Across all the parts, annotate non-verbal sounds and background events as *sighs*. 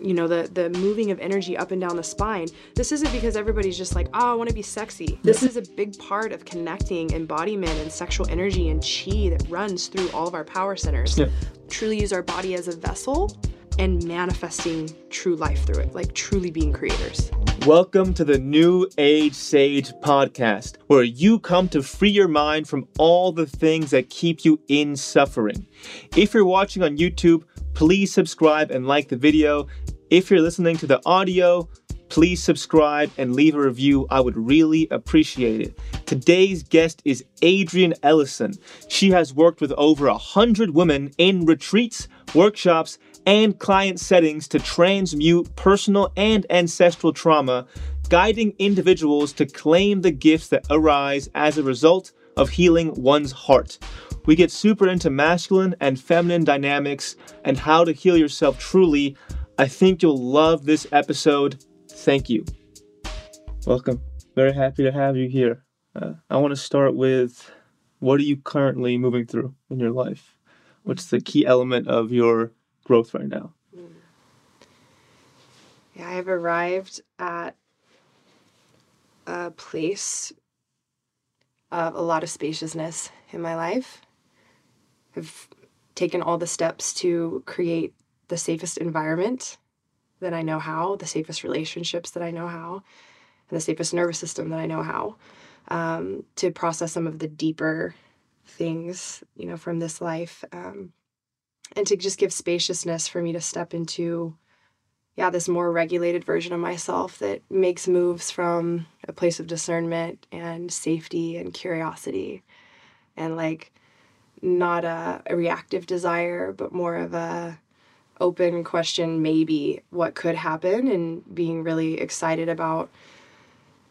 you know the the moving of energy up and down the spine this isn't because everybody's just like oh i want to be sexy this is a big part of connecting embodiment and sexual energy and chi that runs through all of our power centers Yeah. truly use our body as a vessel and manifesting true life through it like truly being creators Welcome to the New Age Sage podcast, where you come to free your mind from all the things that keep you in suffering. If you're watching on YouTube, please subscribe and like the video. If you're listening to the audio, please subscribe and leave a review. I would really appreciate it. Today's guest is Adrian Ellison. She has worked with over a hundred women in retreats, workshops, and client settings to transmute personal and ancestral trauma, guiding individuals to claim the gifts that arise as a result of healing one's heart. We get super into masculine and feminine dynamics and how to heal yourself truly. I think you'll love this episode. Thank you. Welcome. Very happy to have you here. Uh, I want to start with what are you currently moving through in your life? What's the key element of your growth right now? Yeah, I've arrived at a place of a lot of spaciousness in my life. I've taken all the steps to create the safest environment that I know how, the safest relationships that I know how, and the safest nervous system that I know how um, to process some of the deeper things, you know, from this life. Um, and to just give spaciousness for me to step into yeah, this more regulated version of myself that makes moves from a place of discernment and safety and curiosity and like not a, a reactive desire, but more of a open question, maybe what could happen and being really excited about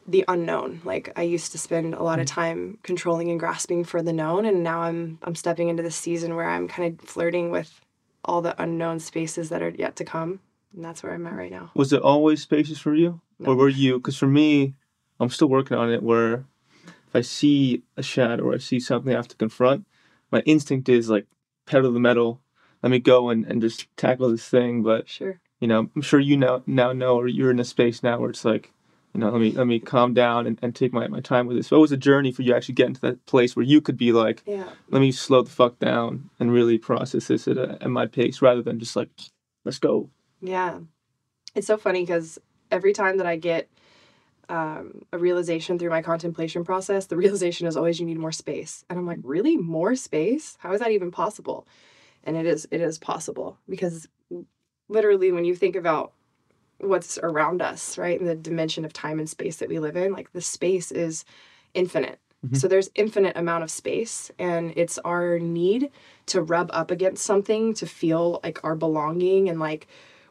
the unknown. Like I used to spend a lot of mm. time controlling and grasping for the known and now I'm I'm stepping into this season where I'm kind of flirting with all the unknown spaces that are yet to come and that's where I'm at right now. Was it always spacious for you? No. Or were you, because for me, I'm still working on it where if I see a shadow or I see something I have to confront, my instinct is like pedal to the metal, let me go and, and just tackle this thing. But, Sure. you know, I'm sure you now, now know, or you're in a space now where it's like, you know, let me let me calm down and, and take my, my time with this. So it was a journey for you actually getting to that place where you could be like, Yeah. let me slow the fuck down and really process this at, a, at my pace rather than just like, let's go. Yeah. It's so funny because every time that I get um, a realization through my contemplation process, the *laughs* realization is always you need more space. And I'm like, really? More space? How is that even possible? And it is, it is possible because literally when you think about what's around us, right? In the dimension of time and space that we live in, like the space is infinite. Mhm. So there's infinite amount of space and it's our need to rub up against something to feel like our belonging and like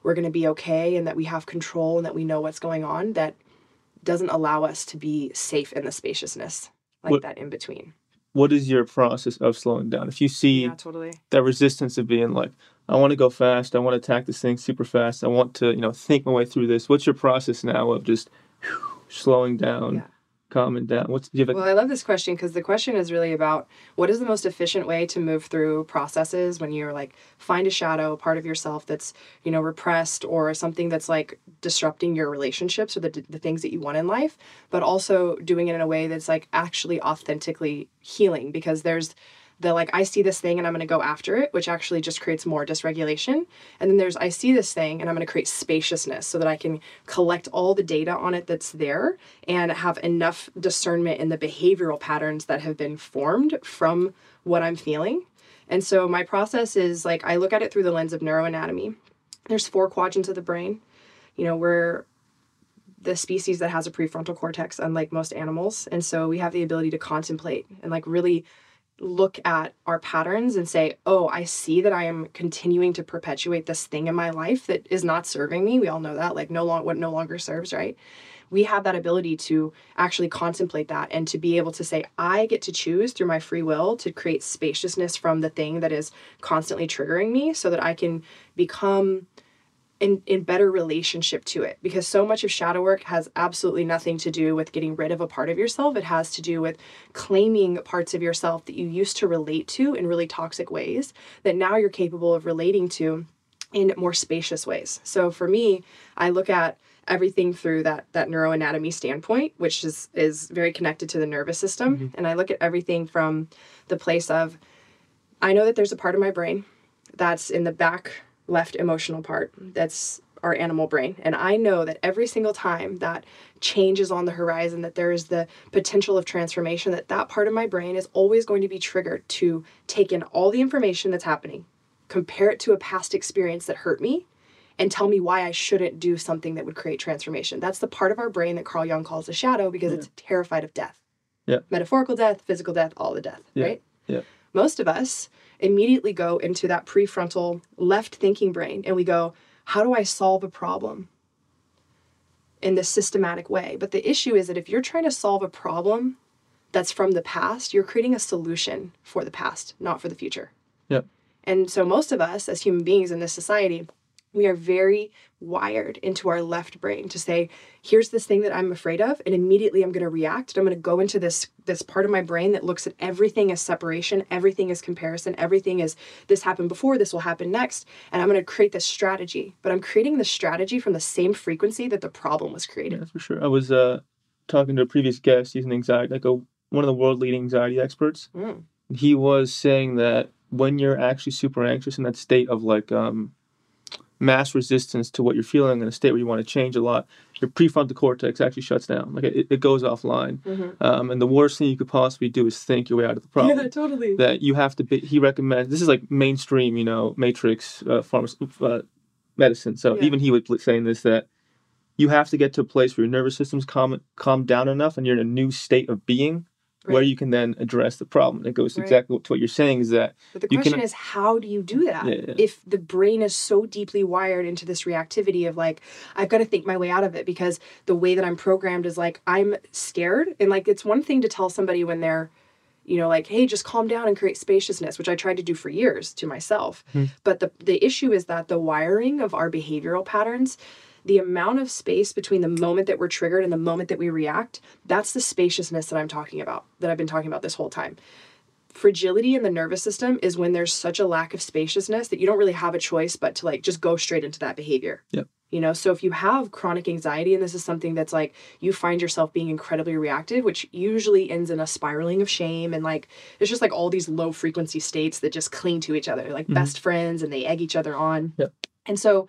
we're going to be okay and that we have control and that we know what's going on that doesn't allow us to be safe in the spaciousness like What- that in between. What is your process of slowing down? If you see Yeah, totally. that resistance of being like, I want to go fast, I want to attack this thing super fast, I want to, you know, think my way through this. What's your process now of just *sighs* slowing down, Yeah. Calming down? What's do you have a, Well, I love this question because the question is really about what is the most efficient way to move through processes when you're like find a shadow, part of yourself that's you know repressed or something that's like disrupting your relationships or the the things that you want in life, but also doing it in a way that's like actually authentically healing because there's the like I see this thing and I'm going to go after it, which actually just creates more dysregulation. And then there's I see this thing and I'm going to create spaciousness so that I can collect all the data on it that's there and have enough discernment in the behavioral patterns that have been formed from what I'm feeling. And so my process is like I look at it through the lens of neuroanatomy. There's four quadrants of the brain. You know, we're the species that has a prefrontal cortex unlike most animals and so we have the ability to contemplate and like really look at our patterns and say oh i see that i am continuing to perpetuate this thing in my life that is not serving me. We all know that like no long what no longer serves right? We have that ability to actually contemplate that and to be able to say i get to choose through my free will to create spaciousness from the thing that is constantly triggering me so that i can become in, in better relationship to it because so much of shadow work has absolutely nothing to do with getting rid of a part of yourself. It has to do with claiming parts of yourself that you used to relate to in really toxic ways that now you're capable of relating to in more spacious ways. So for me, I look at everything through that that neuroanatomy standpoint, which is is very connected to the nervous system, mm-hmm. and I look at everything from the place of I know that there's a part of my brain that's in the back left emotional part that's our animal brain. And I know that every single time that change is on the horizon, that there is the potential of transformation, that that part of my brain is always going to be triggered to take in all the information that's happening, compare it to a past experience that hurt me, and tell me why I shouldn't do something that would create transformation. That's the part of our brain that Carl Jung calls a shadow because it's terrified of death. Yeah. Metaphorical death, physical death, all the death, Yeah. right? Yeah. Most of us immediately go into that prefrontal left thinking brain and we go, how do I solve a problem in this systematic way? But the issue is that if you're trying to solve a problem that's from the past, you're creating a solution for the past, not for the future. Yep. And so most of us as human beings in this society, we are very wired into our left brain to say, here's this thing that I'm afraid of, and immediately I'm going to react. And I'm going to go into this this part of my brain that looks at everything as separation, everything as comparison, everything as this happened before, this will happen next, and I'm going to create this strategy. But I'm creating the strategy from the same frequency that the problem was created. Yeah, for sure. I was uh, talking to a previous guest. He's an anxiety, like a one of the world leading anxiety experts. Mm. He was saying that when you're actually super anxious in that state of like um, mass resistance to what you're feeling in a state where you want to change a lot, your prefrontal cortex actually shuts down. Like it, it goes offline. Mhm. Um, and the worst thing you could possibly do is think your way out of the problem. *laughs* Yeah, totally. that you have to be he recommends this is like mainstream you know matrix uh, pharma, uh, medicine so Yeah. even he was saying this that you have to get to a place where your nervous system's calm calm down enough and you're in a new state of being where you can then address the problem it goes Right. exactly to what you're saying is that But the You can- question is, how do you do that? Yeah, yeah. If the brain is so deeply wired into this reactivity of like, I've got to think my way out of it because the way that I'm programmed is like, I'm scared. And like, it's one thing to tell somebody when they're, you know, like, hey, just calm down and create spaciousness, which I tried to do for years to myself. Hmm. But the, the issue is that the wiring of our behavioral patterns, the amount of space between the moment that we're triggered and the moment that we react, that's the spaciousness that I'm talking about, that I've been talking about this whole time fragility in the nervous system is when there's such a lack of spaciousness that you don't really have a choice but to like just go straight into that behavior. Yep. You know, so if you have chronic anxiety and this is something that's like you find yourself being incredibly reactive, which usually ends in a spiraling of shame and like it's just like all these low frequency states that just cling to each other, like mm-hmm. best friends and they egg each other on. Yep. And so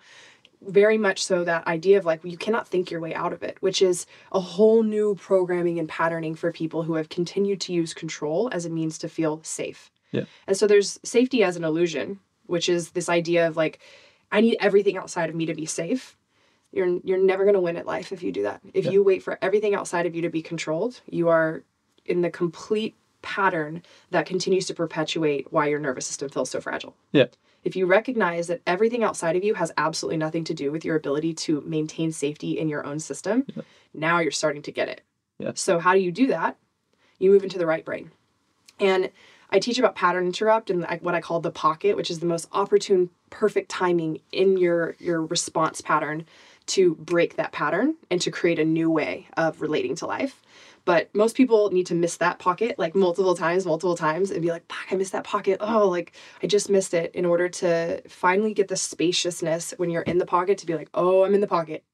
very much so that idea of like you cannot think your way out of it which is a whole new programming and patterning for people who have continued to use control as a means to feel safe Yeah. and so there's safety as an illusion which is this idea of like i need everything outside of me to be safe you're you're never going to win at life if you do that if Yeah. you wait for everything outside of you to be controlled you are in the complete pattern that continues to perpetuate why your nervous system feels so fragile Yeah. If you recognize that everything outside of you has absolutely nothing to do with your ability to maintain safety in your own system, Yeah. now you're starting to get it. Yeah. So, how do you do that? You move into the right brain. And I teach about pattern interrupt and what I call the pocket, which is the most opportune, perfect timing in your, your response pattern to break that pattern and to create a new way of relating to life. But most people need to miss that pocket like multiple times, multiple times, and be like, I missed that pocket. Oh, like I just missed it." In order to finally get the spaciousness when you're in the pocket to be like, "Oh, I'm in the pocket."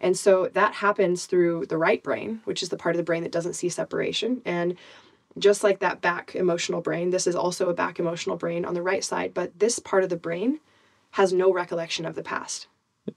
And so that happens through the right brain, which is the part of the brain that doesn't see separation. And just like that back emotional brain, this is also a back emotional brain on the right side, but this part of the brain has no recollection of the past.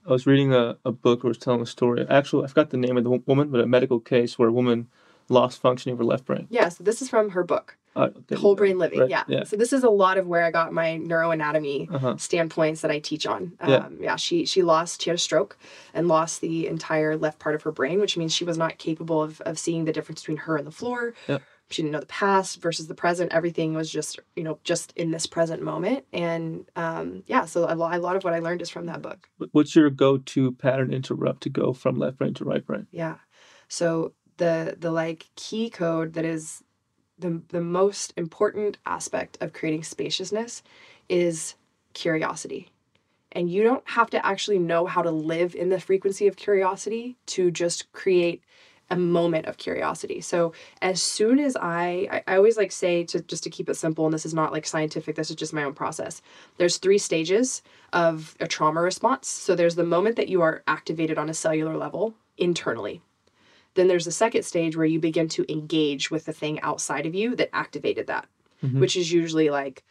I was reading a, a book it was telling a story. Actually, I forgot the name of the woman, but a medical case where a woman lost functioning of her left brain. Yeah, so this is from her book, Uh, Whole. Brain Living. Right, Yeah. yeah. So this is a lot of where I got my neuroanatomy Uh-huh. standpoints that I teach on. Um, Yeah. yeah, she she lost she had a stroke and lost the entire left part of her brain, which means she was not capable of of seeing the difference between her and the floor. Yeah. She didn't know the past versus the present. Everything was just you know just in this present moment. And um, yeah, so a lot, a lot of what I learned is from that book. What's your go-to pattern interrupt to go from left brain to right brain? Yeah. So the the like key code that is the the most important aspect of creating spaciousness is curiosity. And you don't have to actually know how to live in the frequency of curiosity to just create a moment of curiosity. So as soon as I, I, I always like say to just to keep it simple, and this is not like scientific, this is just my own process. There's three stages of a trauma response. So there's the moment that you are activated on a cellular level internally. Then there's a second stage where you begin to engage with the thing outside of you that activated that, Mhm. which is usually like,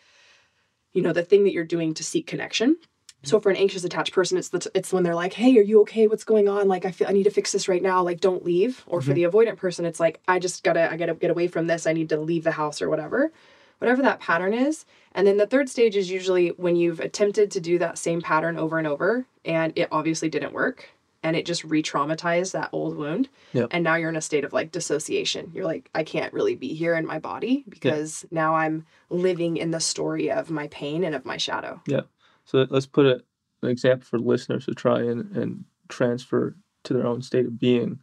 you know, the thing that you're doing to seek connection. So for an anxious attached person, it's the it's when they're like, "Hey, are you okay? What's going on? Like, I feel I need to fix this right now. Like, don't leave." Or for Mhm. the avoidant person, it's like, "I just gotta I gotta get away from this. I need to leave the house or whatever." Whatever that pattern is. And then the third stage is usually when you've attempted to do that same pattern over and over and it obviously didn't work and it just re-traumatized that old wound. Yep. And now you're in a state of like dissociation. You're like, I can't really be here in my body because now I'm living in the story of my pain and of my shadow. Yeah. So let's put a, an example for listeners to try and, and transfer to their own state of being.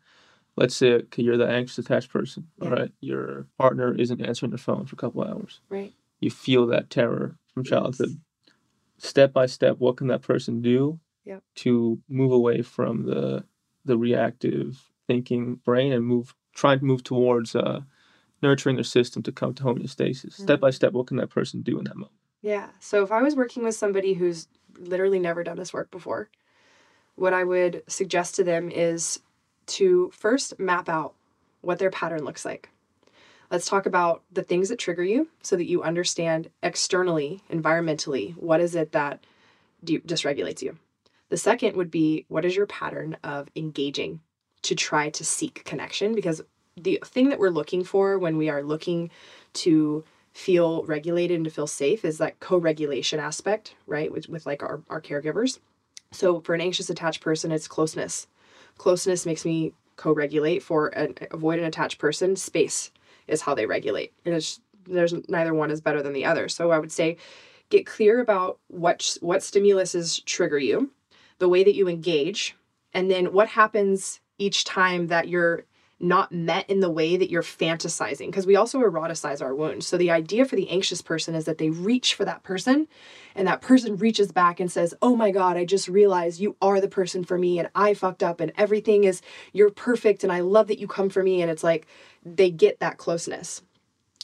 Let's say okay, you're the anxious attached person. All Yeah. right, your partner isn't answering their phone for a couple hours. Right. You feel that terror from Yes. childhood. Step by step, what can that person do Yep. to move away from the the reactive thinking brain and move trying to move towards uh, nurturing their system to come to homeostasis. Step Mm. by step, what can that person do in that moment? Yeah. So if I was working with somebody who's literally never done this work before, what I would suggest to them is to first map out what their pattern looks like. Let's talk about the things that trigger you so that you understand externally, environmentally, what is it that de- dysregulates you. The second would be what is your pattern of engaging to try to seek connection? Because the thing that we're looking for when we are looking to feel regulated and to feel safe is that co-regulation aspect, right? With, with like our, our caregivers. So for an anxious attached person, it's closeness. Closeness makes me co-regulate. For an avoid an attached person, space is how they regulate. And there's neither one is better than the other. So I would say get clear about what what stimuluses trigger you, the way that you engage, and then what happens each time that you're not met in the way that you're fantasizing because we also eroticize our wounds. So the idea for the anxious person is that they reach for that person and that person reaches back and says, "Oh my god, I just realized you are the person for me and I fucked up and everything is you're perfect and I love that you come for me." And it's like they get that closeness.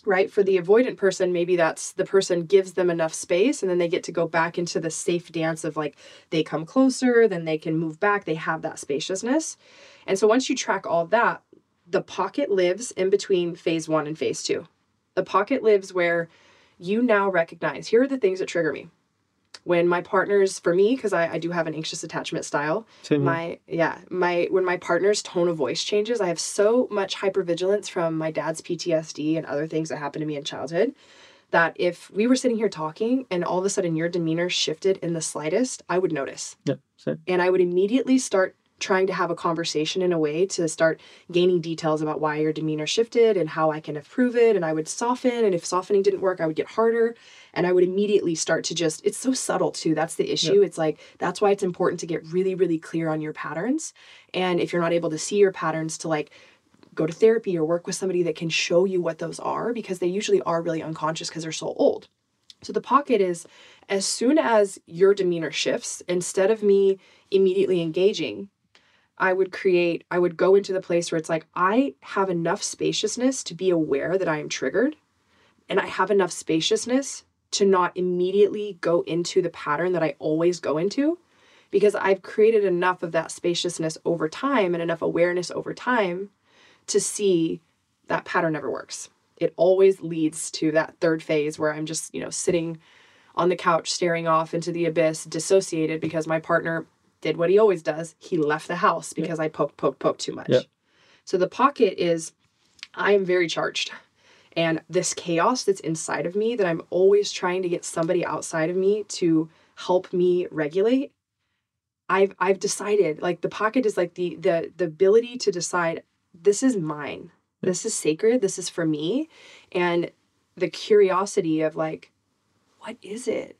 Right? For the avoidant person, maybe that's the person gives them enough space and then they get to go back into the safe dance of like they come closer, then they can move back, they have that spaciousness. And so once you track all that, the pocket lives in between phase one and phase two. The pocket lives where you now recognize here are the things that trigger me. When my partners, for me, because I, I do have an anxious attachment style, Same here. my yeah, my when my partner's tone of voice changes, I have so much hypervigilance from my dad's PTSD and other things that happened to me in childhood that if we were sitting here talking and all of a sudden your demeanor shifted in the slightest, I would notice Yep, same. and I would immediately start trying to have a conversation in a way to start gaining details about why your demeanor shifted and how I can improve it. And I would soften, and if softening didn't work, I would get harder. And I would immediately start to just, it's so subtle too. That's the issue. It's like, that's why it's important to get really, really clear on your patterns. And if you're not able to see your patterns, to like, go to therapy or work with somebody that can show you what those are because they usually are really unconscious because they're so old. So the pocket is as soon as your demeanor shifts, instead of me immediately engaging, I would create, I would go into the place where it's like, I have enough spaciousness to be aware that I am triggered, and I have enough spaciousness to not immediately go into the pattern that I always go into because I've created enough of that spaciousness over time and enough awareness over time to see that pattern never works. It always leads to that third phase where I'm just, you know, sitting on the couch staring off into the abyss, dissociated because my partner did what he always does. He left the house because I poked, poked, poked too much. So the pocket is, I am very charged. And this chaos that's inside of me that I'm always trying to get somebody outside of me to help me regulate. I've I've decided like the pocket is like the the the ability to decide this is mine. This is sacred. This is for me. And the curiosity of like, what is it?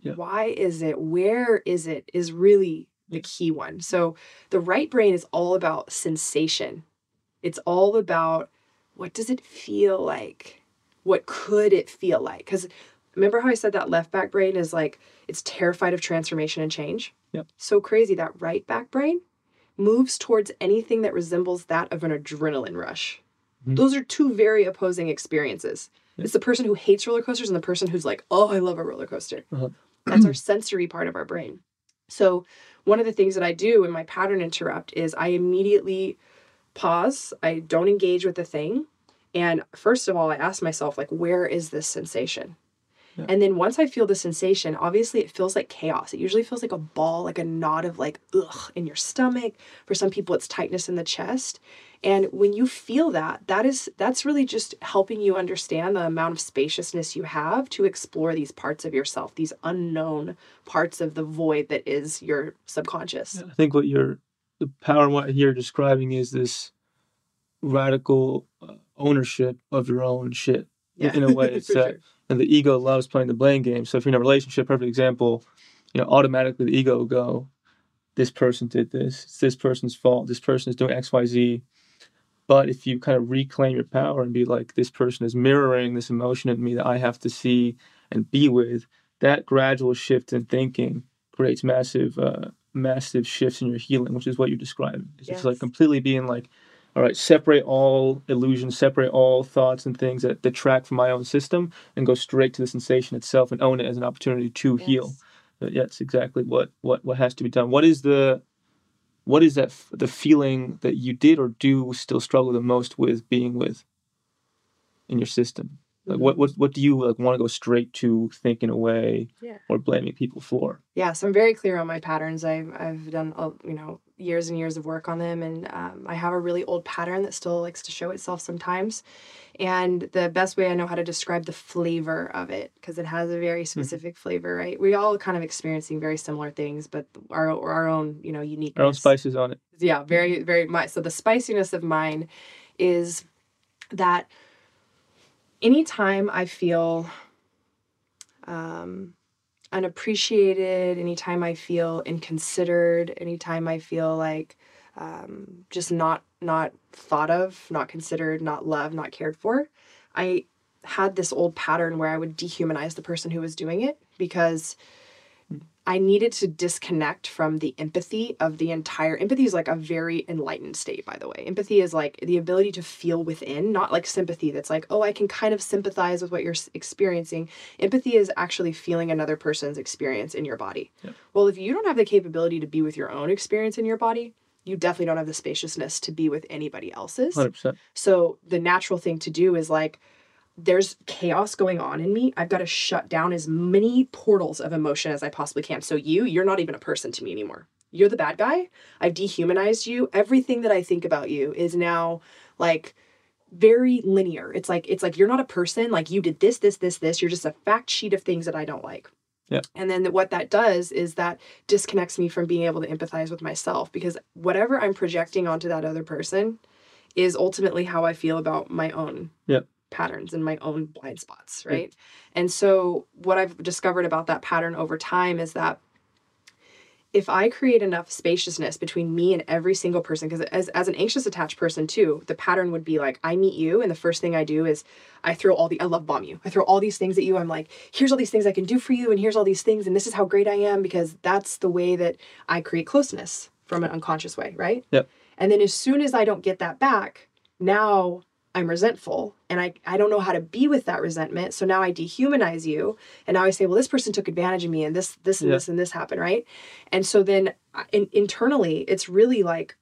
Yeah. Why is it? Where is it? Is really the key one. So the right brain is all about sensation. It's all about what does it feel like? What could it feel like? Because remember how I said that left back brain is like it's terrified of transformation and change? Yep. So crazy that right back brain moves towards anything that resembles that of an adrenaline rush. Mhm. Those are two very opposing experiences. It's the person who hates roller coasters and the person who's like, oh, I love a roller coaster. Uh-huh. That's our sensory part of our brain. So, one of the things that I do in my pattern interrupt is I immediately pause, I don't engage with the thing. And first of all, I ask myself, like, where is this sensation? Yeah. And then once I feel the sensation, obviously it feels like chaos. It usually feels like a ball, like a knot of like ugh in your stomach. For some people, it's tightness in the chest. And when you feel that, that is that's really just helping you understand the amount of spaciousness you have to explore these parts of yourself, these unknown parts of the void that is your subconscious. I think what you're the power and what you're describing is this radical uh, ownership of your own shit. yeah. in a way, *laughs* it's that- And the ego loves playing the blame game. So if you're in a relationship, perfect example, you know, automatically the ego will go, this person did this. It's this person's fault. This person is doing X, Y, Z. But if you kind of reclaim your power and be like, this person is mirroring this emotion in me that I have to see and be with, that gradual shift in thinking creates massive, uh, massive shifts in your healing, which is what you're describing. It's just like completely being like, all right, separate all illusions, separate all thoughts and things that detract from my own system, and go straight to the sensation itself and own it as an opportunity to heal. Yes. But yeah, it's exactly what what what has to be done. What is the what is that f- the feeling that you did or do still struggle the most with being with in your system? Like mm-hmm. what what what do you like want to go straight to thinking away Yeah. or blaming people for? Yeah, so I'm very clear on my patterns. I've I've done you know years and years of work on them, and um, I have a really old pattern that still likes to show itself sometimes. And the best way I know how to describe the flavor of it, because it has a very mm-hmm. specific flavor, right? We all kind of experiencing very similar things, but our our own you know unique Our own spices on it. Yeah, mm-hmm. very very much. So the spiciness of mine is that anytime I feel um, unappreciated, anytime I feel inconsidered, anytime I feel like um, just not not thought of, not considered, not loved, not cared for, I had this old pattern where I would dehumanize the person who was doing it because I needed to disconnect from the empathy of the entire empathy is like a very enlightened state by the way. Empathy is like the ability to feel within, not like sympathy that's like, "Oh, I can kind of sympathize with what you're experiencing." Empathy is actually feeling another person's experience in your body. Yep. Well, if you don't have the capability to be with your own experience in your body, you definitely don't have the spaciousness to be with anybody else's. Hundred percent. So the natural thing to do is like, there's chaos going on in me. I've got to shut down as many portals of emotion as I possibly can. So you, you're not even a person to me anymore. You're the bad guy. I've dehumanized you. Everything that I think about you is now like very linear. It's like it's like you're not a person. Like you did this, this, this, this. You're just a fact sheet of things that I don't like. Yeah. And then what that does is that disconnects me from being able to empathize with myself because whatever I'm projecting onto that other person is ultimately how I feel about my own Yep. Patterns and my own blind spots, mm. right? And so what I've discovered about that pattern over time is that if I create enough spaciousness between me and every single person, because as, as an anxious attached person too, the pattern would be like I meet you, and the first thing I do is I throw all the I love bomb you. I throw all these things at you. I'm like, here's all these things I can do for you, and here's all these things, and this is how great I am, because that's the way that I create closeness from an unconscious way, right? Yep. And then as soon as I don't get that back, now I'm resentful and I, I don't know how to be with that resentment. So now I dehumanize you. And now I say, well, this person took advantage of me and this, this, and Yeah. this, and this happened, right? And so then in, internally, it's really like,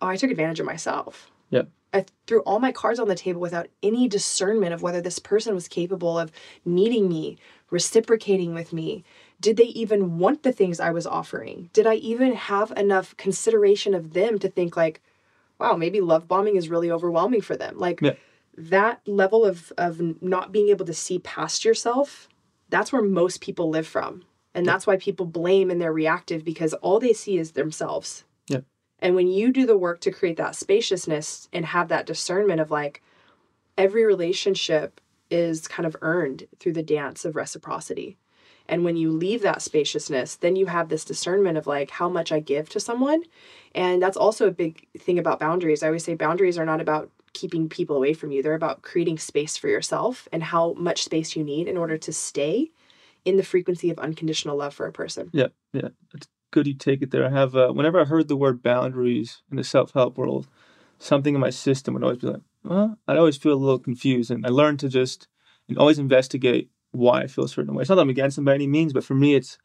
oh, I took advantage of myself. Yep. I threw all my cards on the table without any discernment of whether this person was capable of meeting me, reciprocating with me. Did they even want the things I was offering? Did I even have enough consideration of them to think like, wow, maybe love bombing is really overwhelming for them? Like Yeah. that level of of not being able to see past yourself, that's where most people live from. And that's why people blame and they're reactive because all they see is themselves. Yeah. And when you do the work to create that spaciousness and have that discernment of like every relationship is kind of earned through the dance of reciprocity. And when you leave that spaciousness, then you have this discernment of like how much I give to someone. And that's also a big thing about boundaries. I always say boundaries are not about keeping people away from you, they're about creating space for yourself and how much space you need in order to stay in the frequency of unconditional love for a person. Yeah, yeah. It's good you take it there. I have uh, whenever I heard the word boundaries in the self help world, something in my system would always be like, well, I'd always feel a little confused, and I learned to just and always investigate why I feel a certain way. It's not that I'm against them by any means, but for me, it's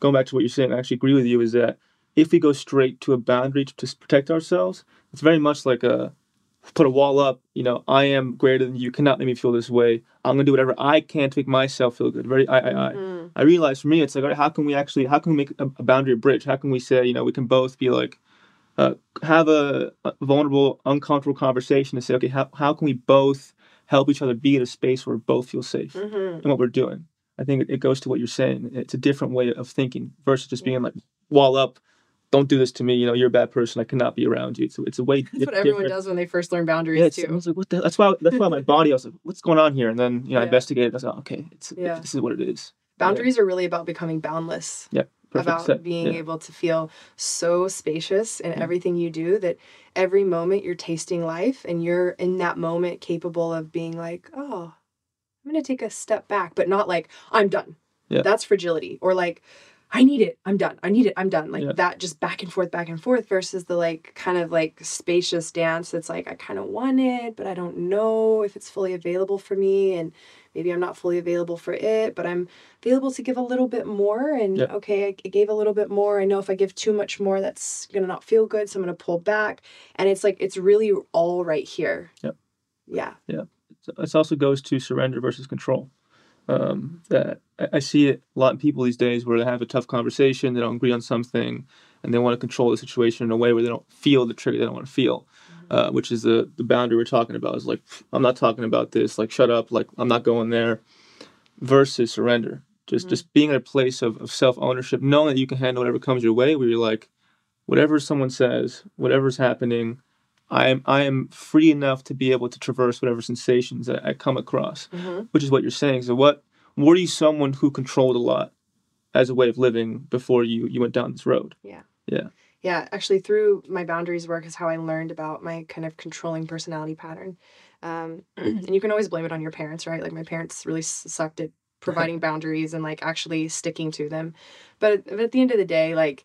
going back to what you're saying. I actually agree with you. Is that if we go straight to a boundary to protect ourselves, it's very much like a put a wall up. You know, I am greater than you. Cannot make me feel this way. I'm gonna do whatever I can to make myself feel good. Very, I, I, mm-hmm. I. I realize for me, it's like, all right, how can we actually, how can we make a, a boundary bridge? How can we say, you know, we can both be like, uh, have a, a, vulnerable, uncomfortable conversation and say, okay, how, how can we both help each other be in a space where we both feel safe mm-hmm. in what we're doing? I think it, goes to what you're saying. It's a different way of thinking versus just being like wall up, don't do this to me. You know, you're a bad person. I cannot be around you. So it's a way. That's what everyone does when they first learn boundaries yeah, too. I was like, what the? That's why. That's why my *laughs* body. I was like, what's going on here? And then you know, yeah. I investigated. I was like, okay, it's yeah. this is what it is. Boundaries yeah. are really about becoming boundless. Yeah. Perfect About set. being yeah. able to feel so spacious in everything you do that every moment you're tasting life and you're in that moment capable of being like, oh, I'm gonna take a step back, but not like I'm done. Yeah. That's fragility. Or like, I need it. I'm done. I need it. I'm done. Like yeah. that just back and forth, back and forth versus the like kind of like spacious dance that's like I kind of want it, but I don't know if it's fully available for me and maybe I'm not fully available for it, but I'm available to give a little bit more and yeah. okay, I, gave a little bit more. I know if I give too much more that's going to not feel good, so I'm going to pull back and it's like it's really all right here. Yep. Yeah. Yeah. It also goes to surrender versus control um, that I see it a lot in people these days where they have a tough conversation, they don't agree on something, and they want to control the situation in a way where they don't feel the trigger they don't want to feel, mm-hmm. uh, which is the the boundary we're talking about. Is like I'm not talking about this. Like shut up. Like I'm not going there. Versus surrender, just mm-hmm. just being in a place of, of self ownership, knowing that you can handle whatever comes your way. Where you're like, whatever someone says, whatever's happening, I am I am free enough to be able to traverse whatever sensations I, I come across, mm-hmm. which is what you're saying. So what were you someone who controlled a lot as a way of living before you you went down this road? Yeah. Yeah. Yeah, actually, through my boundaries work is how I learned about my kind of controlling personality pattern. Um, *clears throat* and you can always blame it on your parents, right? Like my parents really sucked at *laughs* providing boundaries and like actually sticking to them. But, but at the end of the day, like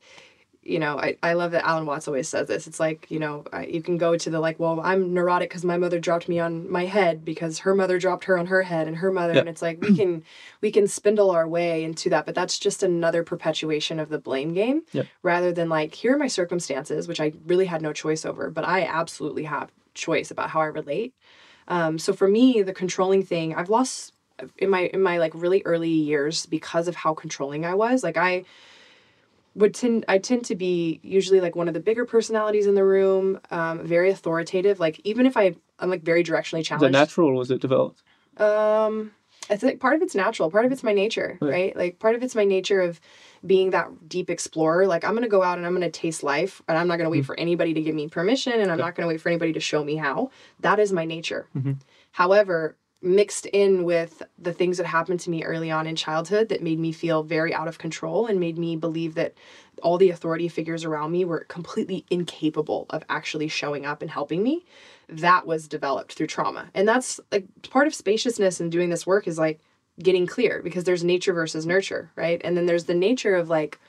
you know, I, I love that Alan Watts always says this. It's like, you know, you can go to the like, well, I'm neurotic because my mother dropped me on my head because her mother dropped her on her head and her mother. Yep. And it's like, we can, we can spindle our way into that, but that's just another perpetuation of the blame game yep. rather than like, here are my circumstances, which I really had no choice over, but I absolutely have choice about how I relate. Um, so for me, the controlling thing, I've lost in my, in my like really early years because of how controlling I was. Like I, would tend I tend to be usually like one of the bigger personalities in the room, um, very authoritative. Like even if I I'm like very directionally challenged. Is that natural or was it developed? Um, I think part of it's natural, part of it's my nature, right. right? Like part of it's my nature of being that deep explorer. Like I'm gonna go out and I'm gonna taste life, and I'm not gonna wait mm-hmm. for anybody to give me permission, and I'm not gonna wait for anybody to show me how. That is my nature. Mm-hmm. However, mixed in with the things that happened to me early on in childhood that made me feel very out of control and made me believe that all the authority figures around me were completely incapable of actually showing up and helping me. That was developed through trauma. And that's like part of spaciousness and doing this work is like getting clear because there's nature versus nurture right? And then there's the nature of like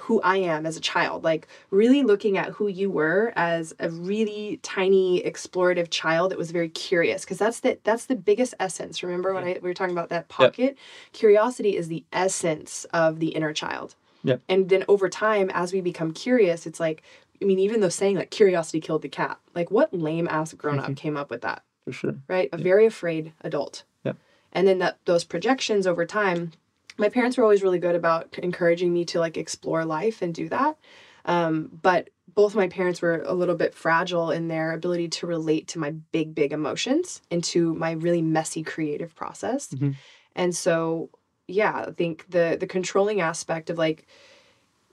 who I am as a child, like really looking at who you were as a really tiny explorative child that was very curious because that's the that's the biggest essence. Remember when I we were talking about that pocket? Yep. Curiosity is the essence of the inner child. Yep. And then over time as we become curious, it's like I mean even though saying like curiosity killed the cat, like what lame ass grown up mm-hmm. came up with that? For sure. Right? A yep. very afraid adult. Yep. And then that those projections over time my parents were always really good about encouraging me to like explore life and do that. Um, but both my parents were a little bit fragile in their ability to relate to my big, big emotions and to my really messy creative process. Mm-hmm. And so, yeah, I think the the controlling aspect of like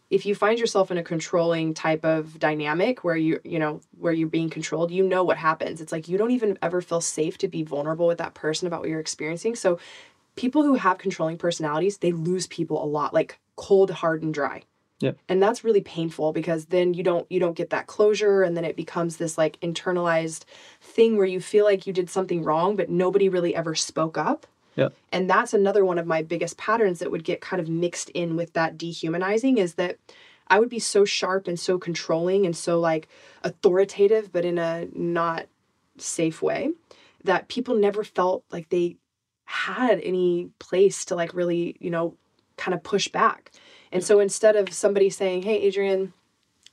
if you find yourself in a controlling type of dynamic where you you know where you're being controlled you know what happens it's like you don't even ever feel safe to be vulnerable with that person about what you're experiencing so people who have controlling personalities, they lose people a lot, like cold, hard, and dry. Yeah. And that's really painful because then you don't you don't get that closure and then it becomes this like internalized thing where you feel like you did something wrong but nobody really ever spoke up. Yeah. And that's another one of my biggest patterns that would get kind of mixed in with that dehumanizing is that I would be so sharp and so controlling and so like authoritative, but in a not safe way that people never felt like they had any place to like really, you know, kind of push back. And so instead of somebody saying, Hey, Adrian,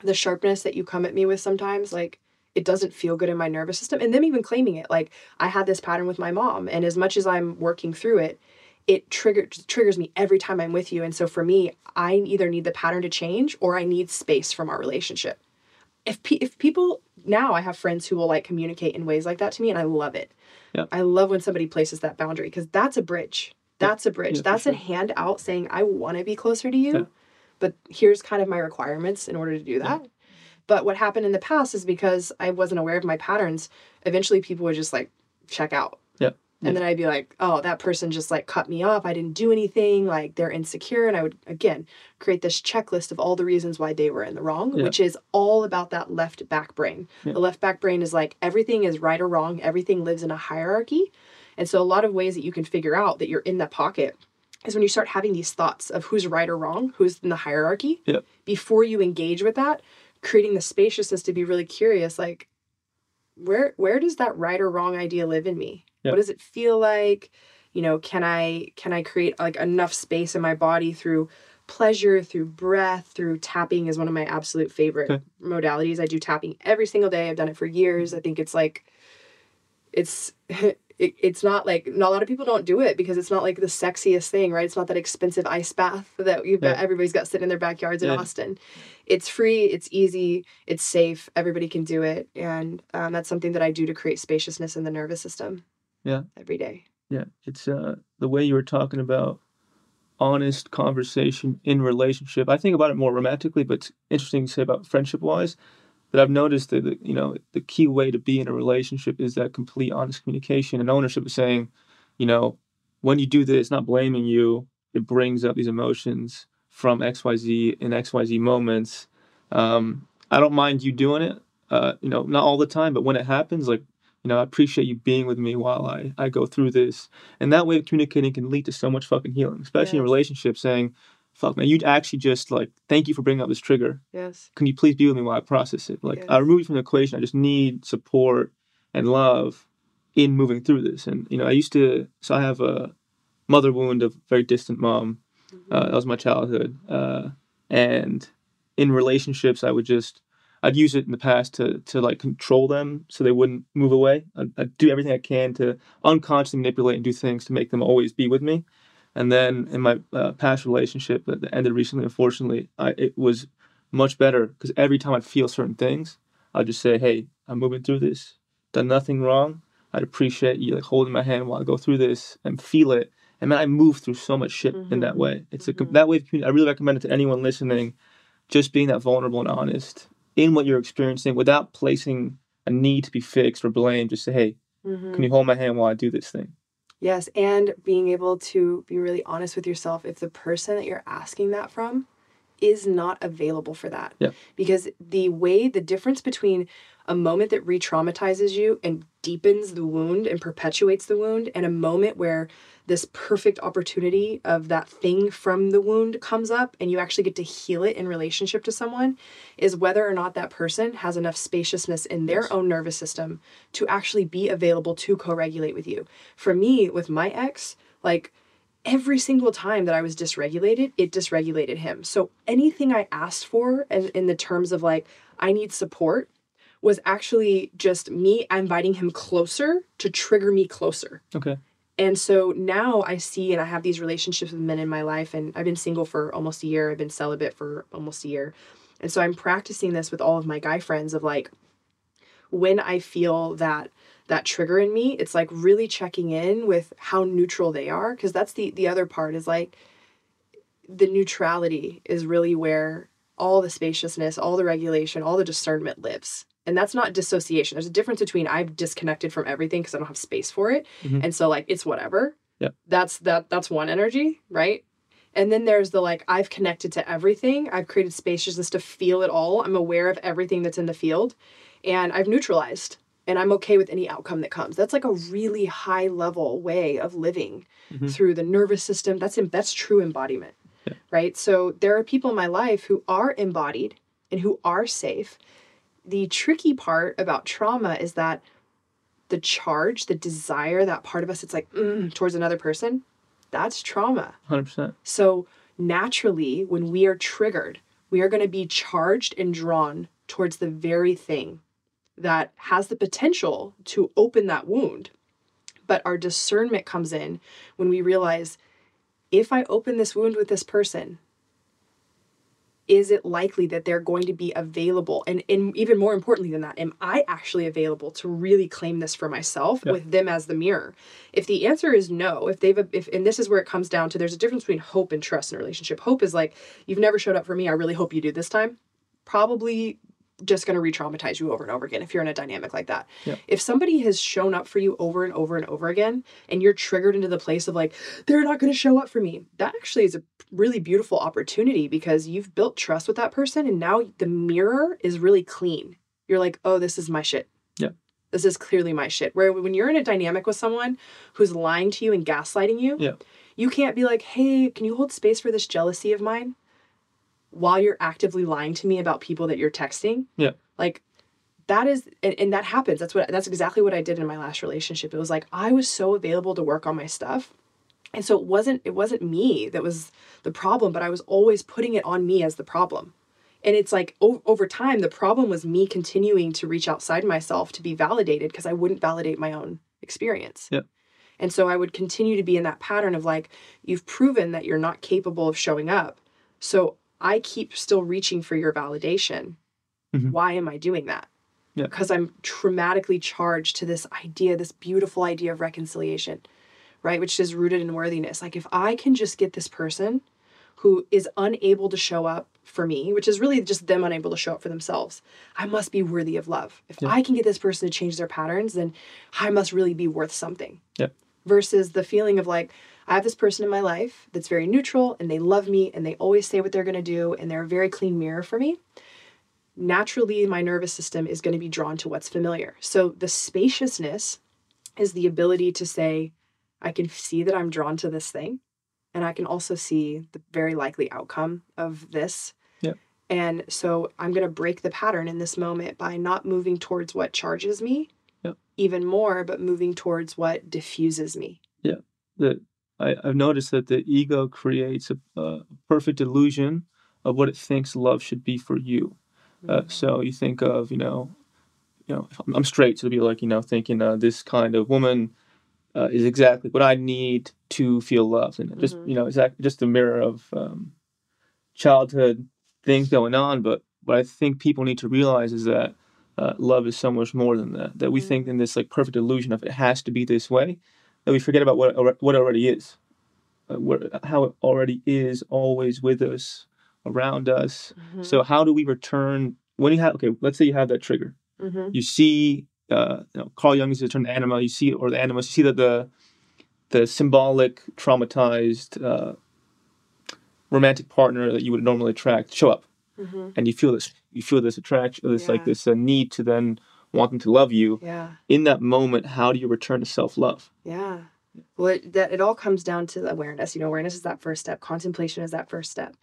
the sharpness that you come at me with sometimes, like, it doesn't feel good in my nervous system. And them even claiming it, like, I had this pattern with my mom. And as much as I'm working through it, it triggers triggers me every time I'm with you. And so for me, I either need the pattern to change or I need space from our relationship. If pe- if people now I have friends who will like communicate in ways like that to me and I love it. Yeah. I love when somebody places that boundary because that's a bridge. That's a bridge. Yeah, that's sure. a hand out saying I want to be closer to you, Yeah. but here's kind of my requirements in order to do that. But what happened in the past is because I wasn't aware of my patterns, eventually people would just like check out. Yeah. And then I'd be like, oh, that person just like cut me off. I didn't do anything. Like they're insecure. And I would, again, create this checklist of all the reasons why they were in the wrong, Yeah. which is all about that left back brain. Yeah. The left back brain is like everything is right or wrong, everything lives in a hierarchy. And so, a lot of ways that you can figure out that you're in that pocket is when you start having these thoughts of who's right or wrong, who's in the hierarchy. Before you engage with that, creating the spaciousness to be really curious, like, where where does that right or wrong idea live in me? Yep. What does it feel like? You know, can I can I create like enough space in my body through pleasure, through breath, through tapping is one of my absolute favorite Okay. modalities. I do tapping every single day. I've done it for years. I think it's like it's *laughs* it, it's not like not a lot of people don't do it because it's not like the sexiest thing, right? It's not that expensive ice bath that you've got everybody's got sitting in their backyards in Austin. It's free, it's easy, it's safe. Everybody can do it, and um, that's something that I do to create spaciousness in the nervous system. Yeah. every day. Yeah, it's uh the way you were talking about honest conversation in relationship. I think about it more romantically, but it's interesting to say about friendship wise that I've noticed that the- you know the key way to be in a relationship is that complete honest communication and ownership of saying, you know, when you do this, not blaming you, it brings up these emotions from XYZ in XYZ moments. Um, I don't mind you doing it, uh, you know, not all the time, but when it happens, like you know, I appreciate you being with me while I, I go through this. And that way of communicating can lead to so much fucking healing, especially in Yes. relationships saying, fuck man, you actually just like, thank you for bringing up this trigger. Yes. Can you please be with me while I process it? Like, I Yes. remove you from the equation. I just need support and love in moving through this. And, you know, I used to, so I have a mother wound of very distant mom. Uh, that was my childhood. Uh, and in relationships, I would just, I'd use it in the past to to like control them so they wouldn't move away. I'd, I'd do everything I can to unconsciously manipulate and do things to make them always be with me. And then in my uh, past relationship that ended recently, unfortunately, I, it was much better because every time I'd feel certain things, I'd just say, "Hey, I'm moving through this. Done nothing wrong. I'd appreciate you like holding my hand while I go through this and feel it." And man, I move through so much shit in that Mhm. way. It's a Mhm. that way. I really recommend it to anyone listening. Just being that vulnerable and honest in what you're experiencing without placing a need to be fixed or blamed. Just say, "Hey, Mhm. can you hold my hand while I do this thing?" Yes, and being able to be really honest with yourself if the person that you're asking that from is not available for that. Yeah. Because the way, the difference between a moment that re traumatizes you and deepens the wound and perpetuates the wound, and a moment where this perfect opportunity of that thing from the wound comes up and you actually get to heal it in relationship to someone is whether or not that person has enough spaciousness in their Yes. own nervous system to actually be available to co regulate with you. For me, with my ex, like every single time that I was dysregulated, it dysregulated him. So anything I asked for in, in the terms of like, I need support was actually just me inviting him closer to trigger me closer. Okay. And so now I see and I have these relationships with men in my life, and I've been single for almost a year. I've been celibate for almost a year. And so I'm practicing this with all of my guy friends of like, when I feel that that trigger in me, it's like really checking in with how neutral they are. Cause that's the the other part is like the neutrality is really where all the spaciousness, all the regulation, all the discernment lives. And that's not dissociation. There's a difference between I've disconnected from everything because I don't have space for it. Mhm. And so like it's whatever. Yeah. That's that that's one energy, right? And then there's the like I've connected to everything. I've created spaciousness to feel it all. I'm aware of everything that's in the field and I've neutralized and I'm okay with any outcome that comes. That's like a really high level way of living Mhm. through the nervous system. That's in, that's true embodiment. Yeah. right? So there are people in my life who are embodied and who are safe. The tricky part about trauma is that the charge, the desire, that part of us, it's like mm, towards another person, that's trauma. 100%. So naturally, when we are triggered, we are going to be charged and drawn towards the very thing that has the potential to open that wound. But our discernment comes in when we realize if I open this wound with this person, is it likely that they're going to be available? And, and even more importantly than that, am I actually available to really claim this for myself Yeah. with them as the mirror? If the answer is no, if they've, if, and this is where it comes down to there's a difference between hope and trust in a relationship. Hope is like, you've never showed up for me. I really hope you do this time. Probably just going to re traumatize you over and over again if you're in a dynamic like that. Yeah. If somebody has shown up for you over and over and over again, and you're triggered into the place of like, they're not going to show up for me, that actually is a really beautiful opportunity because you've built trust with that person, and now the mirror is really clean. You're like, oh, this is my shit. Yeah. This is clearly my shit. Where when you're in a dynamic with someone who's lying to you and gaslighting you, Yeah. you can't be like, hey, can you hold space for this jealousy of mine? While you're actively lying to me about people that you're texting. Yeah. Like that is and, and that happens. That's what that's exactly what I did in my last relationship. It was like I was so available to work on my stuff. And so it wasn't it wasn't me that was the problem, but I was always putting it on me as the problem. And it's like o- over time, the problem was me continuing to reach outside myself to be validated because I wouldn't validate my own experience. Yeah. And so I would continue to be in that pattern of like, you've proven that you're not capable of showing up. So I keep still reaching for your validation. Mhm. Why am I doing that? Yeah. Because I'm traumatically charged to this idea, this beautiful idea of reconciliation, right? Which is rooted in worthiness. Like, if I can just get this person who is unable to show up for me, which is really just them unable to show up for themselves, I must be worthy of love. If Yeah. I can get this person to change their patterns, then I must really be worth something. Yeah. Versus the feeling of like, I have this person in my life that's very neutral and they love me and they always say what they're going to do and they're a very clean mirror for me. Naturally, my nervous system is going to be drawn to what's familiar. So the spaciousness is the ability to say, I can see that I'm drawn to this thing and I can also see the very likely outcome of this. Yep. And so I'm going to break the pattern in this moment by not moving towards what charges me Yep. even more, but moving towards what diffuses me. Yeah. that I, I've noticed that the ego creates a, a perfect illusion of what it thinks love should be for you. Uh, so you think of, you know, you know, I'm, straight, so to be like, you know, thinking uh, this kind of woman uh, is exactly what I need to feel loved, and just Mhm. you know, exactly just a mirror of um, childhood things going on. But what I think people need to realize is that uh, love is so much more than that. That we think in this like perfect illusion of it has to be this way, that we forget about what what already is, uh, what, how it already is always with us, around us. Mhm. So how do we return when you have okay? Let's say you have that trigger. Mhm. You see, uh, you know, Carl Jung uses the term anima. You see, or the animus. You see that the the symbolic traumatized uh, romantic partner that you would normally attract show up, Mhm. and you feel this. You feel this attraction, this like this uh, need to then want them to love you. Yeah. In that moment, how do you return to self love? Yeah. Well, it, that it all comes down to awareness. You know, awareness is that first step. Contemplation is that first step.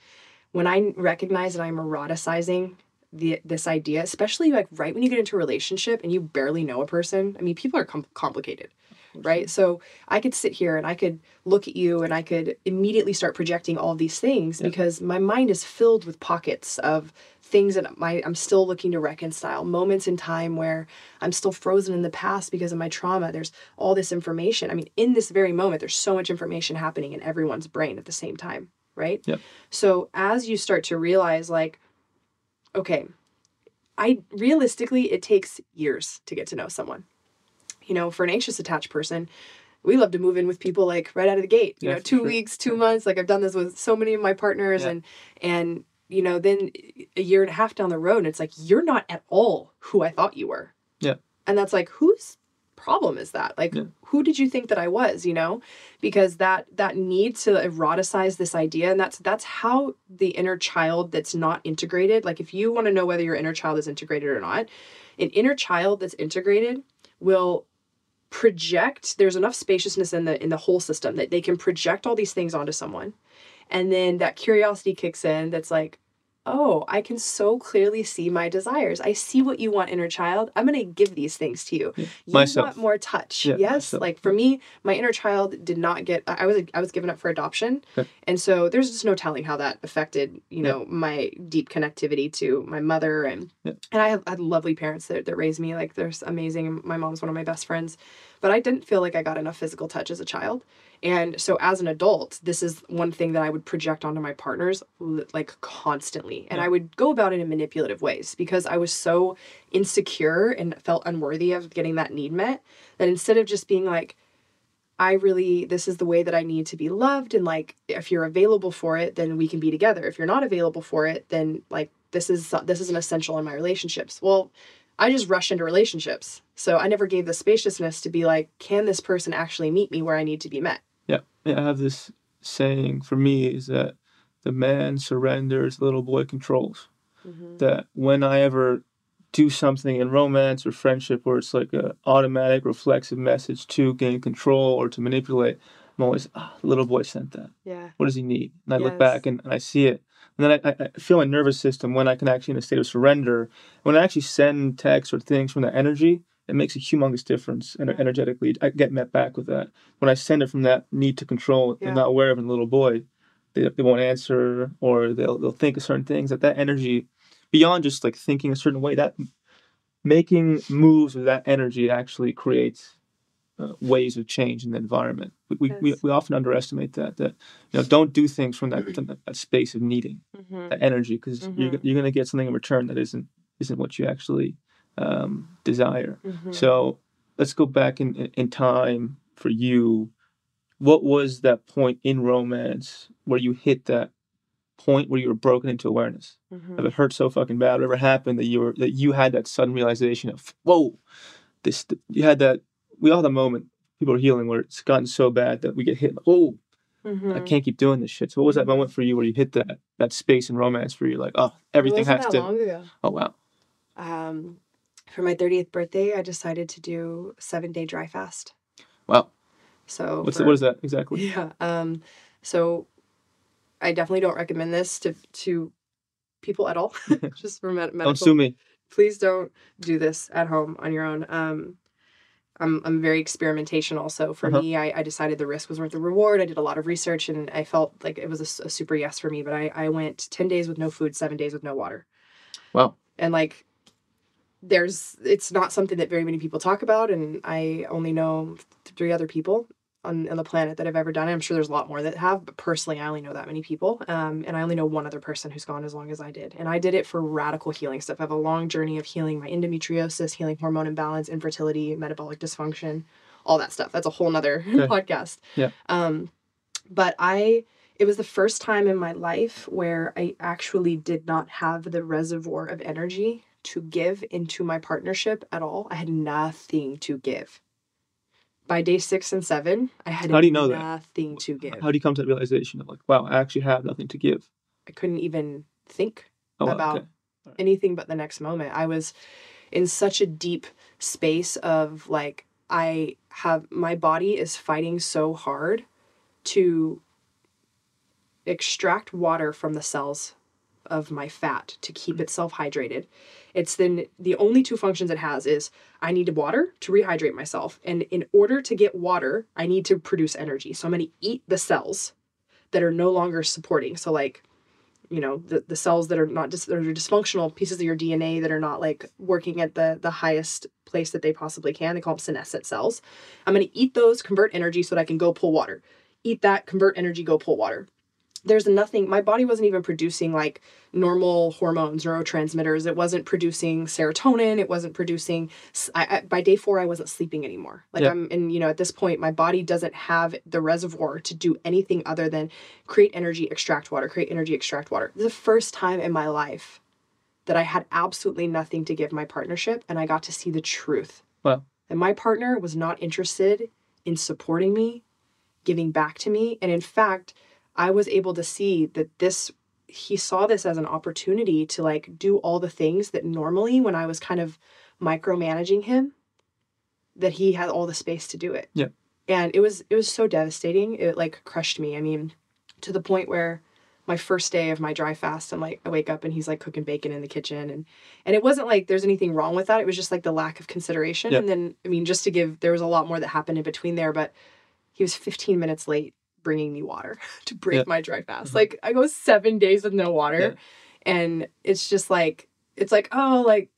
When I recognize that I'm eroticizing the this idea, especially like right when you get into a relationship and you barely know a person. I mean, people are com- complicated, right? So I could sit here and I could look at you and I could immediately start projecting all these things Yeah. because my mind is filled with pockets of things that my I'm still looking to reconcile. Moments in time where I'm still frozen in the past because of my trauma. There's all this information. I mean, in this very moment, there's so much information happening in everyone's brain at the same time, right? Yep. So as you start to realize, like, okay, I realistically, it takes years to get to know someone. You know, for an anxious attached person, we love to move in with people like right out of the gate. You Yeah, know, two sure. weeks, two months. Like I've done this with so many of my partners, Yeah. and and you know, then a year and a half down the road, and it's like you're not at all who I thought you were. Yeah. And that's like whose problem is that? Like Yeah. who did you think that I was, you know? Because that that need to eroticize this idea and that's that's how the inner child that's not integrated, like if you want to know whether your inner child is integrated or not, an inner child that's integrated will project there's enough spaciousness in the in the whole system that they can project all these things onto someone And then that curiosity kicks in that's like, oh, I can so clearly see my desires. I see what you want, inner child. I'm going to give these things to you. You Myself. want more touch. Yeah, yes. myself. Like for me, my inner child did not get, I I was, I was given up for adoption. Okay. And so there's just no telling how that affected, you Yeah. know, my deep connectivity to my mother. And, and I have had lovely parents that, that raised me. Like there's amazing. My mom's one of my best friends, but I didn't feel like I got enough physical touch as a child. And so as an adult, this is one thing that I would project onto my partners like constantly. And Yeah. I would go about it in manipulative ways because I was so insecure and felt unworthy of getting that need met that instead of just being like, I really, this is the way that I need to be loved. And like, if you're available for it, then we can be together. If you're not available for it, then like, this is, this is an essential in my relationships. Well, I just rushed into relationships. So I never gave the spaciousness to be like, can this person actually meet me where I need to be met? Yeah, I have this saying for me is that the man surrenders, the little boy controls. That when I ever do something in romance or friendship where it's like a automatic reflexive message to gain control or to manipulate, I'm always, ah, little boy sent that. Yeah. What does he need? And I look back and, and I see it. And then I, I, I feel my nervous system when I can actually in a state of surrender. When I actually send texts or things from that energy, it makes a humongous difference and Yeah. energetically. I get met back with that. When I send it from that need to control Yeah. and not aware of in a little boy, they, they won't answer or they'll they'll think of certain things. That that energy, beyond just like thinking a certain way, that making moves with that energy actually creates uh, ways of change in the environment. We, we, we, we often underestimate that. That you know, don't do things from that that, that space of needing Mm-hmm. that energy because you're Mhm. you're gonna get something in return that isn't isn't what you actually um, desire. Mm-hmm. So let's go back in, in time for you. What was that point in romance where you hit that point where you were broken into awareness? Mm-hmm. If it hurt so fucking bad, whatever happened that you were that you had that sudden realization of whoa, this you had that we all had a moment people are healing where it's gotten so bad that we get hit. Oh, Mm-hmm. I can't keep doing this shit. So what was that moment for you where you hit that that space in romance where you're like, oh, everything has to. Oh wow, Um, for my 30th birthday, I decided to do a seven day dry fast. wow. So What's for- what is that exactly? *laughs* Yeah. Um, so I definitely don't recommend this to to people at all. *laughs* *laughs* Just for med- medical. Don't sue me. Please don't do this at home on your own. Um, I'm I'm very experimentation. Also, for Uh-huh. me, I, I decided the risk was worth the reward. I did a lot of research, and I felt like it was a super yes for me. But I I went ten days with no food, seven days with no water Wow. and like there's it's not something that very many people talk about and i only know three other people on, on the planet that have ever done it i'm sure there's a lot more that have but personally i only know that many people um, and i only know one other person who's gone as long as i did and i did it for radical healing stuff i have a long journey of healing my endometriosis healing hormone imbalance infertility metabolic dysfunction all that stuff that's a whole nother *laughs* Okay. podcast Yeah. um, but i it was the first time in my life where I actually did not have the reservoir of energy to give into my partnership at all. I had nothing to give. By day six and seven, I had How do you know that? nothing to give. How do you come to that realization of like, wow, I actually have nothing to give? I couldn't even think Oh, about okay. anything but the next moment. I was in such a deep space of like, I have my body is fighting so hard to extract water from the cells of my fat to keep mm-hmm. itself hydrated. It's then the only two functions it has is I need water to rehydrate myself. And in order to get water, I need to produce energy. So I'm going to eat the cells that are no longer supporting. So like you know the, the cells that are not just that are dysfunctional pieces of your dna that are not like working at the the highest place that they possibly can they call them senescent cells i'm going to eat those convert energy so that i can go pull water eat that convert energy go pull water there's nothing my body wasn't even producing like normal hormones neurotransmitters. It wasn't producing serotonin. It wasn't producing I, I- by day four i wasn't sleeping anymore. Like Yeah. i'm and you know at this point my body doesn't have the reservoir to do anything other than create energy extract water create energy extract water. The first time in my life that i had absolutely nothing to give my partnership and i got to see the truth. Wow. and my partner was not interested in supporting me giving back to me. And in fact i was able to see that this he saw this as an opportunity to like do all the things that normally when i was kind of micromanaging him that he had all the space to do it Yeah. and it was it was so devastating it like crushed me i mean to the point where my first day of my dry fast, I'm like, I wake up and he's like cooking bacon in the kitchen. And, and it wasn't like there's anything wrong with that. It was just like the lack of consideration. Yeah. And then, I mean, just to give, there was a lot more that happened in between there, but he was 15 minutes late bringing me water *laughs* to break Yeah. my dry fast. Mhm. Like I go seven days with no water. Yeah. And it's just like, it's like, oh, like,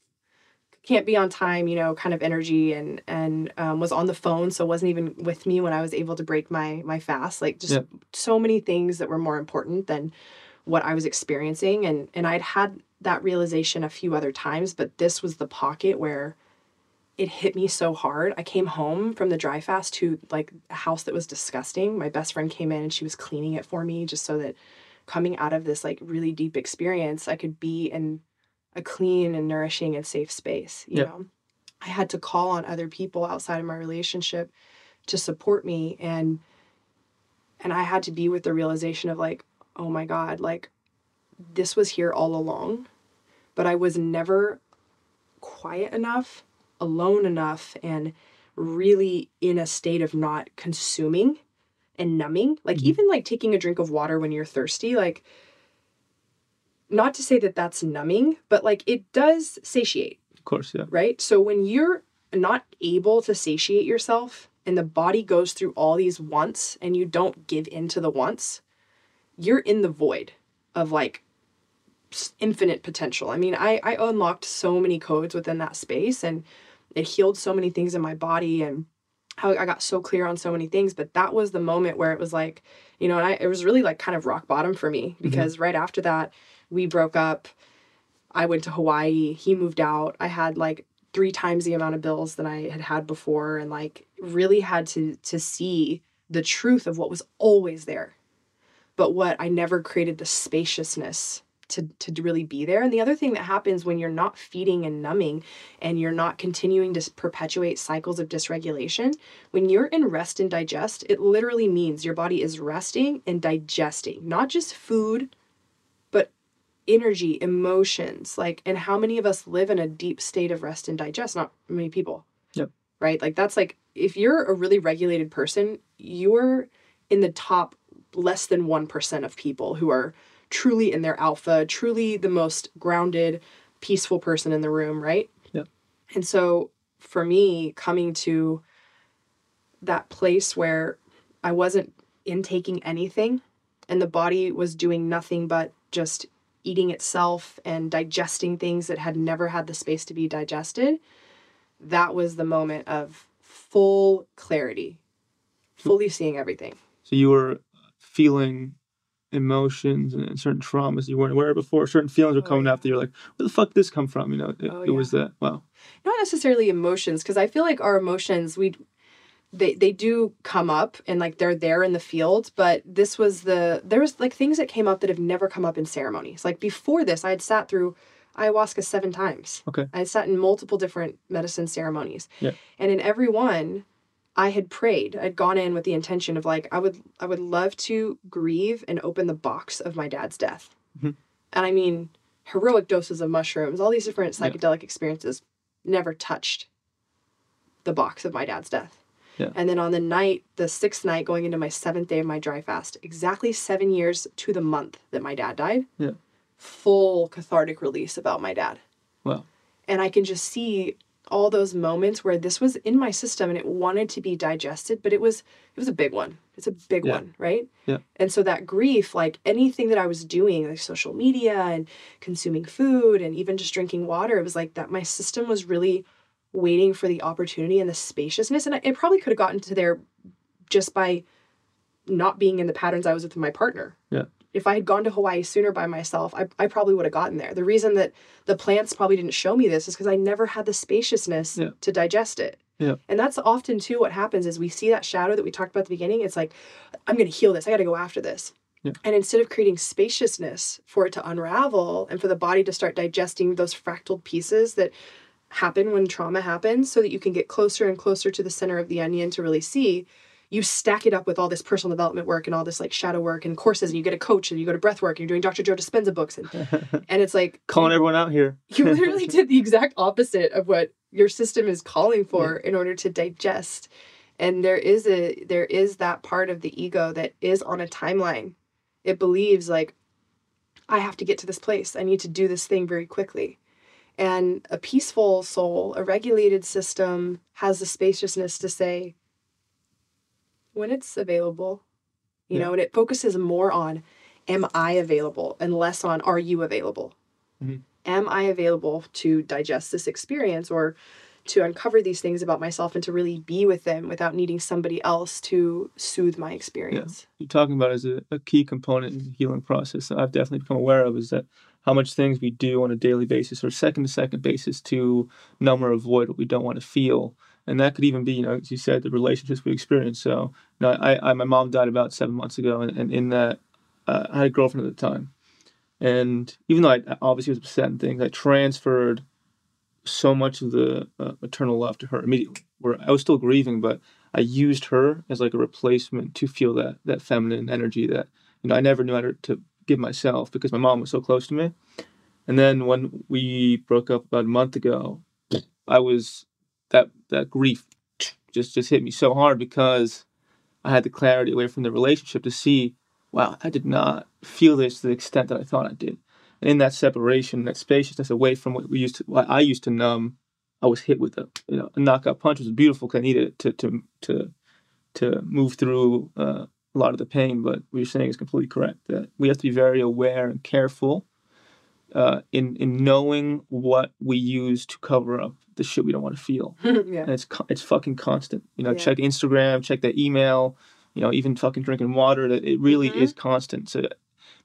can't be on time, you know, kind of energy and and um, was on the phone, so wasn't even with me when I was able to break my my fast. Like just Yeah. so many things that were more important than what I was experiencing, and and I'd had that realization a few other times, but this was the pocket where it hit me so hard. I came home from the dry fast to like a house that was disgusting. My best friend came in and she was cleaning it for me just so that coming out of this like really deep experience, I could be in a clean and nourishing and safe space, you Yeah. know. I had to call on other people outside of my relationship to support me and and I had to be with the realization of like, oh my god, like this was here all along, but I was never quiet enough, alone enough and really in a state of not consuming and numbing. Like Mhm. even like taking a drink of water when you're thirsty, like not to say that that's numbing, but like it does satiate Of course, yeah. right? So when you're not able to satiate yourself and the body goes through all these wants and you don't give in to the wants, you're in the void of like infinite potential. I mean, I I unlocked so many codes within that space and it healed so many things in my body and how I got so clear on so many things, but that was the moment where it was like, you know, and I it was really like kind of rock bottom for me mm-hmm. because right after that we broke up. I went to Hawaii. He moved out. I had like three times the amount of bills than I had had before, and like really had to to see the truth of what was always there, but what I never created the spaciousness to to really be there. And the other thing that happens when you're not feeding and numbing, and you're not continuing to perpetuate cycles of dysregulation, when you're in rest and digest, it literally means your body is resting and digesting, not just food but energy, emotions, like, and how many of us live in a deep state of rest and digest? Not many people. Yep. Right? Like, that's like, if you're a really regulated person, you're in the top less than 1% of people who are truly in their alpha, truly the most grounded, peaceful person in the room, right? Yep. And so for me, coming to that place where I wasn't intaking anything and the body was doing nothing but just eating itself and digesting things that had never had the space to be digested, that was the moment of full clarity, fully seeing everything. So you were feeling emotions and certain traumas you weren't aware of before. Certain feelings were Oh, coming yeah. up that you're like, where the fuck did this come from? You know, it, Oh, it was that. Wow. Not necessarily emotions, because I feel like our emotions, we they they do come up and like they're there in the field, but this was the there was like things that came up that have never come up in ceremonies. Like before this, I had sat through ayahuasca seven times. Okay. I had sat in multiple different medicine ceremonies. Yeah. And in every one, I had prayed. I'd gone in with the intention of like I would I would love to grieve and open the box of my dad's death. Mhm. And I mean heroic doses of mushrooms, all these different Yeah. psychedelic experiences never touched the box of my dad's death. Yeah. And then on the night, the sixth night, going into my seventh day of my dry fast, exactly seven years to the month that my dad died, Yeah. full cathartic release about my dad. Wow. And I can just see all those moments where this was in my system and it wanted to be digested, but it was it was a big one. It's a big Yeah. one, right? Yeah. And so that grief, like anything that I was doing, like social media and consuming food and even just drinking water, it was like that my system was really waiting for the opportunity and the spaciousness. And I, it probably could have gotten to there just by not being in the patterns I was with my partner. Yeah. If I had gone to Hawaii sooner by myself, I, I probably would have gotten there. The reason that the plants probably didn't show me this is because I never had the spaciousness Yeah. to digest it. Yeah. And that's often too what happens is we see that shadow that we talked about at the beginning. It's like, I'm gonna heal this. I gotta go after this. Yeah. And instead of creating spaciousness for it to unravel and for the body to start digesting those fractal pieces that happen when trauma happens so that you can get closer and closer to the center of the onion to really see you stack it up with all this personal development work and all this like shadow work and courses and you get a coach and you go to breath work and you're doing Dr. Joe Dispenza books and, *laughs* and it's like Calling everyone out here. *laughs* you literally *laughs* did the exact opposite of what your system is calling for in order to digest and there is a there is that part of the ego that is on a timeline It believes like I have to get to this place. I need to do this thing very quickly. And a peaceful soul, a regulated system has the spaciousness to say when it's available, you Yeah. know, and it focuses more on am I available and less on are you available? Mhm. Am I available to digest this experience or to uncover these things about myself and to really be with them without needing somebody else to soothe my experience? you're talking about as a, a key component in the healing process that I've definitely become aware of is that how much things we do on a daily basis or second to second basis to numb or avoid what we don't want to feel. And that could even be, you know, as you said, the relationships we experience. So, you know, I, I my mom died about seven months ago, and, and in that, uh, I had a girlfriend at the time, and even though I obviously was upset and things, I transferred so much of the uh, maternal love to her immediately. Where I was still grieving, but I used her as like a replacement to feel that that feminine energy that you know I never knew how to, to give myself because my mom was so close to me. And then when we broke up about a month ago, I was that that grief just just hit me so hard because I had the clarity away from the relationship to see, wow, I did not feel this to the extent that I thought I did. And in that separation, that spaciousness away from what we used to, what I used to numb, I was hit with a you know a knockout punch. It was beautiful because I needed it to to to to move through uh, a lot of the pain. But what you're saying is completely correct. That we have to be very aware and careful uh, in in knowing what we use to cover up the shit we don't want to feel. *laughs* yeah. And it's it's fucking constant. You know, Yeah. check Instagram, check that email. You know, even fucking drinking water. That it really Mhm. is constant. So,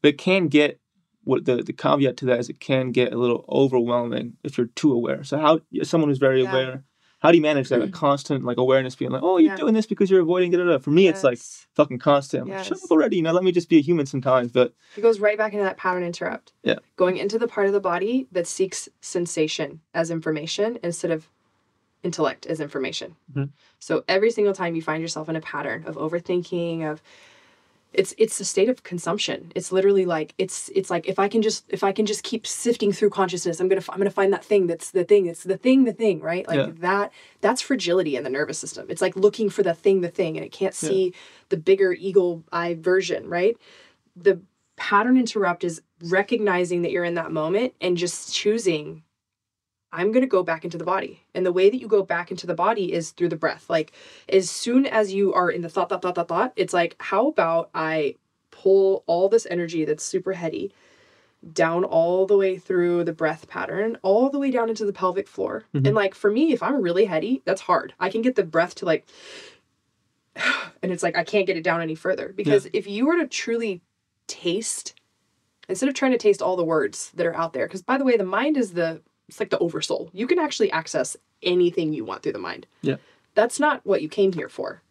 but it can get what the the caveat to that is it can get a little overwhelming if you're too aware. So how someone who's very Yeah. aware, how do you manage that? A *clears throat* constant like awareness, being like, oh, you're Yeah. doing this because you're avoiding da da da. For me, it's like fucking constant. I'm like, shut up already. You know, let me just be a human sometimes. But It goes right back into that pattern interrupt. Yeah. Going into the part of the body that seeks sensation as information instead of intellect as information. Mhm. So every single time you find yourself in a pattern of overthinking, of it's it's a state of consumption. It's literally like it's it's like if I can just if I can just keep sifting through consciousness, I'm gonna f- I'm gonna find that thing that's the thing. It's the thing, the thing, right? Like Yeah. that. That's fragility in the nervous system. It's like looking for the thing, the thing, and it can't Yeah. see the bigger eagle eye version, right? the pattern interrupt is recognizing that you're in that moment and just choosing i'm going to go back into the body. And the way that you go back into the body is through the breath. Like as soon as you are in the thought thought thought thought thought it's like how about i pull all this energy that's super heady down all the way through the breath pattern all the way down into the pelvic floor? Mhm. and like for me if i'm really heady that's hard. I can get the breath to like *sighs* and it's like i can't get it down any further. Because if you were to truly taste instead of trying to taste all the words that are out there because by the way the mind is the it's like the oversoul. You can actually access anything you want through the mind. Yeah. that's not what you came here for.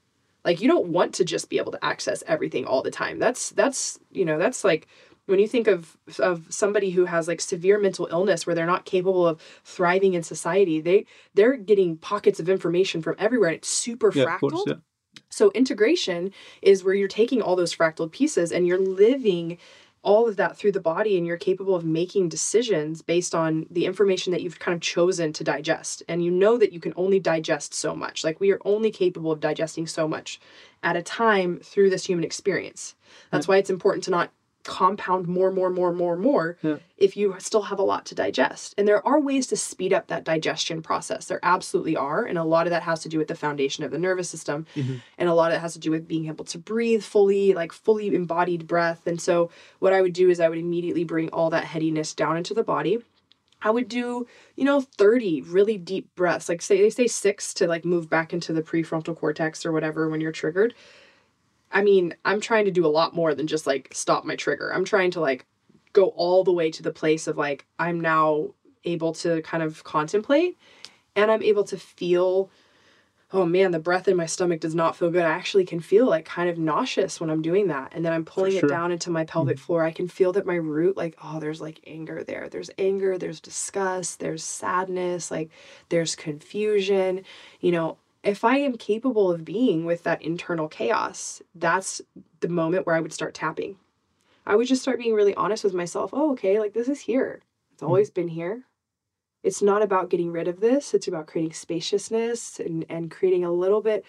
Like you don't want to just be able to access everything all the time. That's that's you know that's like when you think of of somebody who has like severe mental illness where they're not capable of thriving in society they they're getting pockets of information from everywhere and it's super yeah, fractal course, yeah. so integration is where you're taking all those fractal pieces and you're living all of that through the body and you're capable of making decisions based on the information that you've kind of chosen to digest. And you know that you can only digest so much. Like we are only capable of digesting so much at a time through this human experience. That's mm. why it's important to not compound more, more, more, more, more Yeah. if you still have a lot to digest. And there are ways to speed up that digestion process. There absolutely are. And a lot of that has to do with the foundation of the nervous system. Mhm. And a lot of it has to do with being able to breathe fully, like fully embodied breath. And so, what I would do is I would immediately bring all that headiness down into the body. I would do, you know, 30 really deep breaths. Like say they say 6 to like move back into the prefrontal cortex or whatever when you're triggered. I mean, I'm trying to do a lot more than just like stop my trigger. I'm trying to like go all the way to the place of like I'm now able to kind of contemplate and I'm able to feel oh man, the breath in my stomach does not feel good. I actually can feel like kind of nauseous when I'm doing that. And then I'm pulling sure. it down into my mm-hmm. pelvic floor. I can feel that my root, like, oh, there's like anger there. There's anger, there's disgust, there's sadness, like there's confusion. You know, if I am capable of being with that internal chaos, that's the moment where I would start tapping. I would just start being really honest with myself. Oh, okay, like this is here. It's mm-hmm. always been here. It's not about getting rid of this. It's about creating spaciousness and, and creating a little bit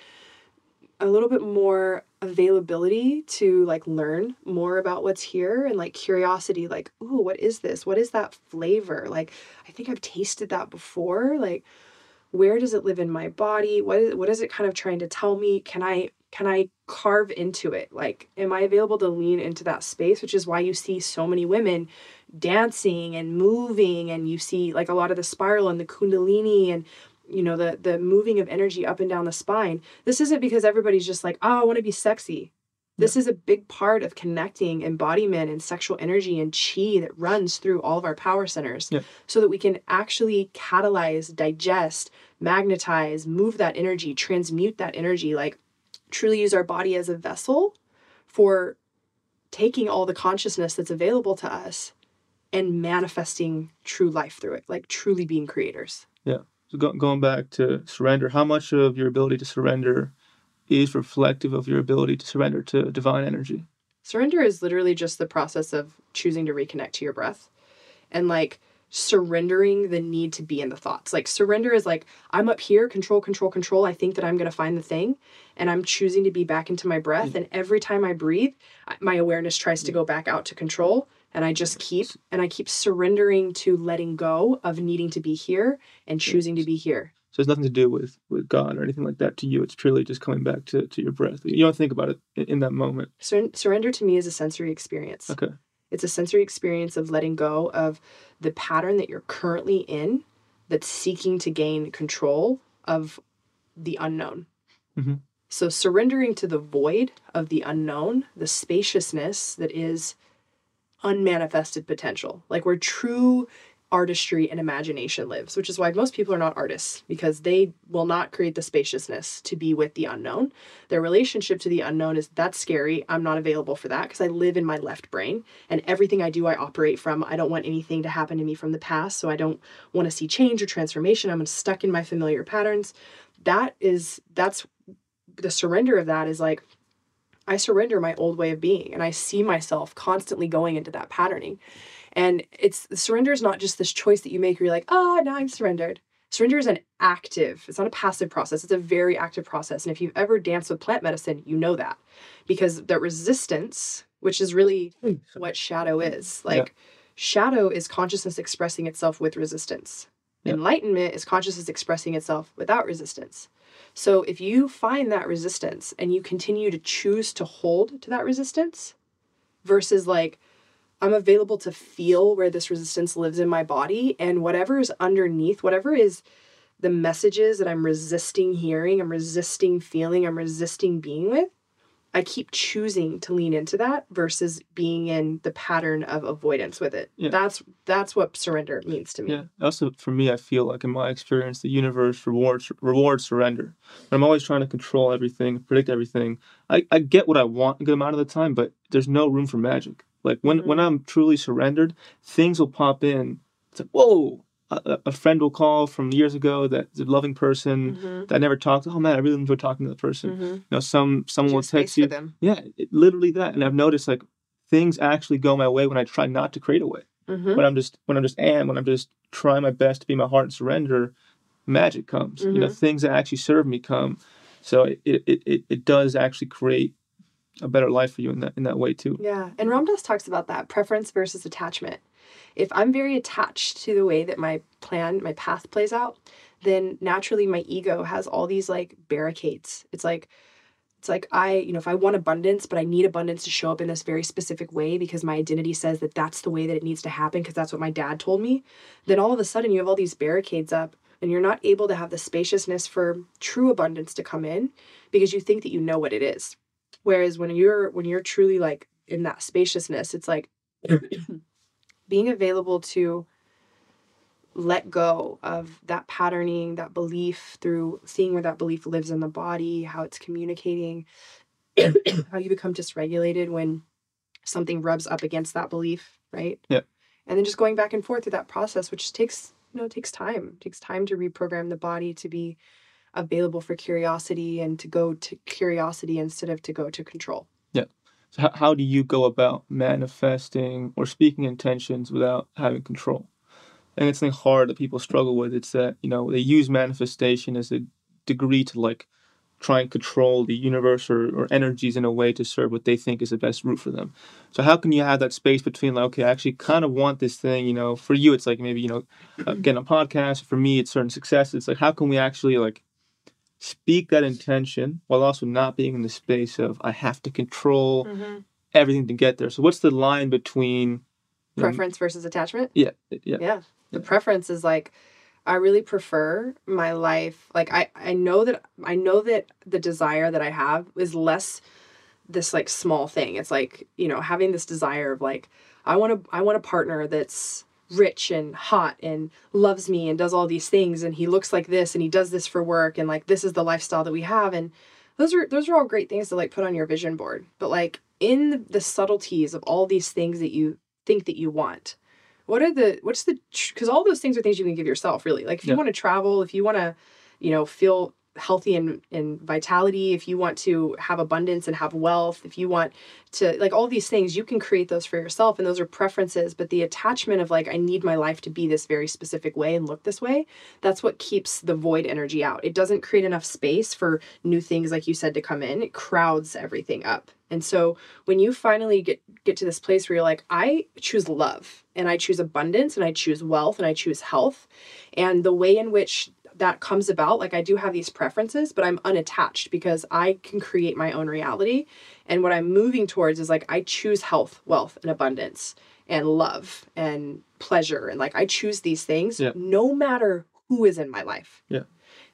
a little bit more availability to like learn more about what's here and like curiosity like ooh what is this what is that flavor like i think i've tasted that before like where does it live in my body? What is, what is it kind of trying to tell me? Can i can i carve into it? Like am i available to lean into that space which is why you see so many women dancing and moving and you see like a lot of the spiral and the kundalini and you know the the moving of energy up and down the spine. This isn't because everybody's just like oh i want to be sexy this yeah. is a big part of connecting embodiment and sexual energy and chi that runs through all of our power centers yeah. so that we can actually catalyze digest magnetize move that energy transmute that energy like truly use our body as a vessel for taking all the consciousness that's available to us and manifesting true life through it like truly being creators yeah so go, going back to surrender, how much of your ability to surrender is reflective of your ability to surrender to divine energy? Surrender is literally just the process of choosing to reconnect to your breath and like surrendering the need to be in the thoughts. Like surrender is like I'm up here, control, control, control. I think that I'm going to find the thing and I'm choosing to be back into my breath mm. and every time I breathe, my awareness tries to go back out to control and I just keep and I keep surrendering to letting go of needing to be here and choosing to be here. So it's nothing to do with with God or anything like that to you. It's purely just coming back to, to your breath. You don't think about it in, in that moment. Sur- surrender to me is a sensory experience. Okay. It's a sensory experience of letting go of the pattern that you're currently in that's seeking to gain control of the unknown. Mm-hmm. So surrendering to the void of the unknown, the spaciousness that is unmanifested potential, like where true artistry and imagination lives, which is why most people are not artists because they will not create the spaciousness to be with the unknown. Their relationship to the unknown is that's scary. I'm not available for that because I live in my left brain and everything I do, I operate from. I don't want anything to happen to me from the past. So I don't want to see change or transformation. I'm stuck in my familiar patterns. That is, that's the surrender of that is like, I surrender my old way of being and I see myself constantly going into that patterning. And it's surrender is not just this choice that you make where you're like, oh, now I'm surrendered. Surrender is an active, it's not a passive process, it's a very active process. And if you've ever danced with plant medicine, you know that because that resistance, which is really what shadow is, like yeah. shadow is consciousness expressing itself with resistance. Yeah. Enlightenment is consciousness expressing itself without resistance. So if you find that resistance and you continue to choose to hold to that resistance versus like, I'm available to feel where this resistance lives in my body and whatever is underneath, whatever is the messages that I'm resisting hearing, I'm resisting feeling, I'm resisting being with, I keep choosing to lean into that versus being in the pattern of avoidance with it. Yeah. That's that's what surrender means to me. Yeah. Also for me I feel like in my experience the universe rewards rewards surrender. I'm always trying to control everything, predict everything. I, I get what I want a good amount of the time, but there's no room for magic. Like when mm-hmm. when I'm truly surrendered, things will pop in. It's like, whoa, a, a, friend will call from years ago that's a loving person mm-hmm. that I never talked to. Oh man, I really enjoy talking to the person. Mm-hmm. You know, some someone will text you. Yeah, it, literally that. And I've noticed like things actually go my way when I try not to create a way. Mm-hmm. When I'm just when I'm just am when I'm just trying my best to be my heart and surrender, magic comes. You know, mm-hmm. things that actually serve me come. So it it it, it does actually create a better life for you in that in that way too. Yeah, and Ram Dass talks about that preference versus attachment if I'm very attached to the way that my plan, my path plays out, then naturally my ego has all these like barricades. It's like, it's like I, you know, if I want abundance, but I need abundance to show up in this very specific way because my identity says that that's the way that it needs to happen because that's what my dad told me, then all of a sudden you have all these barricades up and you're not able to have the spaciousness for true abundance to come in because you think that you know what it is. Whereas when you're when you're truly like in that spaciousness, it's like *clears throat* being available to let go of that patterning, that belief through seeing where that belief lives in the body, how it's communicating, *clears throat* how you become dysregulated when something rubs up against that belief, right? Yeah. And then just going back and forth through that process, which takes, you know, takes time. It takes time to reprogram the body to be available for curiosity and to go to curiosity instead of to go to control. Yeah. So how, how do you go about manifesting or speaking intentions without having control? And it's something hard that people struggle with. It's that, you know, they use manifestation as a degree to like try and control the universe or, or energies in a way to serve what they think is the best route for them. So how can you have that space between like, okay, I actually kind of want this thing, you know, for you it's like maybe, you know, uh, getting a podcast. For me, it's certain success. It's like, how can we actually like speak that intention while also not being in the space of I have to control Mhm. everything to get there. So what's the line between you know, Preference versus attachment. yeah, yeah, yeah the Yeah. preference is like i really prefer my life like i i know that i know that the desire that i have is less this like small thing it's like you know having this desire of like i want to i want a partner that's rich and hot and loves me and does all these things and he looks like this and he does this for work and like this is the lifestyle that we have and those are those are all great things to like put on your vision board but like in the, the subtleties of all these things that you think that you want what are the what's the because all those things are things you can give yourself really like if you Yeah. want to travel if you want to you know feel healthy and, and vitality if you want to have abundance and have wealth if you want to like all these things you can create those for yourself and those are preferences but the attachment of like i need my life to be this very specific way and look this way that's what keeps the void energy out. It doesn't create enough space for new things like you said to come in. It crowds everything up. And so when you finally get get to this place where you're like i choose love and i choose abundance and i choose wealth and i choose health and the way in which that comes about like i do have these preferences but i'm unattached because i can create my own reality and what i'm moving towards is like i choose health wealth and abundance and love and pleasure and like i choose these things Yeah. no matter who is in my life Yeah.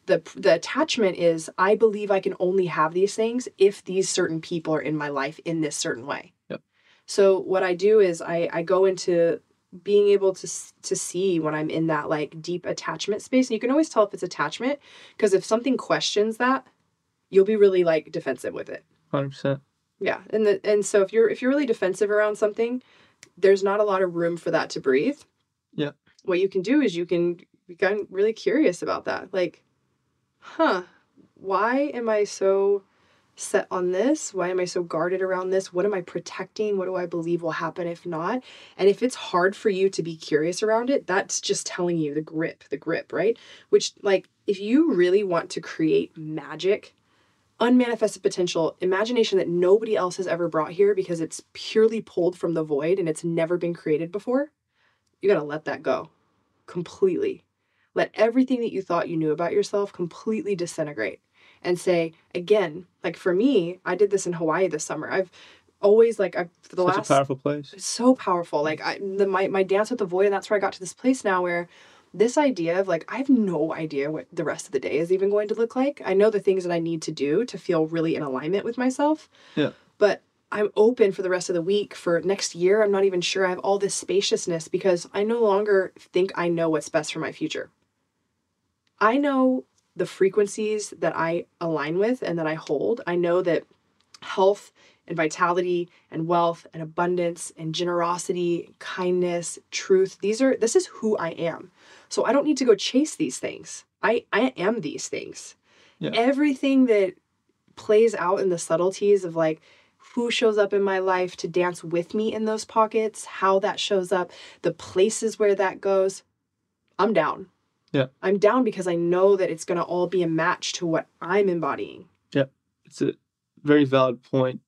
the the attachment is i believe i can only have these things if these certain people are in my life in this certain way Yep. so what i do is i i go into being able to to see when i'm in that like deep attachment space. And you can always tell if it's attachment because if something questions that you'll be really like defensive with it. Hundred percent. yeah. And the and so if you're if you're really defensive around something there's not a lot of room for that to breathe. Yeah. what you can do is you can become really curious about that. Like huh why am i so set on this? Why am i so guarded around this? What am i protecting? What do i believe will happen if not? And if it's hard for you to be curious around it that's just telling you the grip the grip right? Which like if you really want to create magic unmanifested potential imagination that nobody else has ever brought here because it's purely pulled from the void and it's never been created before you got to let that go. Completely. Let everything that you thought you knew about yourself completely disintegrate and say again like for me i did this in hawaii this summer i've always like i've for the Such last a powerful place. it's so powerful. Like I the my, my dance with the void, and that's where I got to this place now where this idea of like I have no idea what the rest of the day is even going to look like. I know the things that I need to do to feel really in alignment with myself. Yeah. But I'm open for the rest of the week. For next year, I'm not even sure I have all this spaciousness because I no longer think I know what's best for my future. I know the frequencies that I align with and that I hold. I know that health and vitality and wealth and abundance and generosity, kindness, truth. These are this is who I am. So I don't need to go chase these things. I I am these things. Yeah. Everything that plays out in the subtleties of like who shows up in my life to dance with me in those pockets, how that shows up, the places where that goes, I'm down. Yeah. I'm down because I know that it's going to all be a match to what I'm embodying. Yeah. It's a very valid point.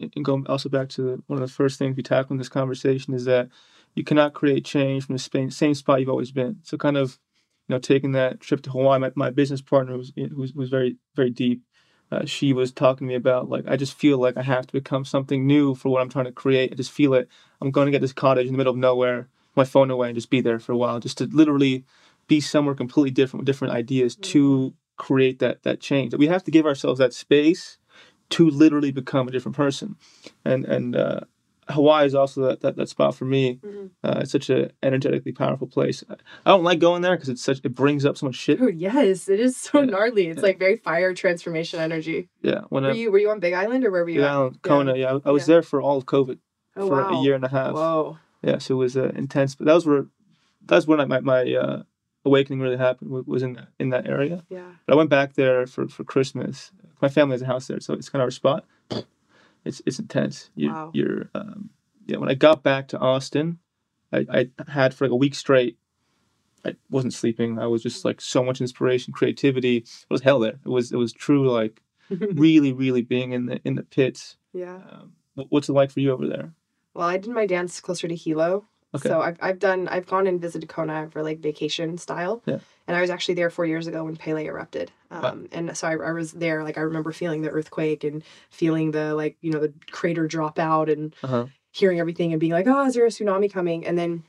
And going also back to the, one of the first things we tackle in this conversation is that you cannot create change from the same, same spot you've always been. So kind of, you know, taking that trip to Hawaii, my, my business partner was, was was very very deep. Uh, she was talking to me about like I just feel like I have to become something new for what I'm trying to create. I just feel it. I'm going to get this cottage in the middle of nowhere, my phone away, and just be there for a while, just to literally be somewhere completely different with different ideas to create that that change. We have to give ourselves that space to literally become a different person, and and uh, Hawaii is also that, that, that spot for me. Mhm. Uh, it's such a energetically powerful place. I don't like going there because it's such it brings up so much shit. Dude, yes, it is so Yeah. gnarly. It's Yeah. like very fire transformation energy. Yeah, when Were I you were you on Big Island or where were you? Big at? Island, Kona, yeah, I, I was Yeah. there for all of COVID Oh for wow. a year and a half. Whoa. Yeah, so it was uh, intense. But that was where that's when I, my my uh, awakening really happened. Was in in that area. Yeah. But I went back there for, for Christmas. My family has a house there, so it's kind of our spot. It's it's intense. You, Wow. You're um, yeah. When I got back to Austin, I, I had for like a week straight. I wasn't sleeping. I was just like so much inspiration, creativity. It was hell there. It was it was true like *laughs* really, really being in the in the pits. yeah. Um, what's it like for you over there? Well, I did my dance closer to Hilo. Okay. So I've, I've done I've gone and visited Kona for like vacation style. Yeah. And I was actually there four years ago when Pele erupted. Um, Wow. and so I, I was there like I remember feeling the earthquake and feeling the like you know the crater drop out and Uh huh. hearing everything and being like oh is there a tsunami coming and then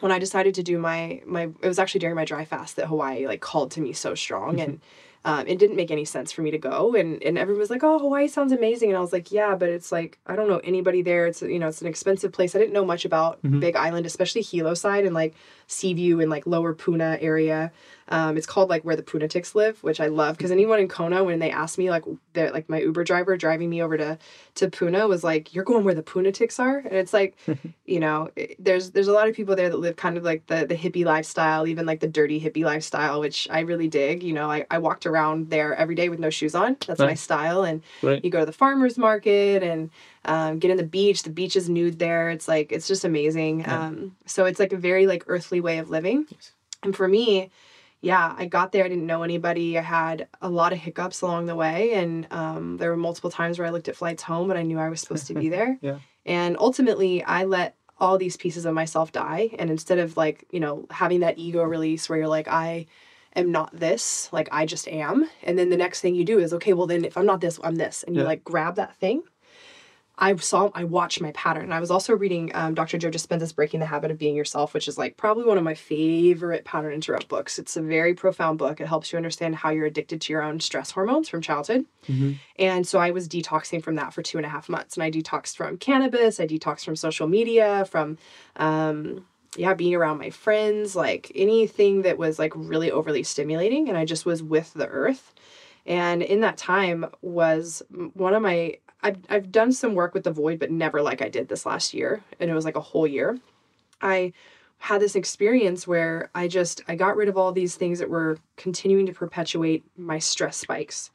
when I decided to do my my it was actually during my dry fast that Hawaii like called to me so strong and um, it didn't make any sense for me to go. And and everyone was like oh Hawaii sounds amazing. And I was like yeah but it's like I don't know anybody there. It's you know it's an expensive place. I didn't know much about Mhm. Big Island especially Hilo side and like Seaview and like Lower Puna area um, it's called like where the Punatics live which I love because anyone in Kona when they asked me like that like my Uber driver driving me over to to Puna was like you're going where the Punatics are? And it's like *laughs* you know it- there's there's a lot of people there that live kind of like the the hippie lifestyle even like the dirty hippie lifestyle which i really dig you know i, I walked around there every day with no shoes on. That's my style and Right. you go to the farmers market and um, get in the beach. The beach is nude there. It's like it's just amazing. Yeah. um, so it's like a very like earthly way of living. Yes. and for me yeah i got there i didn't know anybody i had a lot of hiccups along the way and um, there were multiple times where i looked at flights home but i knew i was supposed to be *laughs* there Yeah. and ultimately i let all these pieces of myself die and instead of like you know having that ego release where you're like i am not this like i just am and then the next thing you do is okay well then if i'm not this i'm this and you Yeah. like grab that thing I saw, I watched my pattern. I was also reading um, Dr. Joe Dispenza's Breaking the Habit of Being Yourself, which is like probably one of my favorite pattern interrupt books. It's a very profound book. It helps you understand how you're addicted to your own stress hormones from childhood. Mhm. And so I was detoxing from that for two and a half months. And I detoxed from cannabis, I detoxed from social media, from, um, yeah, being around my friends, like anything that was like really overly stimulating. And I just was with the earth. And in that time was one of my, I've, I've done some work with the void, but never like I did this last year. And it was like a whole year. I had this experience where I just, I got rid of all these things that were continuing to perpetuate my stress spikes.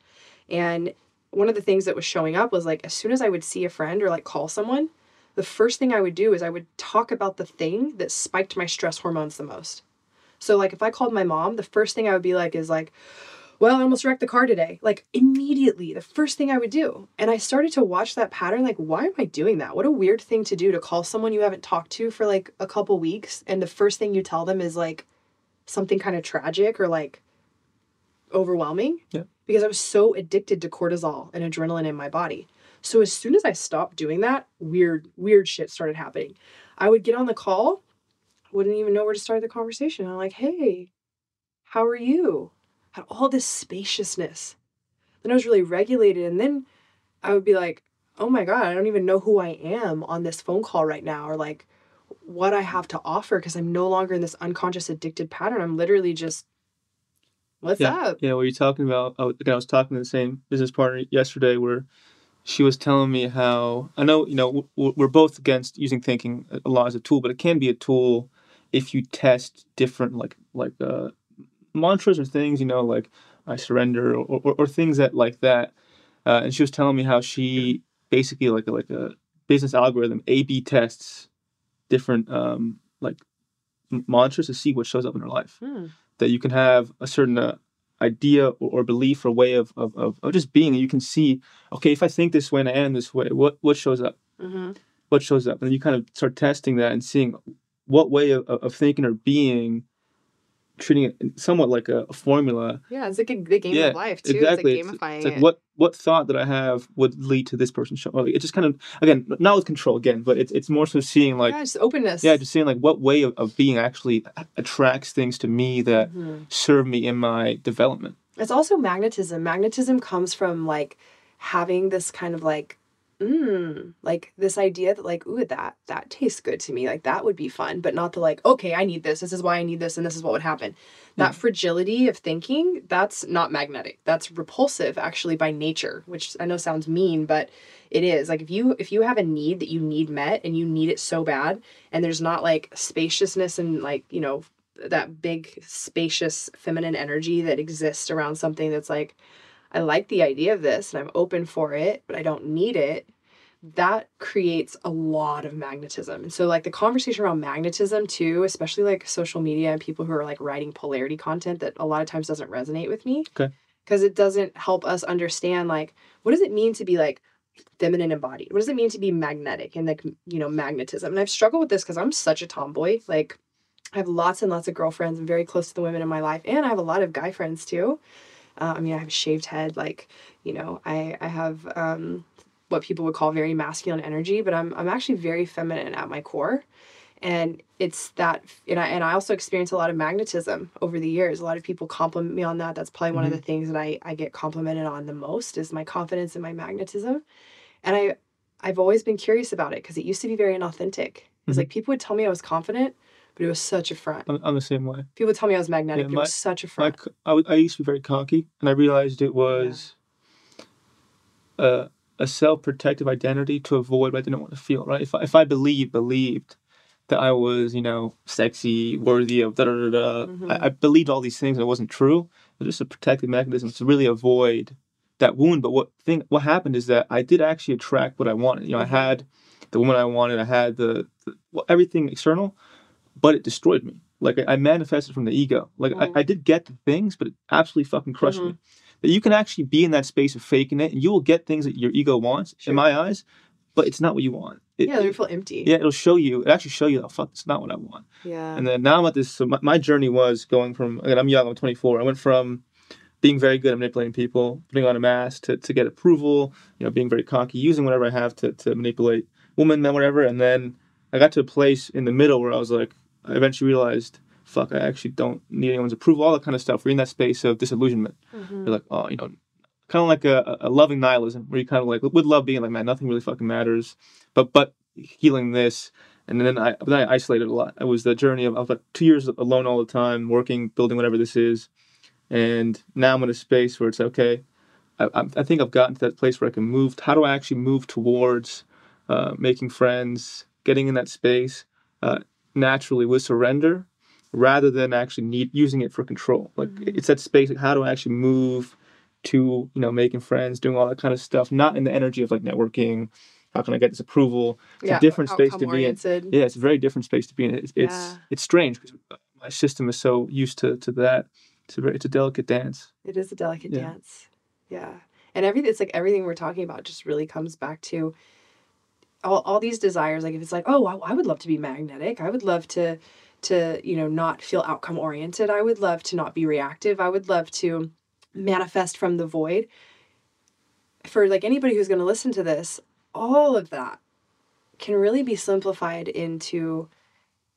And one of the things that was showing up was like, as soon as I would see a friend or like call someone, the first thing I would do is I would talk about the thing that spiked my stress hormones the most. So, like, if I called my mom, the first thing I would be like is like, well, I almost wrecked the car today. Like, immediately, the first thing I would do. And I started to watch that pattern. Like, why am I doing that? What a weird thing to do to call someone you haven't talked to for like a couple weeks. And the first thing you tell them is like something kind of tragic or like overwhelming. Yeah. Because I was so addicted to cortisol and adrenaline in my body. So as soon as I stopped doing that, weird, weird shit started happening. I would get on the call, wouldn't even know where to start the conversation. I'm like, hey, how are you? Had all this spaciousness. Then I was really regulated. And then I would be like, oh my God, I don't even know who I am on this phone call right now, or like what I have to offer because I'm no longer in this unconscious addicted pattern. I'm literally just, what's yeah, up? Yeah, what you're talking about. Again, I was talking to the same business partner yesterday where she was telling me how I know, you know, we're both against using thinking a lot as a tool, but it can be a tool if you test different, like, like, uh, mantras or things, you know, like I surrender or, or, or things that like that. Uh, and she was telling me how she basically like a, like a business algorithm A/B tests different um, like mantras to see what shows up in her life Hmm. that you can have a certain uh, idea or, or belief or way of, of, of, of just being and you can see okay if i think this way and i am this way what what shows up hmm what shows up and you kind of start testing that and seeing what way of, of thinking or being treating it somewhat like a, a formula Yeah, it's like a, the game Yeah, of life too. exactly It's like gamifying it's like it. what what thought that i have would lead to this person show like, it just kind of again not with control again but it's, it's more so seeing like yeah, just openness. yeah just seeing like what way of, of being actually attracts things to me that Mhm. serve me in my development It's also magnetism. Magnetism comes from like having this kind of like, mm, like this idea that like, ooh, that that tastes good to me. Like that would be fun, but not the like, okay, I need this. This is why I need this, and this is what would happen. That fragility of thinking, that's not magnetic. That's repulsive actually by nature, which I know sounds mean, but it is. Like if you if you have a need that you need met and you need it so bad, and there's not like spaciousness and like, you know, that big spacious feminine energy that exists around something that's like I like the idea of this and I'm open for it, but I don't need it. That creates a lot of magnetism. And so like the conversation around magnetism too, especially like social media and people who are like writing polarity content that a lot of times doesn't resonate with me. Okay. because it doesn't help us understand like what does it mean to be like feminine embodied? What does it mean to be magnetic and like you know magnetism? And I've struggled with this because I'm such a tomboy. Like I have lots and lots of girlfriends. I'm very close to the women in my life, and I have a lot of guy friends too. Uh, I mean, I have a shaved head. Like you know, I I have um, what people would call very masculine energy, but I'm I'm actually very feminine at my core and it's that and I, and I also experience a lot of magnetism over the years a lot of people compliment me on that that's probably one mm-hmm. of the things that I, I get complimented on the most is my confidence and my magnetism and i i've always been curious about it because it used to be very inauthentic it's mm-hmm. like people would tell me i was confident but it was such a front i'm, I'm the same way people tell me i was magnetic yeah, my, it was such a front my, I, I used to be very cocky and i realized it was yeah. a, a self-protective identity to avoid what i didn't want to feel right if, if i believed believed that I was, you know, sexy, worthy of da da da da. Mm-hmm. I, I, believed all these things and it wasn't true. It was just a protective mechanism to really avoid that wound. But what thing what happened is that I did actually attract what I wanted. You know, mm-hmm. I had the woman I wanted, I had the, the well, everything external, but it destroyed me. Like I, I manifested from the ego. Like mm-hmm. I, I, did get the things, but it absolutely fucking crushed me. Mm-hmm. That you can actually be in that space of faking it and you will get things that your ego wants, sure. in my eyes, but it's not what you want it, yeah, they feel empty. Yeah, it'll show you. It actually show you, oh fuck, it's not what I want. Yeah. And then now I'm at this. So my, my journey was going from. Again, I'm young. I'm 24. I went from being very good at manipulating people, putting on a mask to, to get approval. You know, being very cocky, using whatever I have to to manipulate women, men, whatever. And then I got to a place in the middle where I was like, I eventually realized, fuck, I actually don't need anyone's approval. All that kind of stuff. We're in that space of disillusionment. Mm-hmm. You're like, oh, you know, kind of like a, a loving nihilism where you kind of like with love being like man nothing really fucking matters but but healing this and then I then I isolated a lot. It was the journey of I was like two years alone all the time, working, building whatever this is, and now I'm in a space where it's okay. I, I think I've gotten to that place where I can move. How do I actually move towards uh, making friends, getting in that space uh, naturally with surrender, rather than actually need using it for control. Like mm-hmm. it's that space. Like how do I actually move to you know making friends, doing all that kind of stuff, not in the energy of like networking how can I get this approval? It's yeah, a different space to be in. Yeah, it's a very different space to be in. It's it's, yeah. it's strange because my system is so used to to that. It's a very, it's a delicate dance. It is a delicate yeah. dance. Yeah, and everything. It's like everything we're talking about just really comes back to all all these desires. Like if it's like, oh, I, I would love to be magnetic. I would love to to you know not feel outcome oriented. I would love to not be reactive. I would love to manifest from the void for like anybody who's going to listen to this all of that can really be simplified into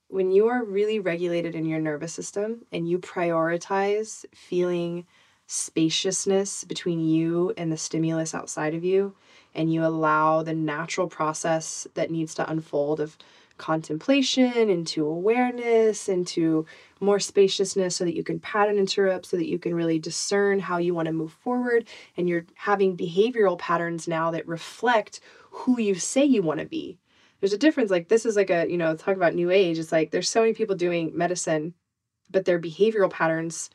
when you are really regulated in your nervous system and you prioritize feeling spaciousness between you and the stimulus outside of you, and you allow the natural process that needs to unfold of contemplation into awareness into more spaciousness so that you can pattern interrupt so that you can really discern how you want to move forward and you're having behavioral patterns now that reflect who you say you want to be. There's a difference. Like this is like a, you know, talk about new age. It's like there's so many people doing medicine, but their behavioral patterns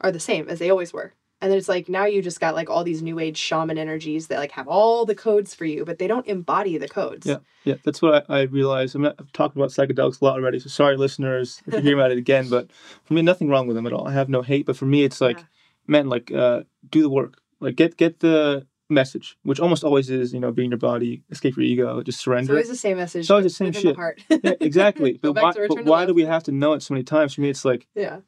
are the same as they always were. And then it's like now you just got like all these new age shaman energies that like have all the codes for you, but they don't embody the codes. Yeah, yeah, that's what I, I realized. I'm not, I've talked about psychedelics a lot already, so sorry, listeners, if you hear about it again. But for me, nothing wrong with them at all. I have no hate, but for me, it's like, yeah. man, like uh, do the work. Like get get the message, which almost always is, you know, being your body, escape your ego, just surrender. It's always the same message. It's always the same shit. The yeah, exactly. *laughs* but why, but why do we have to know it so many times? For me, it's like, yeah,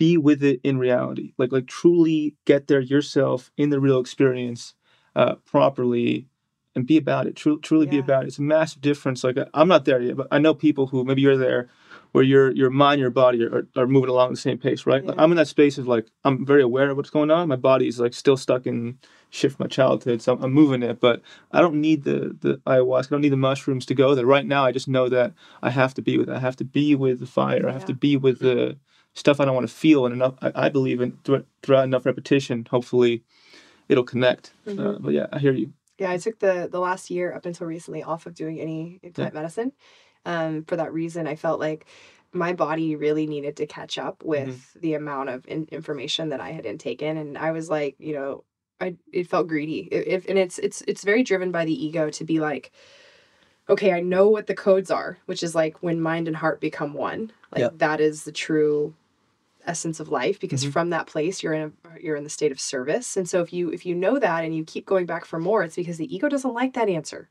be with it in reality. Like, like truly get there yourself in the real experience, uh, properly, and be about it. Truly, truly yeah. be about it. It's a massive difference. Like, I'm not there yet, but I know people who maybe you're there where your your mind, your body are, are moving along the same pace, right? Yeah. Like I'm in that space of like I'm very aware of what's going on. My body is like still stuck in shift from my childhood, so I'm, I'm moving it. But I don't need the the ayahuasca. I don't need the mushrooms to go there. Right now, I just know that I have to be with. It. I have to be with the fire. I have yeah. to be with the stuff I don't want to feel. And enough, I, I believe in throughout enough repetition, hopefully, it'll connect. Uh, mm-hmm. Uh, but yeah, I hear you. Yeah, I took the the last year up until recently off of doing any plant yeah. medicine um, for that reason, I felt like my body really needed to catch up mm-hmm. with mm-hmm. the amount of in- information that I had intaken, and I was like, you know, I it felt greedy. If and it's it's it's very driven by the ego to be like, okay, I know what the codes are, which is like when mind and heart become one. Like that is the true essence of life because Mhm. from that place you're in a you're in the state of service. And so if you if you know that and you keep going back for more it's because the ego doesn't like that answer.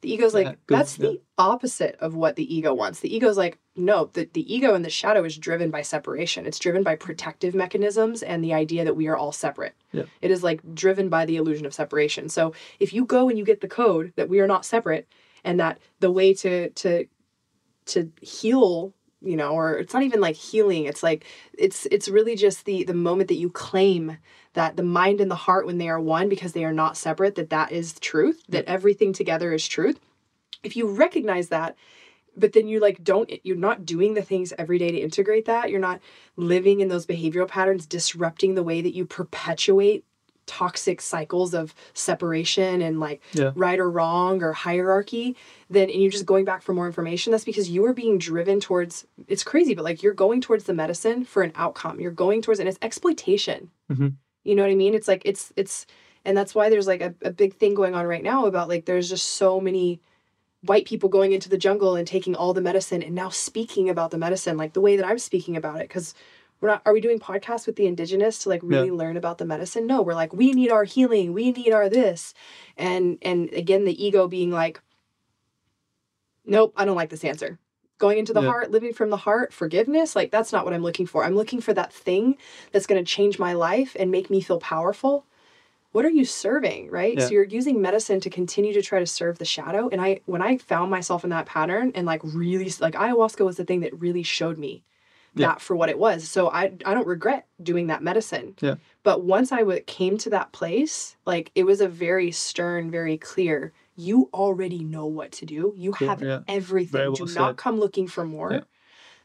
The ego's like Yeah, good, that's the opposite of what the ego wants. The ego's like no the, the ego and the shadow is driven by separation. It's driven by protective mechanisms and the idea that we are all separate. Yeah. it is like driven by the illusion of separation. So if you go and you get the code that we are not separate and that the way to to to heal you know or it's not even like healing it's like it's it's really just the the moment that you claim that the mind and the heart when they are one because they are not separate that that is truth that everything together is truth. If you recognize that but then you like don't you're not doing the things every day to integrate that you're not living in those behavioral patterns disrupting the way that you perpetuate toxic cycles of separation and like Yeah. right or wrong or hierarchy then and you're just going back for more information that's because you are being driven towards it's crazy but like you're going towards the medicine for an outcome you're going towards and it's exploitation Mhm. you know what i mean it's like it's it's and that's why there's like a, a big thing going on right now about like there's just so many white people going into the jungle and taking all the medicine and now speaking about the medicine like the way that i'm speaking about it because we're not are we doing podcasts with the indigenous to like really learn about the medicine? No we're like we need our healing we need our this. And and again the ego being like nope i don't like this answer. Going into the Yeah. heart living from the heart forgiveness like that's not what i'm looking for. I'm looking for that thing that's going to change my life and make me feel powerful. What are you serving right? Yeah. so you're using medicine to continue to try to serve the shadow. And i when i found myself in that pattern and like really like ayahuasca was the thing that really showed me Yeah. that for what it was so i i don't regret doing that medicine Yeah. but once i w- came to that place like it was a very stern very clear you already know what to do you have yeah. everything Very do well not come looking for more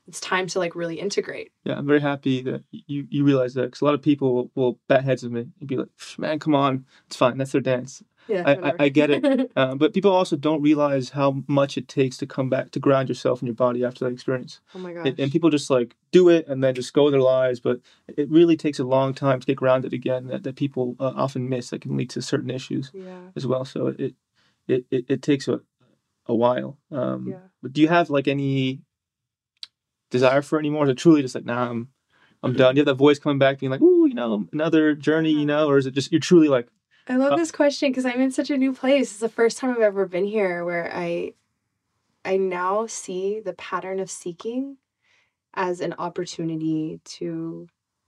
it's time to like really integrate Yeah, I'm very happy that you you realize that because a lot of people will, will bat heads with me and be like, "Man, come on, it's fine. That's their dance." Yeah I- I- I get it. *laughs* Uh, but people also don't realize how much it takes to come back to ground yourself and your body after that experience. oh my gosh And, and people just like do it and then just go their lives. But it really takes a long time to get grounded again. That, that people uh, often miss that can lead to certain issues yeah as well. So it it it, it takes a a while. Um, Yeah. But do you have like any desire for any more? Is it truly just like, nah, I'm I'm done? Do you have that voice coming back being like, ooh, you know, another journey, you know, or is it just you're truly like, I love Uh, this question because I'm in such a new place. It's the first time I've ever been here where I I now see the pattern of seeking as an opportunity to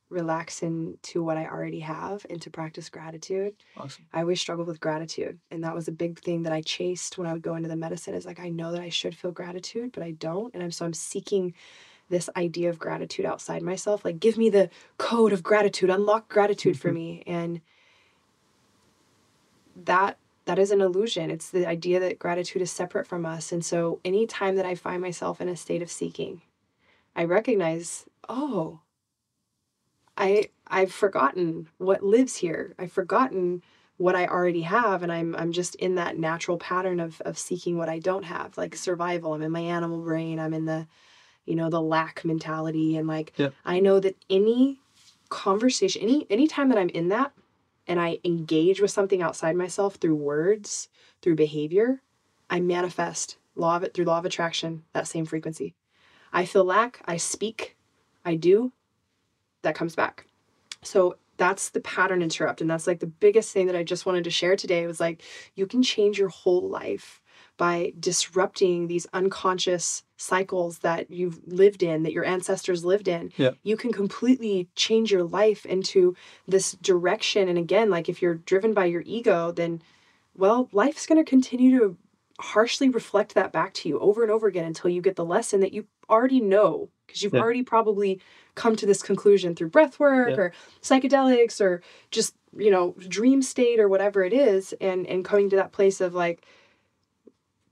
relax into what I already have and to practice gratitude. awesome? I always struggled with gratitude. And that was a big thing that I chased when I would go into the medicine is like I know that I should feel gratitude, but I don't. And I'm so I'm seeking this idea of gratitude outside myself. Like give me the code of gratitude, unlock gratitude for Mhm. me. And that that is an illusion. It's the idea that gratitude is separate from us. And so anytime that I find myself in a state of seeking, I recognize, oh, I I've forgotten what lives here. I've forgotten what I already have and I'm I'm just in that natural pattern of of seeking what I don't have, like survival. I'm in my animal brain. I'm in the you know, the lack mentality and like. I know that any conversation, any anytime that I'm in that and I engage with something outside myself through words, through behavior, I manifest law of it through law of attraction, that same frequency. I feel lack, I speak, I do, that comes back. So that's the pattern interrupt. And that's like the biggest thing that I just wanted to share today was like, you can change your whole life by disrupting these unconscious cycles that you've lived in, that your ancestors lived in. Yeah. You can completely change your life into this direction. And again, like if you're driven by your ego, then, well, life's going to continue to harshly reflect that back to you over and over again until you get the lesson that you already know because you've Yeah. already probably come to this conclusion through breath work Yeah. or psychedelics or just you know dream state or whatever it is and and coming to that place of like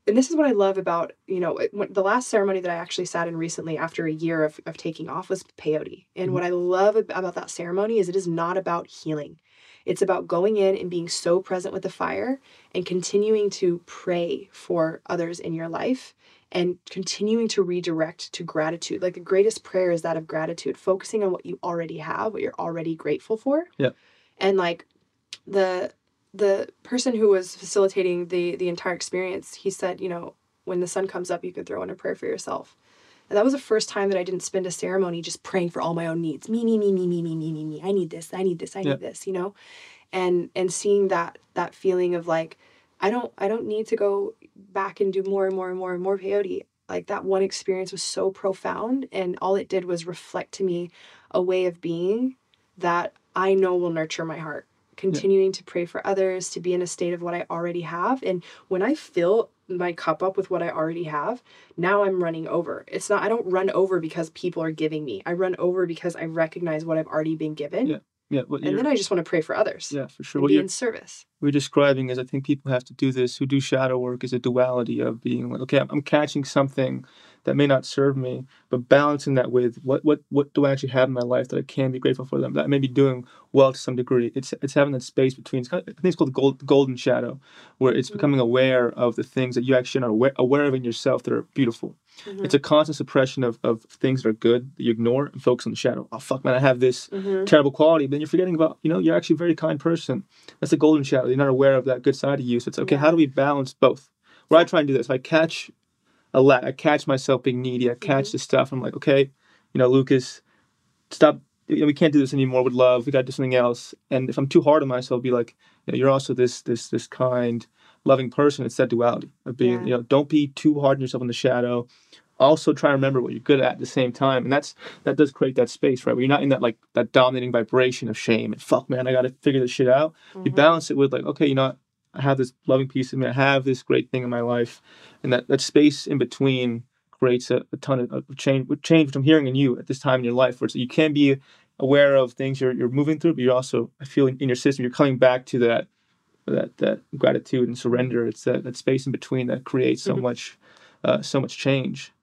and this is what i love about you know it- the last ceremony that i actually sat in recently after a year of, of taking off was peyote and Mhm. what i love about that ceremony is it is not about healing it's about going in and being so present with the fire and continuing to pray for others in your life and continuing to redirect to gratitude. Like the greatest prayer is that of gratitude, focusing on what you already have, what you're already grateful for. Yeah. And like the the person who was facilitating the the entire experience, he said, you know, when the sun comes up, you can throw in a prayer for yourself. And that was the first time that I didn't spend a ceremony just praying for all my own needs. Me, me, me, me, me, me, me, me, me. I need this. I need this. I need Yeah. this, you know? And and seeing that that feeling of like I don't I don't need to go back and do more and more and more and more peyote. Like that one experience was so profound and all it did was reflect to me a way of being that I know will nurture my heart. Continuing to pray for others, to be in a state of what I already have. And when I fill my cup up with what I already have, now I'm running over. It's not, I don't run over because people are giving me. I run over because I recognize what I've already been given. Yeah, Yeah, And then I just want to pray for others yeah, for sure. What be in service. we're describing is I think people have to do this who do shadow work is a duality of being like, okay, I'm, I'm catching something that may not serve me, but balancing that with what what what do I actually have in my life that I can be grateful for them that I may be doing well to some degree. It's it's having that space between. Kind of, I think it's called the gold, golden shadow, where it's becoming aware of the things that you actually are aware, aware of in yourself that are beautiful. Mhm. It's a constant suppression of, of things that are good that you ignore and focus on the shadow. Oh fuck, man, I have this Mhm. terrible quality, but then you're forgetting about, you know, you're actually a very kind person. That's the golden shadow. You're not aware of that good side of you. So it's okay, how do we balance both? Where I try and do this, I catch a I catch myself being needy, I catch this stuff. I'm like, okay, you know, Lucas, stop. You know, we can't do this anymore with love. We got to do something else. And if I'm too hard on myself, I'll be like, you know, you're also this this this kind, loving person. It's that duality of being, Yeah. you know, don't be too hard on yourself in the shadow. Also try to remember what you're good at at the same time. And that's that does create that space, right? Where you're not in that like that dominating vibration of shame and fuck man, I gotta figure this shit out. You Mhm. balance it with like, okay, you know? I have this loving piece of me, I have this great thing in my life. And that, that space in between creates a, a ton of, of change change which I'm hearing in you at this time in your life where it's, you can be aware of things you're you're moving through, but you're also I feel in, in your system you're coming back to that that that gratitude and surrender. It's that, that space in between that creates so Mhm. much uh, so much change.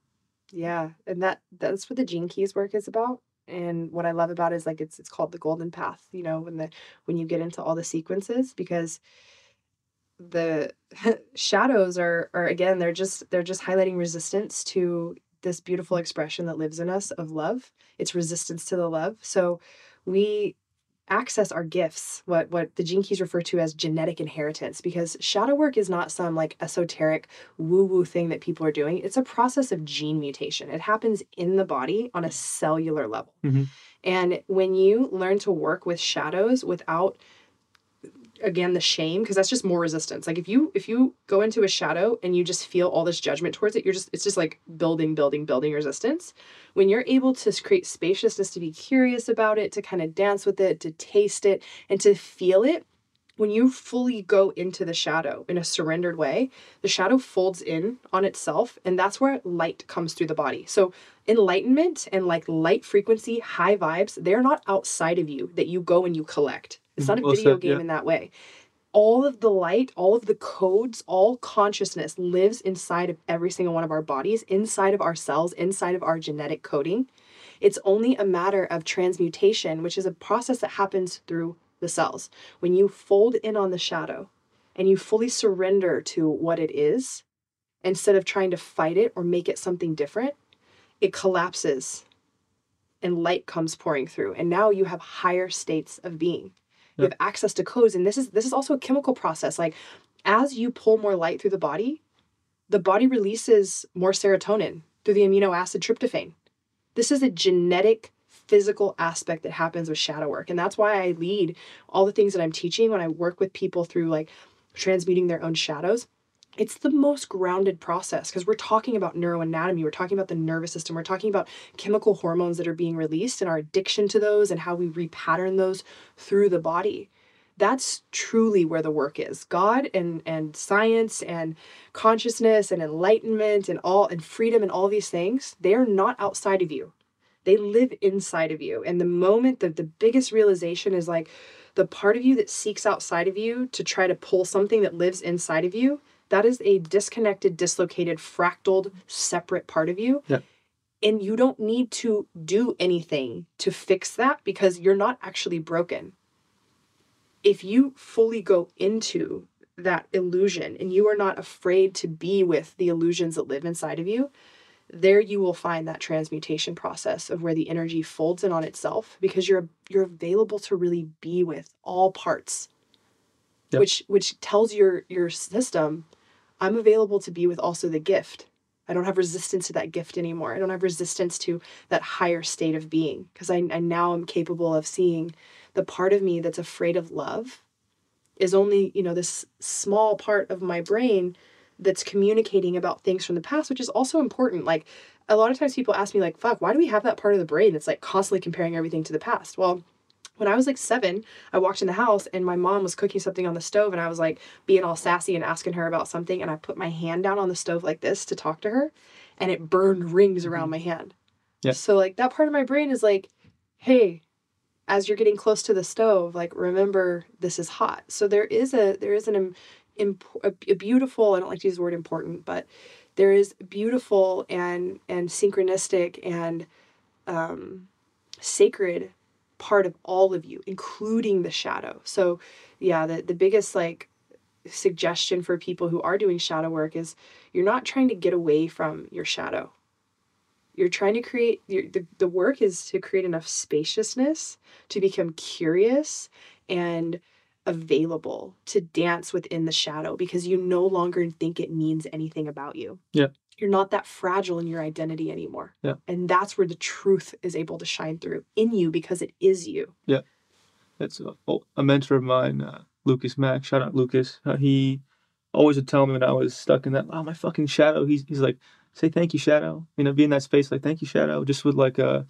Yeah, and that that's what the Gene Keys work is about. And what I love about it is like it's it's called the golden path, you know, when the when you get into all the sequences because the *laughs* shadows are are again they're just they're just highlighting resistance to this beautiful expression that lives in us of love. It's resistance to the love. So we access our gifts, what what the gene keys refer to as genetic inheritance, because shadow work is not some like esoteric woo-woo thing that people are doing. It's a process of gene mutation. It happens in the body on a cellular level. Mhm. And when you learn to work with shadows without again the shame because that's just more resistance. Like if you if you go into a shadow and you just feel all this judgment towards it you're just it's just like building building building resistance. When you're able to create spaciousness to be curious about it to kind of dance with it to taste it and to feel it when you fully go into the shadow in a surrendered way the shadow folds in on itself and that's where light comes through the body. So enlightenment and like light frequency high vibes they're not outside of you that you go and you collect it's not a. Well video said, game yeah. in that way all of the light, all of the codes, all consciousness lives inside of every single one of our bodies, inside of our cells, inside of our genetic coding. It's only a matter of transmutation, which is a process that happens through the cells. When you fold in on the shadow and you fully surrender to what it is, instead of trying to fight it or make it something different, it collapses and light comes pouring through. And now you have higher states of being you have access to codes and this is this is also a chemical process like as you pull more light through the body the body releases more serotonin through the amino acid tryptophan. This is a genetic physical aspect that happens with shadow work and that's why i lead all the things that i'm teaching when i work with people through like transmuting their own shadows it's the most grounded process because we're talking about neuroanatomy we're talking about the nervous system we're talking about chemical hormones that are being released and our addiction to those and how we repattern those through the body. That's truly where the work is. God and and science and consciousness and enlightenment and all and freedom and all these things they are not outside of you. They live inside of you. And the moment that the biggest realization is like the part of you that seeks outside of you to try to pull something that lives inside of you that is a disconnected dislocated fractaled separate part of you Yeah. and you don't need to do anything to fix that because you're not actually broken if you fully go into that illusion and you are not afraid to be with the illusions that live inside of you, there you will find that transmutation process of where the energy folds in on itself because you're you're available to really be with all parts. Yep. Which which tells your your system I'm available to be with also the gift I don't have resistance to that gift anymore. I don't have resistance to that higher state of being because I, I now am capable of seeing the part of me that's afraid of love is only, you know, this small part of my brain that's communicating about things from the past, which is also important. Like a lot of times people ask me, like, fuck, why do we have that part of the brain that's like constantly comparing everything to the past? Well, when I was like seven, I walked in the house and my mom was cooking something on the stove, and I was like being all sassy and asking her about something. And I put my hand down on the stove like this to talk to her, and it burned rings around my hand. Yeah. So, like, that part of my brain is like, hey, as you're getting close to the stove, like, remember this is hot. So, there is a, there is an, im- imp- a, a beautiful, I don't like to use the word important, but there is beautiful and, and synchronistic and, um, sacred part of all of you, including the shadow. So, yeah, the, the biggest like suggestion for people who are doing shadow work is you're not trying to get away from your shadow. You're trying to create the, the work is to create enough spaciousness to become curious and available to dance within the shadow because you no longer think it means anything about you. Yeah. You're not that fragile in your identity anymore. Yeah. And that's where the truth is able to shine through in you because it is you. Yeah. That's a, oh, a mentor of mine, uh, Lucas Mack. Shout out Lucas. Uh, he always would tell me when I was stuck in that, oh, my fucking shadow. He's, he's like, say thank you, shadow. You know, be in that space like, thank you, shadow. Just with like uh,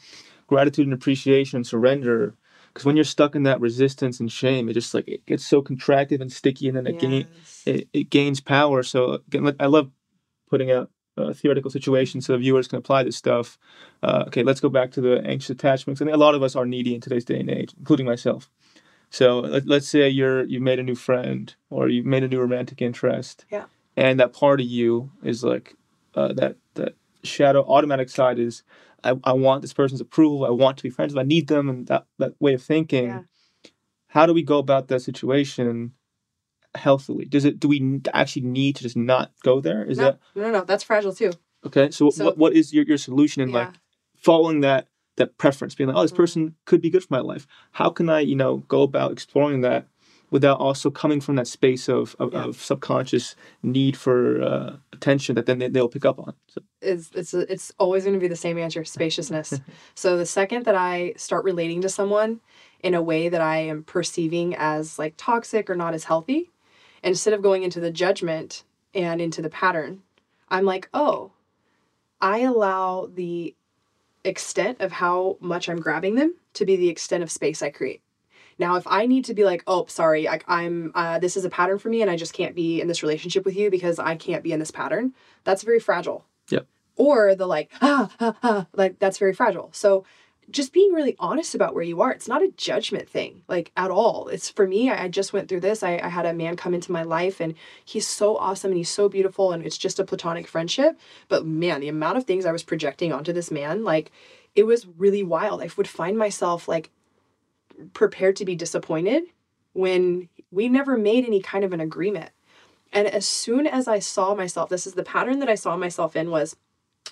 gratitude and appreciation and surrender. Because when you're stuck in that resistance and shame, it just like, it gets so contracted and sticky and then it, gain, it, it gains power. So again, I love putting out uh, theoretical situations so the viewers can apply this stuff. Uh, okay, let's go back to the anxious attachments. I think a lot of us are needy in today's day and age, including myself. So let, let's say you're you've made a new friend or you've made a new romantic interest. Yeah. And that part of you is like uh, that that shadow automatic side is I, I want this person's approval. I want to be friends. with I need them, and that that way of thinking. Yeah. How do we go about that situation healthily? Does it? Do we actually need to just not go there? Is no, that no, no, no, that's fragile too. okay? So, So- what what is your, your solution in yeah. like following that that preference, being like, oh, this Mhm. person could be good for my life. How can I, you know, go about exploring that without also coming from that space of of, Yeah. of subconscious need for uh, attention that then they, they'll pick up on. So, is it's it's always going to be the same answer spaciousness *laughs* so the second that i start relating to someone in a way that i am perceiving as like toxic or not as healthy instead of going into the judgment and into the pattern i'm like oh i allow the extent of how much i'm grabbing them to be the extent of space i create. Now if i need to be like oh sorry I, i'm uh, this is a pattern for me and i just can't be in this relationship with you because i can't be in this pattern that's very fragile. Yep. or the like ah, ah, ah like that's very fragile. So just being really honest about where you are. It's not a judgment thing like at all. It's for me i, just went through this. I, I had a man come into my life and he's so awesome and he's so beautiful and it's just a platonic friendship. But man the amount of things i was projecting onto this man like it was really wild. I would find myself like prepared to be disappointed when we never made any kind of an agreement. And as soon as i saw myself this is the pattern that i saw myself in was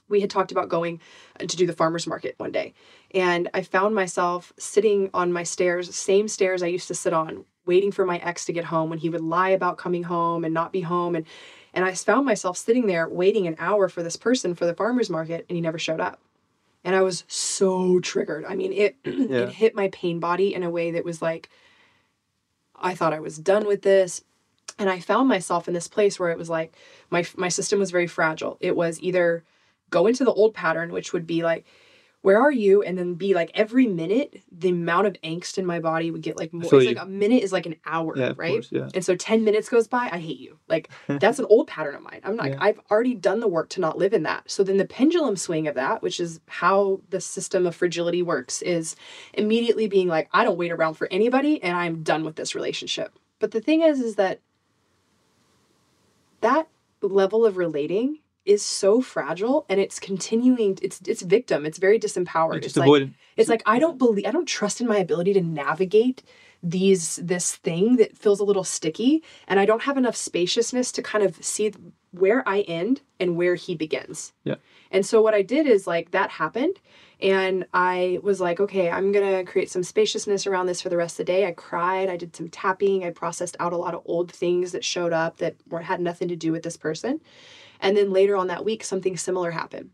we had talked about going uh, to do the farmers market one day. And i found myself sitting on my stairs same stairs i used to sit on waiting for my ex to get home when he would lie about coming home and not be home. And and i found myself sitting there waiting an hour for this person for the farmers market and he never showed up. And i was so triggered. I mean it *clears throat* Yeah. it hit my pain body in a way that was like i thought i was done with this. And i found myself in this place where it was like my my system was very fragile. It was either go into the old pattern which would be like where are you and then be like every minute the amount of angst in my body would get like more feel it's you. like a minute is like an hour yeah, right course, yeah. and so 10 minutes goes by i hate you like *laughs* that's an old pattern of mine i'm like Yeah. i've already done the work to not live in that so then the pendulum swing of that which is how the system of fragility works is immediately being like i don't wait around for anybody and i'm done with this relationship but the thing is is that that level of relating is so fragile and it's continuing it's it's victim it's very disempowered It's it's like it's like I don't believe I don't trust in my ability to navigate these this thing that feels a little sticky and I don't have enough spaciousness to kind of see where I end and where he begins. Yeah. And so what I did is like that happened and I was like, okay, I'm to create some spaciousness around this for the rest of the day. I cried, I did some tapping, I processed out a lot of old things that showed up that were had nothing to do with this person. And then later on that week something similar happened.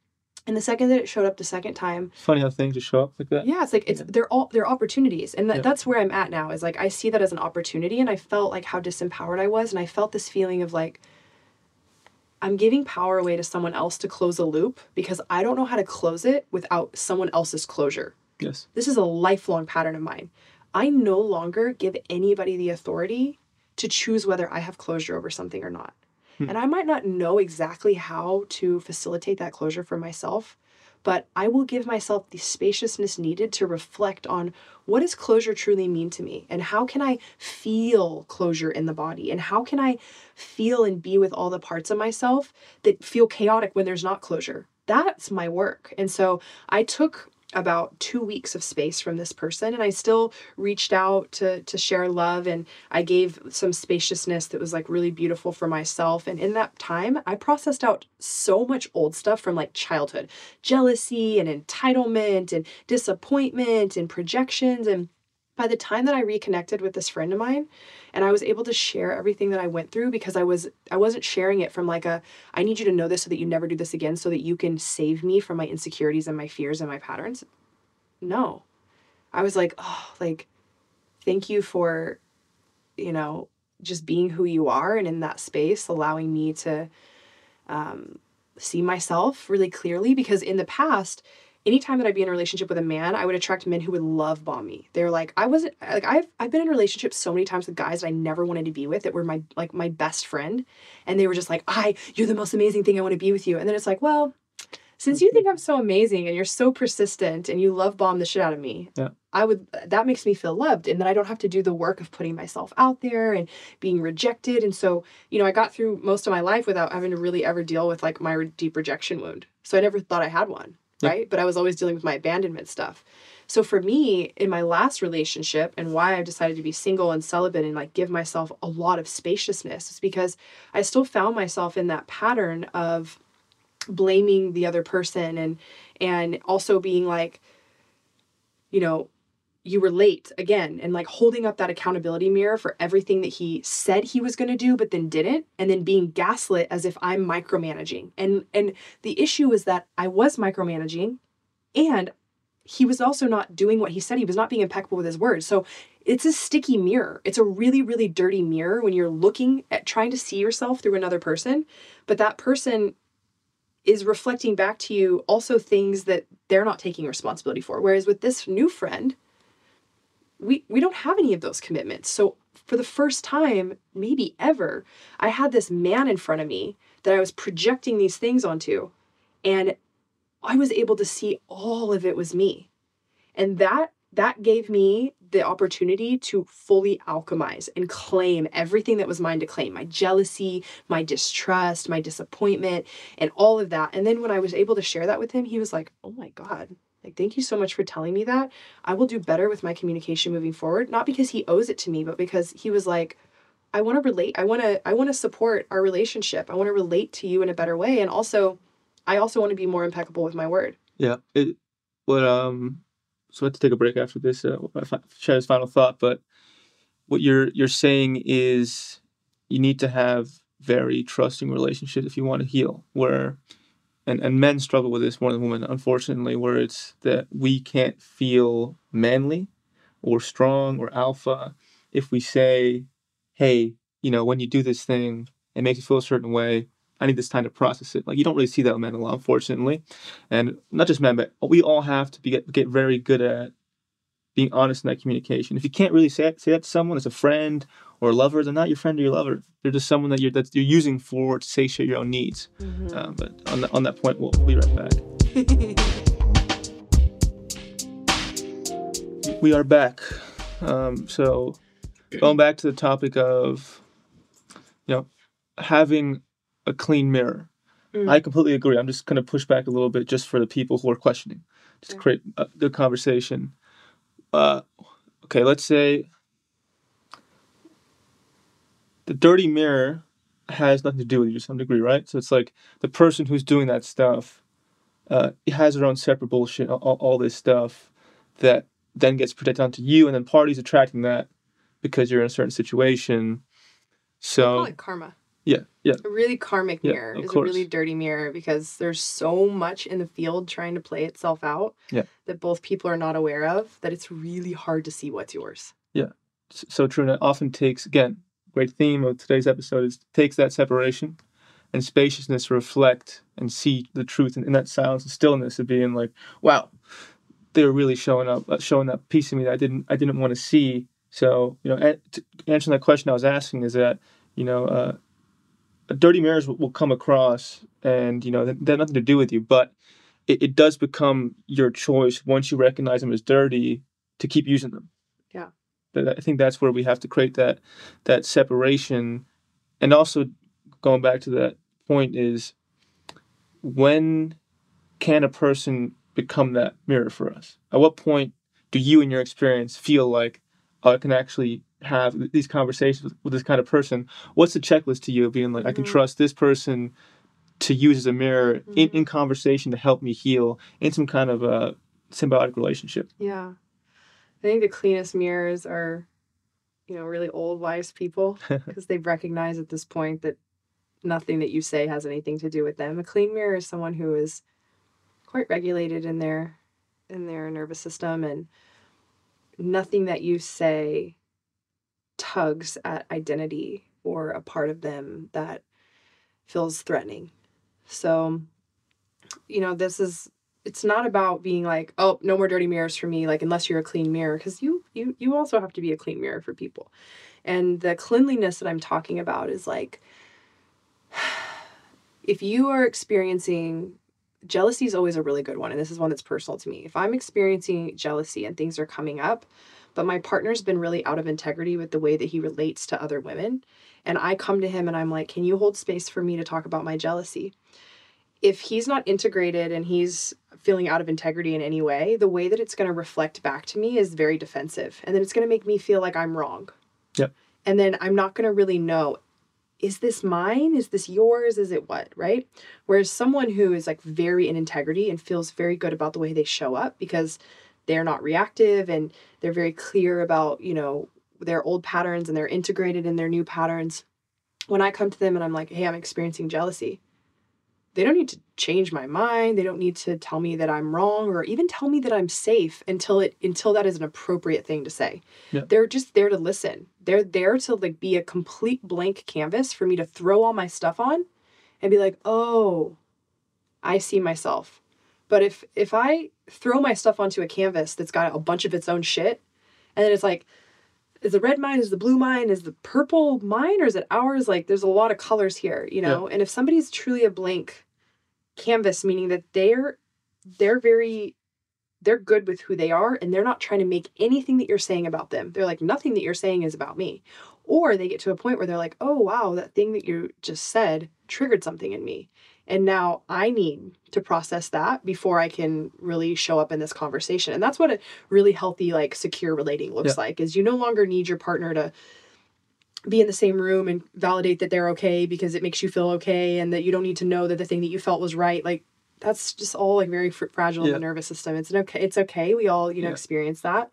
And the second that it showed up the second time, Funny how things just show up like that. yeah, it's like it's Yeah. they're all they're opportunities, and that, Yeah. that's where I'm at now. Is like I see that as an opportunity, and I felt like how disempowered I was, and I felt this feeling of like I'm giving power away to someone else to close a loop because I don't know how to close it without someone else's closure. Yes. This is a lifelong pattern of mine. I no longer give anybody the authority to choose whether I have closure over something or not. Hmm. And I might not know exactly how to facilitate that closure for myself, but I will give myself the spaciousness needed to reflect on what does closure truly mean to me and how can I feel closure in the body and how can I feel and be with all the parts of myself that feel chaotic when there's not closure. That's my work. And so I took about two weeks of space from this person and i still reached out to to share love and i gave some spaciousness that was like really beautiful for myself and in that time i processed out so much old stuff from like childhood. Jealousy and entitlement and disappointment and projections and by the time that i reconnected with this friend of mine and i was able to share everything that i went through because i was i wasn't sharing it from like a i need you to know this so that you never do this again so that you can save me from my insecurities and my fears and my patterns. No. I was like oh like thank you for you know just being who you are and in that space allowing me to um, see myself really clearly because in the past anytime that I'd be in a relationship with a man, I would attract men who would love bomb me. They're like, I wasn't like I've I've been in relationships so many times with guys that I never wanted to be with that were my like my best friend. And they were just like, I, you're the most amazing thing. I want to be with you. And then it's like, well, since you mm-hmm. think I'm so amazing and you're so persistent and you love bomb the shit out of me, Yeah. I would that makes me feel loved and then I don't have to do the work of putting myself out there and being rejected. And so, you know, I got through most of my life without having to really ever deal with like my re- deep rejection wound. So I never thought I had one, Right? But I was always dealing with my abandonment stuff. So for me, in my last relationship and why I decided to be single and celibate and like give myself a lot of spaciousness is because I still found myself in that pattern of blaming the other person and and also being like you know you were late again and like holding up that accountability mirror for everything that he said he was going to do but then didn't and then being gaslit as if I'm micromanaging. And and the issue is that I was micromanaging and he was also not doing what he said. He was not being impeccable with his words. So it's a sticky mirror. It's a really really dirty mirror when you're looking at trying to see yourself through another person but that person is reflecting back to you also things that they're not taking responsibility for. Whereas with this new friend, we we don't have any of those commitments. So for the first time, maybe ever, I had this man in front of me that I was projecting these things onto and I was able to see all of it was me. And that that gave me the opportunity to fully alchemize and claim everything that was mine to claim my jealousy, my distrust, my disappointment, and all of that. And then when I was able to share that with him, he was like, Oh my God, like, thank you so much for telling me that. I will do better with my communication moving forward. Not because he owes it to me, but because he was like, I want to relate. I want to I want to support our relationship. I want to relate to you in a better way. And also, I also want to be more impeccable with my word. Yeah. It. What um. So I have to take a break after this. Uh, share this final thought, but what you're you're saying is you need to have very trusting relationships if you want to heal. Where and and men struggle with this more than women, unfortunately. Where it's that we can't feel manly or strong or alpha if we say, "Hey, you know, when you do this thing, it makes you feel a certain way." I need this time to process it. Like you don't really see that with men a lot, unfortunately, and not just men, but we all have to be, get get very good at being honest in that communication. If you can't really say say that to someone as a friend or a lover, they're not your friend or your lover. They're just someone that you're that you're using for to satiate your own needs. Um, but on the, on that point, we'll, we'll be right back. *laughs* We are back. Um, so going back to the topic of you know having a clean mirror. Mm. I completely agree. I'm just going to push back a little bit just for the people who are questioning, just to Yeah. create a good conversation. Uh, okay, let's say the dirty mirror has nothing to do with you to some degree, right? So it's like the person who's doing that stuff uh, has their own separate bullshit, all, all this stuff that then gets projected onto you, and then parties attracting that because you're in a certain situation. So I call it karma. Yeah, yeah. A really karmic Yeah, mirror is course. a really dirty mirror because there's so much in the field trying to play itself out Yeah. that both people are not aware of that it's really hard to see what's yours. Yeah, so true and it often takes again great theme of today's episode is takes that separation and spaciousness to reflect and see the truth in, in that silence and stillness of being like wow they're really showing up uh, showing that piece of me that i didn't i didn't want to see so you know answering that question i was asking is that you know uh, dirty mirrors will, will come across and you know they, they have nothing to do with you but it, it does become your choice once you recognize them as dirty to keep using them Yeah. But I think that's where we have to create that that separation, and also going back to that point is when can a person become that mirror for us? At what point do you, in your experience, feel like oh, I can actually have these conversations with, with this kind of person? What's the checklist to you of being like I can Mhm. trust this person to use as a mirror in, Mhm. in conversation to help me heal in some kind of a symbiotic relationship? Yeah. I think the cleanest mirrors are, you know, really old, wise people *laughs* because they've recognized at this point that nothing that you say has anything to do with them. A clean mirror is someone who is quite regulated in their in their nervous system and nothing that you say tugs at identity or a part of them that feels threatening. So, you know, this is it's not about being like, oh, no more dirty mirrors for me, like unless you're a clean mirror, because you you you also have to be a clean mirror for people. And the cleanliness that I'm talking about is like *sighs* if you are experiencing jealousy is always a really good one and this is one that's personal to me. If I'm experiencing jealousy and things are coming up, but my partner's been really out of integrity with the way that he relates to other women, and I come to him and I'm like, "Can you hold space for me to talk about my jealousy?" If he's not integrated and he's feeling out of integrity in any way, the way that it's going to reflect back to me is very defensive. And then it's going to make me feel like I'm wrong. Yep. And then I'm not going to really know is this mine? Is this yours? Is it what? Right? Whereas someone who is like very in integrity and feels very good about the way they show up because they're not reactive and they're very clear about, you know, their old patterns and they're integrated in their new patterns. When I come to them and I'm like, hey, I'm experiencing jealousy, they don't need to change my mind. They don't need to tell me that I'm wrong or even tell me that I'm safe until it until that is an appropriate thing to say. Yeah. They're just there to listen. They're there to like be a complete blank canvas for me to throw all my stuff on and be like, "Oh, I see myself." But if if I throw my stuff onto a canvas that's got a bunch of its own shit and then it's like is the red mine is the blue mine is the purple mine or is it ours like there's a lot of colors here you know and if somebody's truly a blank canvas meaning that they're they're very they're good with who they are and they're not trying to make anything that you're saying about them. They're like nothing that you're saying is about me. Or they get to a point where they're like oh wow that thing that you just said triggered something in me. And now i need to process that before i can really show up in this conversation. And that's what a really healthy like secure relating looks Yeah. like is you no longer need your partner to be in the same room and validate that they're okay because it makes you feel okay and that you don't need to know that the thing that you felt was right like that's just all like very fr- fragile in the nervous system it's an okay it's okay we all you know Yeah. experience that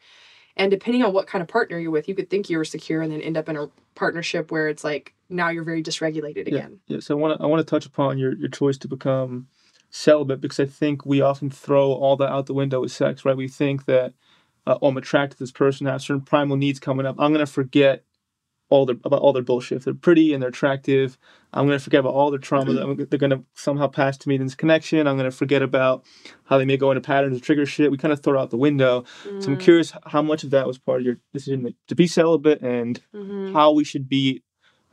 and depending on what kind of partner you're with you could think you were secure and then end up in a partnership where it's like now you're very dysregulated Yeah. again Yeah, so I want to I want to touch upon your your choice to become celibate because I think we often throw all that out the window with sex, right? We think that uh, oh, I'm attracted to this person, I have certain primal needs coming up. I'm gonna forget all their about all their bullshit. If they're pretty and they're attractive, I'm gonna forget about all their trauma that they're gonna somehow pass to me in this connection. I'm gonna forget about how they may go into patterns of trigger shit. We kind of throw it out the window. So I'm Mm, curious how much of that was part of your decision to be celibate and mhm. how we should be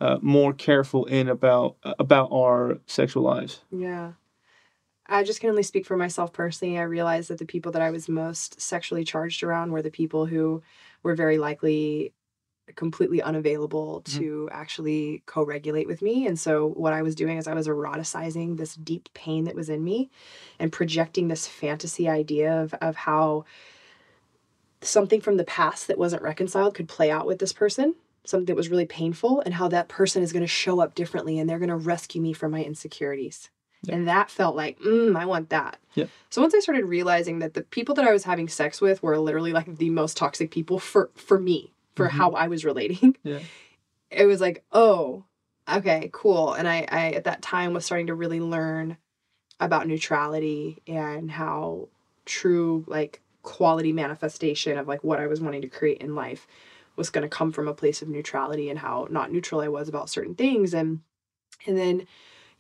uh, more careful in about about our sexual lives. Yeah. I just can only speak for myself personally. I realized that the people that I was most sexually charged around were the people who were very likely completely unavailable Mhm. to actually co regulate with me. And so, what I was doing is I was eroticizing this deep pain that was in me and projecting this fantasy idea of, of how something from the past that wasn't reconciled could play out with this person. something that was really painful and how that person is going to show up differently and they're going to rescue me from my insecurities. Yeah. And that felt like, mm, I want that. Yeah. So once I started realizing that the people that I was having sex with were literally like the most toxic people for for me, for Mhm. how I was relating, *laughs* Yeah. it was like, oh, okay, cool. And I, I at that time was starting to really learn about neutrality and how true like quality manifestation of like what I was wanting to create in life was going to come from a place of neutrality and how not neutral I was about certain things and and then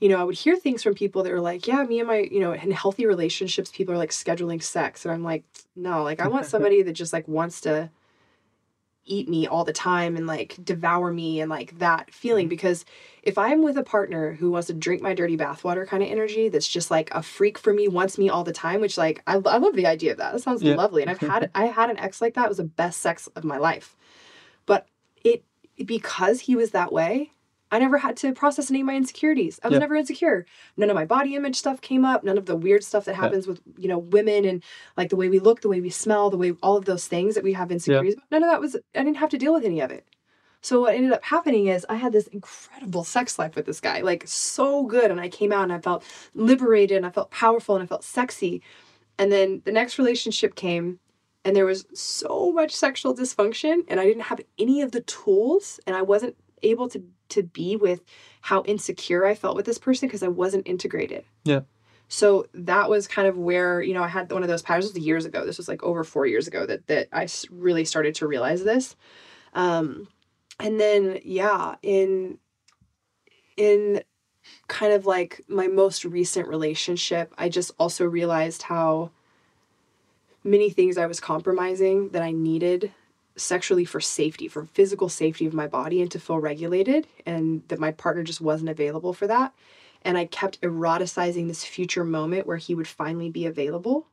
you know I would hear things from people that were like yeah me and my you know in healthy relationships people are like scheduling sex and I'm like no like I want *laughs* somebody that just like wants to eat me all the time and like devour me and like that feeling mm-hmm. because if I'm with a partner who wants to drink my dirty bathwater kind of energy that's just like a freak for me wants me all the time which like I, I love the idea of that. That sounds Yeah. lovely. And I've had *laughs* I had an ex like that. It was the best sex of my life. But it because he was that way I never had to process any of my insecurities. I was never insecure. None of my body image stuff came up. None of the weird stuff that happens with, you know, women and like the way we look, the way we smell, the way all of those things that we have insecurities. None of that was I didn't have to deal with any of it. So what ended up happening is I had this incredible sex life with this guy, like so good. And I came out and I felt liberated and I felt powerful and I felt sexy. And then the next relationship came and there was so much sexual dysfunction and I didn't have any of the tools and I wasn't able to to be with how insecure I felt with this person because I wasn't integrated. Yeah. So that was kind of where, you know, I had one of those patterns years ago. This was like over 4 years ago that that I really started to realize this. Um and then yeah, in in kind of like my most recent relationship, I just also realized how many things I was compromising that I needed sexually for safety, for physical safety of my body and to feel regulated, and that my partner just wasn't available for that. And I kept eroticizing this future moment where he would finally be available.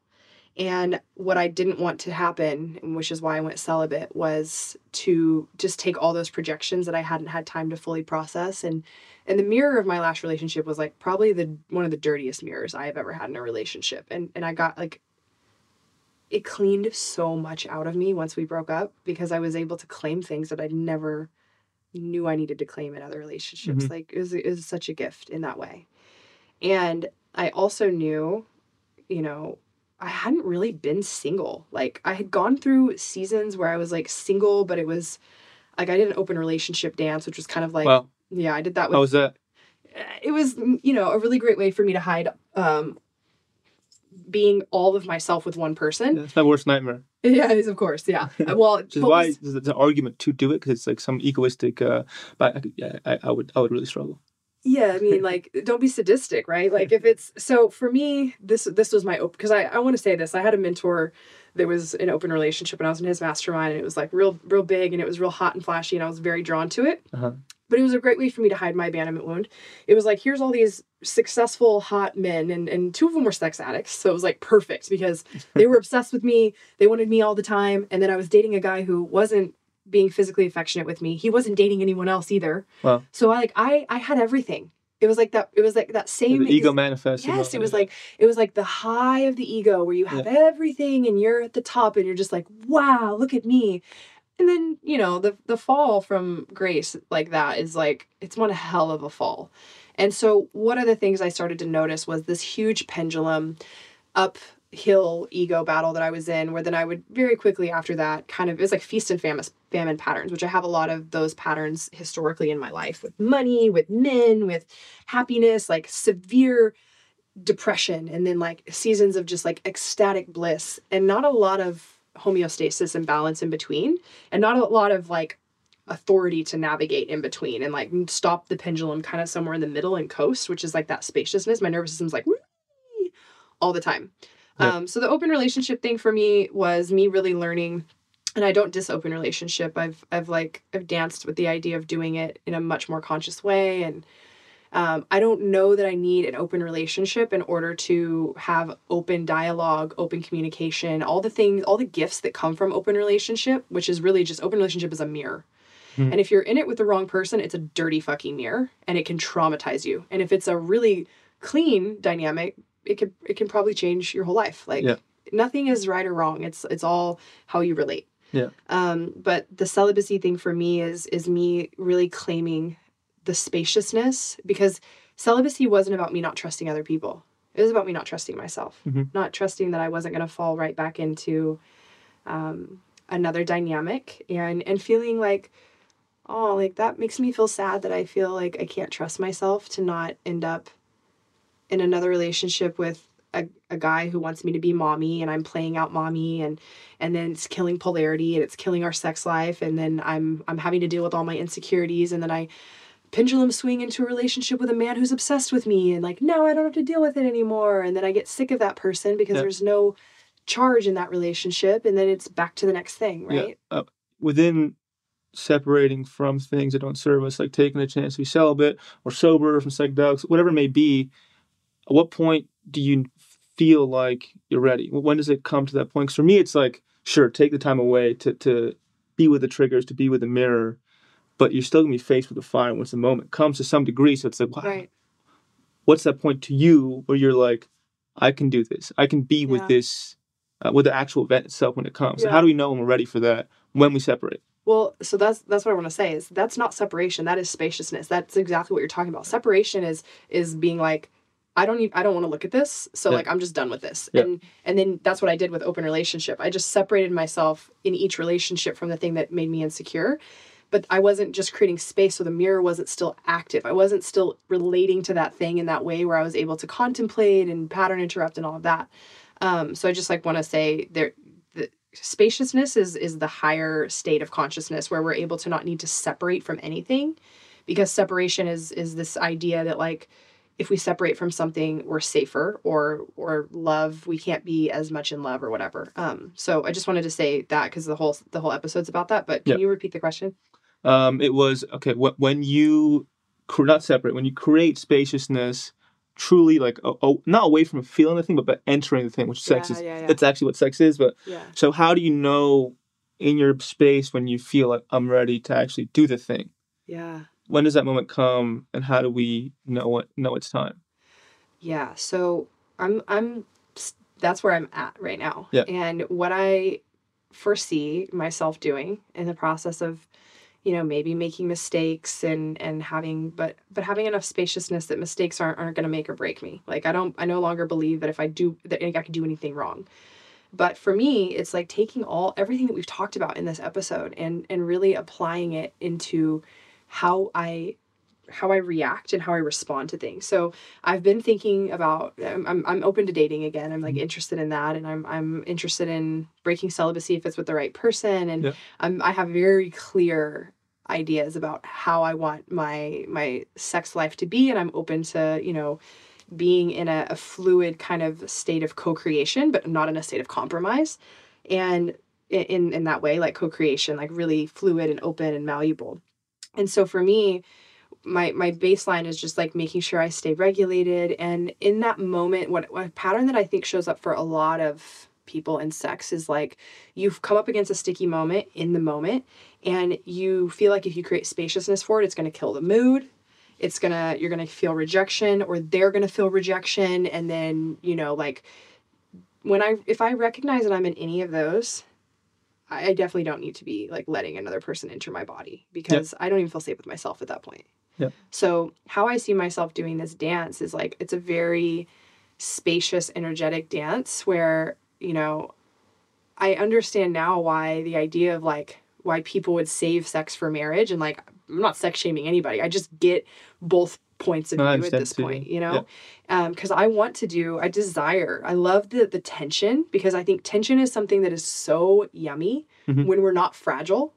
And what I didn't want to happen, which is why I went celibate, was to just take all those projections that I hadn't had time to fully process. And and the mirror of my last relationship was like probably the one of the dirtiest mirrors I have ever had in a relationship. And and I got like it cleaned so much out of me once we broke up because I was able to claim things that I never knew I needed to claim in other relationships. Mhm. Like it was, it was such a gift in that way. And I also knew, you know, I hadn't really been single. Like I had gone through seasons where I was like single, but it was like I did an open relationship dance, which was kind of like Well, yeah, I did that with how was that? it was you know a really great way for me to hide um being all of myself with one person That's my worst nightmare. yeah it is of course yeah *laughs* well Which is why was- there's an argument to do it because it's like some egoistic. Uh, but I, yeah, I, I would I would really struggle. yeah i mean like don't be sadistic right like if it's so for me this this was my open because i, I want to say this i had a mentor that was in an open relationship and i was in his mastermind and it was like real real big and it was real hot and flashy and i was very drawn to it Uh-huh. But it was a great way for me to hide my abandonment wound. It was like here's all these successful hot men and and two of them were sex addicts. So it was like perfect because they were *laughs* obsessed with me. They wanted me all the time. And then i was dating a guy who wasn't being physically affectionate with me. He wasn't dating anyone else either. Wow. so i like i i had everything. It was like that it was like that same the ego manifests. yes it was like it was like the high of the ego where you have everything and you're at the top and you're just like wow look at me and then you know the the fall from grace like that is like it's one hell of a fall. And so one of the things i started to notice was this huge pendulum uphill ego battle that i was in where then i would very quickly after that kind of it's like feast and famine famine patterns which i have a lot of those patterns historically in my life with money with men with happiness like severe depression and then like seasons of just like ecstatic bliss and not a lot of homeostasis and balance in between and not a lot of like authority to navigate in between and like stop the pendulum kind of somewhere in the middle and coast which is like that spaciousness my nervous system's like all the time Yeah. um so the open relationship thing for me was me really learning and I don't diss open relationship. I've I've like I've danced with the idea of doing it in a much more conscious way and um, I don't know that I need an open relationship in order to have open dialogue, open communication, all the things, all the gifts that come from open relationship, which is really just open relationship is a mirror. Mhm. And if you're in it with the wrong person, it's a dirty fucking mirror and it can traumatize you. And if it's a really clean dynamic, it could it can probably change your whole life. Like Yeah. nothing is right or wrong. It's it's all how you relate. Yeah. Um, but the celibacy thing for me is is me really claiming the spaciousness because celibacy wasn't about me not trusting other people. It was about me not trusting myself, Mhm. not trusting that I wasn't going to fall right back into um, another dynamic and and feeling like oh like that makes me feel sad that I feel like I can't trust myself to not end up in another relationship with a, a guy who wants me to be mommy and I'm playing out mommy and and then it's killing polarity and it's killing our sex life and then I'm I'm having to deal with all my insecurities and then I pendulum swing into a relationship with a man who's obsessed with me and like now I don't have to deal with it anymore and then I get sick of that person because Yeah. there's no charge in that relationship and then it's back to the next thing right Yeah. Uh, within separating from things that don't serve us, like taking the chance to be celibate or sober from psychedelics, whatever it may be, at what point do you feel like you're ready? When does it come to that point? Because for me, it's like, sure, take the time away to, to be with the triggers, to be with the mirror, but you're still to be faced with the fire once the moment comes to some degree. So it's like, wow, right what's that point to you where you're like, I can do this. I can be with this, uh, with the actual event itself when it comes. So how do we know when we're ready for that when we separate? Well, so that's that's what I want to say is that's not separation. That is spaciousness. That's exactly what you're talking about. Separation is is being like, I don't even I don't want to look at this. So Yeah. like I'm just done with this. Yeah. And and then that's what I did with open relationship. I just separated myself in each relationship from the thing that made me insecure. But I wasn't just creating space so the mirror wasn't still active. I wasn't still relating to that thing in that way where I was able to contemplate and pattern interrupt and all of that. Um, so I just like want to say there the spaciousness is is the higher state of consciousness where we're able to not need to separate from anything because separation is is this idea that like if we separate from something we're safer or or love we can't be as much in love or whatever um so i just wanted to say that because the whole the whole episode's about that but can Yeah. you repeat the question Um, it was okay wh- when you cr- not separate when you create spaciousness, truly like oh, oh, not away from feeling the thing, but but entering the thing, which sex Yeah, is. yeah, yeah. That's actually what sex is. But yeah so how do you know in your space when you feel like I'm ready to actually do the thing? yeah When does that moment come, and how do we know what know it's time? Yeah, so I'm I'm that's where I'm at right now. Yeah. And what I foresee myself doing in the process of you know maybe making mistakes and and having but but having enough spaciousness that mistakes aren't aren't going to make or break me. Like i don't i no longer believe that if i do that i can do anything wrong. But for me it's like taking all everything that we've talked about in this episode and and really applying it into how i how I react and how I respond to things. So I've been thinking about I'm, I'm, I'm open to dating again. I'm like mm-hmm. interested in that and I'm I'm interested in breaking celibacy if it's with the right person and Yeah. I'm I have very clear ideas about how I want my my sex life to be and I'm open to, you know, being in a, a fluid kind of state of co-creation but not in a state of compromise. And in in, in that way like co-creation like really fluid and open and malleable. And so for me, my my baseline is just like making sure I stay regulated. And in that moment what, what a pattern that I think shows up for a lot of people in sex is like you've come up against a sticky moment in the moment and you feel like if you create spaciousness for it it's going to kill the mood. It's going to you're going to feel rejection or they're going to feel rejection. And then you know like when I if I recognize that I'm in any of those I I definitely don't need to be like letting another person enter my body because I don't even feel safe with myself at that point. Yep. So how I see myself doing this dance is like it's a very spacious, energetic dance where, you know, I understand now why the idea of like why people would save sex for marriage and like I'm not sex shaming anybody. I just get both points of No, view at this too, point, you know? Um, because I want to do, I desire, I love the the tension because I think tension is something that is so yummy Mhm. when we're not fragile.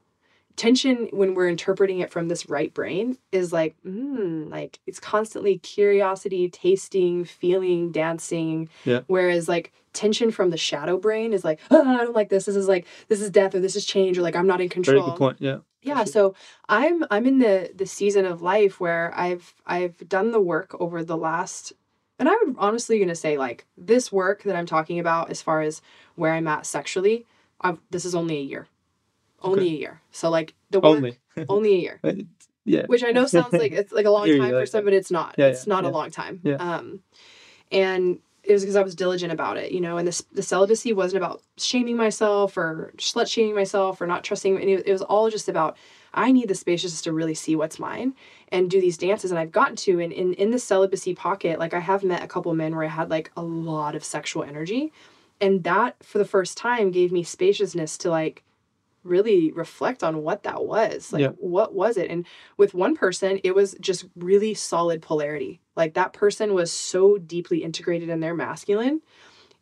Tension, when we're interpreting it from this right brain, is like, mm, like it's constantly curiosity, tasting, feeling, dancing. Yeah. Whereas like tension from the shadow brain is like, oh, I don't like this. This is like this is death or this is change or like I'm not in control Very good point. Yeah. yeah so i'm i'm in the the season of life where i've i've done the work over the last and i would honestly gonna say like this work that i'm talking about as far as where i'm at sexually I've, this is only a year only Okay. a year so like the work Only. *laughs* only a year yeah. which i know sounds like *laughs* it's like a long time for some but it's not Yeah, it's yeah, not yeah. a long time Yeah. um and it was because I was diligent about it, you know, and this the celibacy wasn't about shaming myself or slut shaming myself or not trusting. And it, it was all just about I need the spaciousness to really see what's mine and do these dances. And I've gotten to and in in the celibacy pocket, like I have met a couple men where I had like a lot of sexual energy, and that for the first time gave me spaciousness to like really reflect on what that was. Like, Yeah. what was it? And with one person, it was just really solid polarity. Like, that person was so deeply integrated in their masculine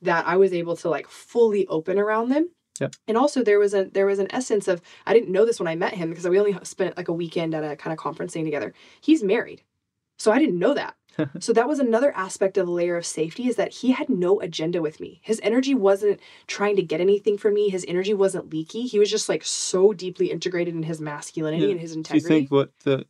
that I was able to like fully open around them. Yeah. And also there was a there was an essence of I didn't know this when I met him because we only spent like a weekend at a kind of conference thing together. He's married. So I didn't know that. So that was another aspect of the layer of safety is that he had no agenda with me. His energy wasn't trying to get anything from me. His energy wasn't leaky. He was just like so deeply integrated in his masculinity Yeah. and his integrity. Do you think what the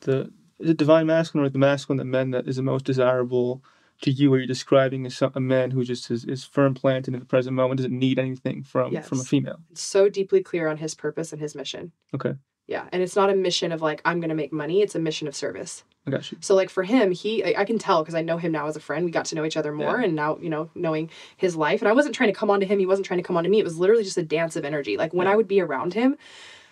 the is it divine masculine or the masculine that men that is the most desirable to you? Are you describing as a man who just is, is firm planted in the present moment, doesn't need anything from from a female? It's so deeply clear on his purpose and his mission. Okay, Yeah. And it's not a mission of like, I'm going to make money. It's a mission of service. I got you. So like for him, he I, I can tell because I know him now as a friend. We got to know each other more, Yeah. and now you know knowing his life. And I wasn't trying to come on to him. He wasn't trying to come on to me. It was literally just a dance of energy. Like when Yeah. I would be around him,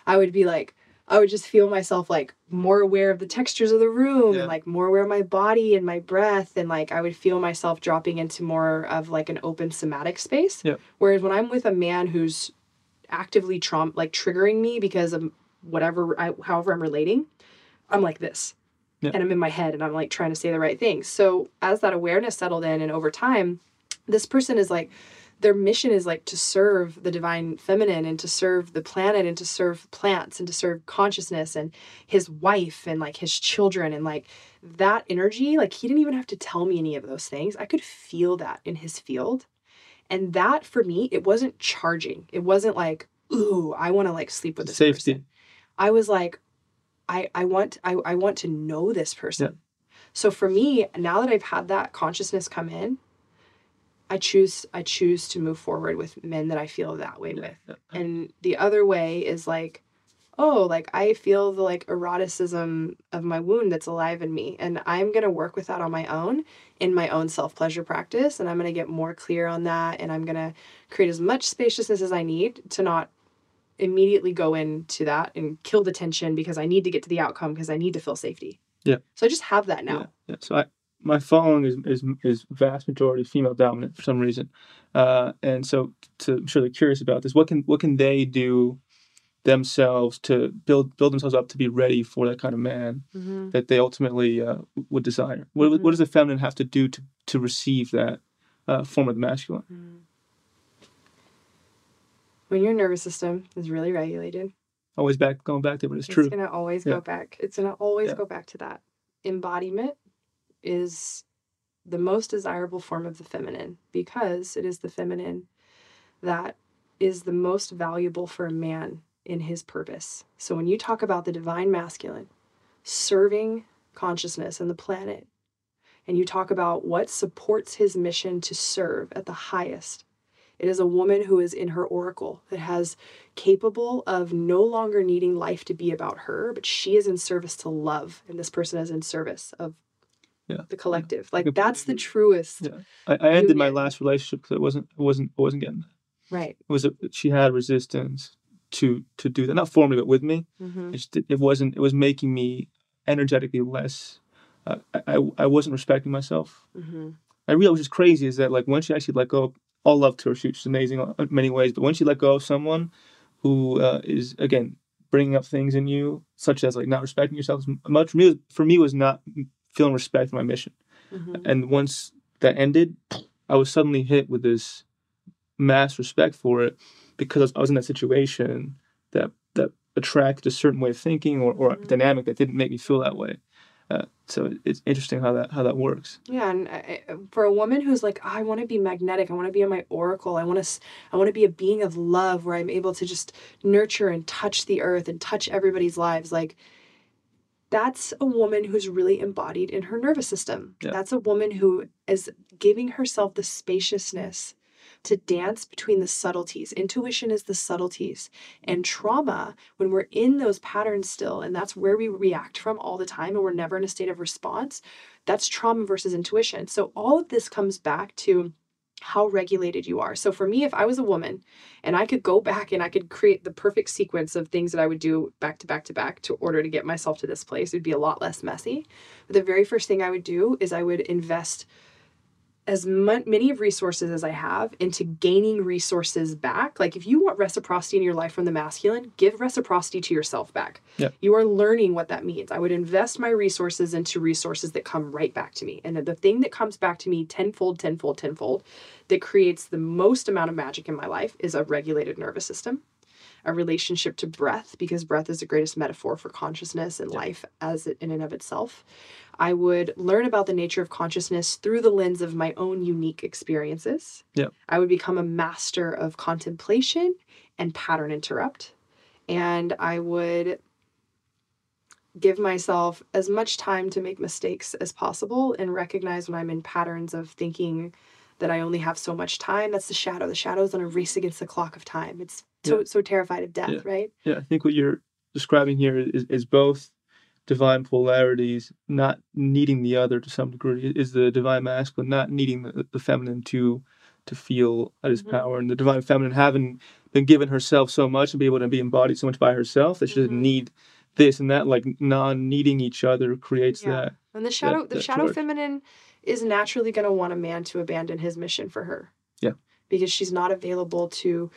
I would be like, I would just feel myself like more aware of the textures of the room Yeah. and like more aware of my body and my breath, and like I would feel myself dropping into more of like an open somatic space. Yeah. Whereas when I'm with a man who's actively traum like triggering me because of whatever I however I'm relating, I'm like this Yeah. and I'm in my head and I'm like trying to say the right thing. So as that awareness settled in and over time, this person is like their mission is like to serve the divine feminine and to serve the planet and to serve plants and to serve consciousness and his wife and like his children and like that energy like he didn't even have to tell me any of those things i could feel that in his field and that for me it wasn't charging it wasn't like ooh i want to like sleep with this Safety. person i was like i i want i, I want to know this person. So for me now that i've had that consciousness come in i choose i choose to move forward with men that i feel that way Yeah, with. yeah. and the other way is like oh like i feel the like eroticism of my wound that's alive in me. And i'm going to work with that on my own in my own self-pleasure practice. And i'm going to get more clear on that. And i'm going to create as much spaciousness as i need to not immediately go into that and kill the tension because i need to get to the outcome because i need to feel safety Yeah. so i just have that now Yeah, yeah. So I, my following is, is is vast majority female dominant for some reason, uh, and so to, I'm sure they're curious about this. What can what can they do themselves to build build themselves up to be ready for that kind of man mm-hmm. that they ultimately uh, would desire? What, Mhm. what does the feminine have to do to to receive that uh, form of the masculine? When your nervous system is really regulated Always back going back to but it's It's true. It's gonna always Yeah. go back. It's gonna always Yeah. go back to that. Embodiment is the most desirable form of the feminine because it is the feminine that is the most valuable for a man in his purpose. So when you talk about the divine masculine serving consciousness and the planet, and you talk about what supports his mission to serve at the highest, it is a woman who is in her oracle that has capable of no longer needing life to be about her, but she is in service to love, and this person is in service of Yeah. the collective. Like Like that's the truest, Yeah. I, I ended my last relationship because it wasn't it wasn't I wasn't getting that. right? It was a, she had resistance to to do that, not formally, but with me. Mm-hmm. It, just, it wasn't. It was making me energetically less. Uh, I, I I wasn't respecting myself. Mm-hmm. I realized which is crazy is that like once she actually let go, all love to her. She's amazing in many ways. But once you let go of someone who uh, is again bringing up things in you, such as like not respecting yourself as much for me, for me was not feeling respect for my mission. Mm-hmm. And once that ended, I was suddenly hit with this mass respect for it because I was in that situation that that attracted a certain way of thinking or, or a Mhm. dynamic that didn't make me feel that way. Uh, so it's interesting how that how that works. Yeah, and I, I- for a woman who's like, I want to be magnetic, I want to be in my oracle, I want to, I want to be a being of love where I'm able to just nurture and touch the earth and touch everybody's lives. Like, that's a woman who's really embodied in her nervous system. Yeah. That's a woman who is giving herself the spaciousness to dance between the subtleties. Intuition is the subtleties. And trauma, when we're in those patterns still, and that's where we react from all the time, and we're never in a state of response, that's trauma versus intuition. So all of this comes back to how regulated you are. So for me, if I was a woman and I could go back and I could create the perfect sequence of things that I would do back to back to back to order to get myself to this place, it'd be a lot less messy. But the very first thing I would do is I would invest as many of resources as I have into gaining resources back. Like if you want reciprocity in your life from the masculine, give reciprocity to yourself back. Yeah. You are learning what that means. I would invest my resources into resources that come right back to me. And the thing that comes back to me tenfold, tenfold, tenfold that creates the most amount of magic in my life is a regulated nervous system. A relationship to breath, because breath is the greatest metaphor for consciousness and life as it in and of itself. I would learn about the nature of consciousness through the lens of my own unique experiences. Yeah. I would become a master of contemplation and pattern interrupt. And I would give myself as much time to make mistakes as possible and recognize when I'm in patterns of thinking that I only have so much time. That's the shadow. The shadow is on a race against the clock of time. It's so Yeah. so terrified of death, Yeah. right? Yeah, I think what you're describing here is, is both divine polarities, not needing the other to some degree, is the divine masculine not needing the, the feminine to to feel at his Mhm. power, and the divine feminine having been given herself so much and be able to be embodied so much by herself that she doesn't Mhm. need this and that, like non-needing each other creates Yeah. that. And the shadow the that shadow charge. feminine is naturally going to want a man to abandon his mission for her. Yeah. Because she's not available to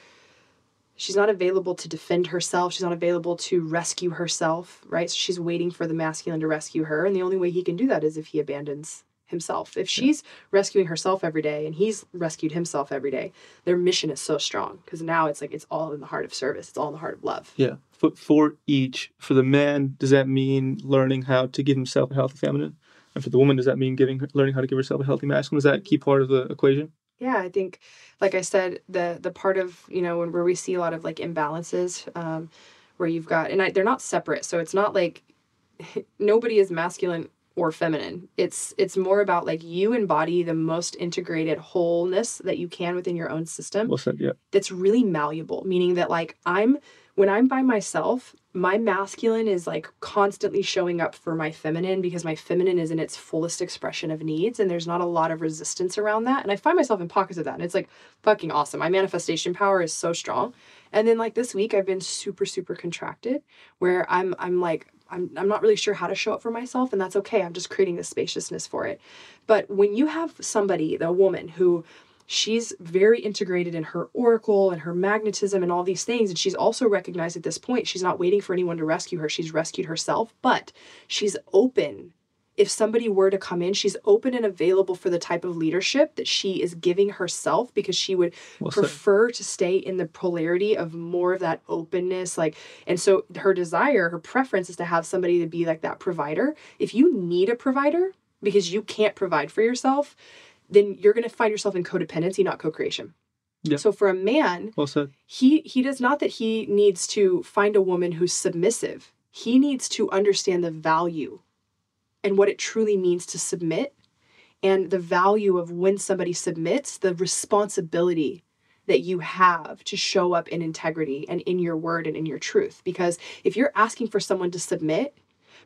she's not available to defend herself. She's not available to rescue herself, right? So she's waiting for the masculine to rescue her, and the only way he can do that is if he abandons himself. If she's rescuing herself every day and he's rescued himself every day, their mission is so strong because now it's like it's all in the heart of service. It's all in the heart of love. Yeah, for, for each. For the man, does that mean learning how to give himself a healthy feminine? And for the woman, does that mean giving learning how to give herself a healthy masculine? Is that a key part of the equation? Yeah i think like i said the the part of you know when, where we see a lot of like imbalances um where you've got and I, they're not separate so it's not like *laughs* nobody is masculine or feminine it's it's more about like you embody the most integrated wholeness that you can within your own system Well said. Yeah. that's really malleable meaning that like i'm when i'm by myself my masculine is like constantly showing up for my feminine because my feminine is in its fullest expression of needs and there's not a lot of resistance around that and i find myself in pockets of that and it's like fucking awesome. My manifestation power is so strong. And then like this week i've been super super contracted where i'm i'm like I'm, I'm not really sure how to show up for myself and that's okay. I'm just creating the spaciousness for it. But when you have somebody the woman who she's very integrated in her oracle and her magnetism and all these things. And she's also recognized at this point she's not waiting for anyone to rescue her. She's rescued herself but she's open. If somebody were to come in she's open and available for the type of leadership that she is giving herself because she would Well prefer to stay in the polarity of more of that openness like and so her desire her preference is to have somebody to be like that provider. If you need a provider because you can't provide for yourself then you're going to find yourself in codependency not co-creation Yeah. so for a man Well said. he he does not that he needs to find a woman who's submissive he needs to understand the value and what it truly means to submit and the value of when somebody submits the responsibility that you have to show up in integrity and in your word and in your truth because if you're asking for someone to submit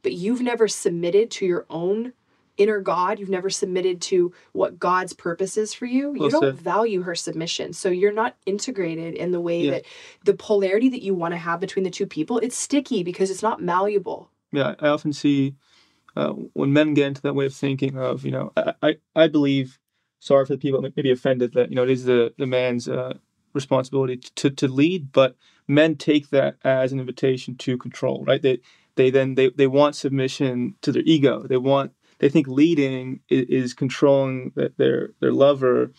but you've never submitted to your own inner God, you've never submitted to what God's purpose is for you, you Well don't value her submission. So you're not integrated in the way Yeah. that the polarity that you want to have between the two people, it's sticky because it's not malleable. Yeah, I often see uh, when men get into that way of thinking of, you know, I, I, I believe, sorry for the people that may be offended that, you know, it is the, the man's uh, responsibility to, to lead, but men take that as an invitation to control, right? They, they then, they, they want submission to their ego. They want, they think leading is, is controlling the, their, their lover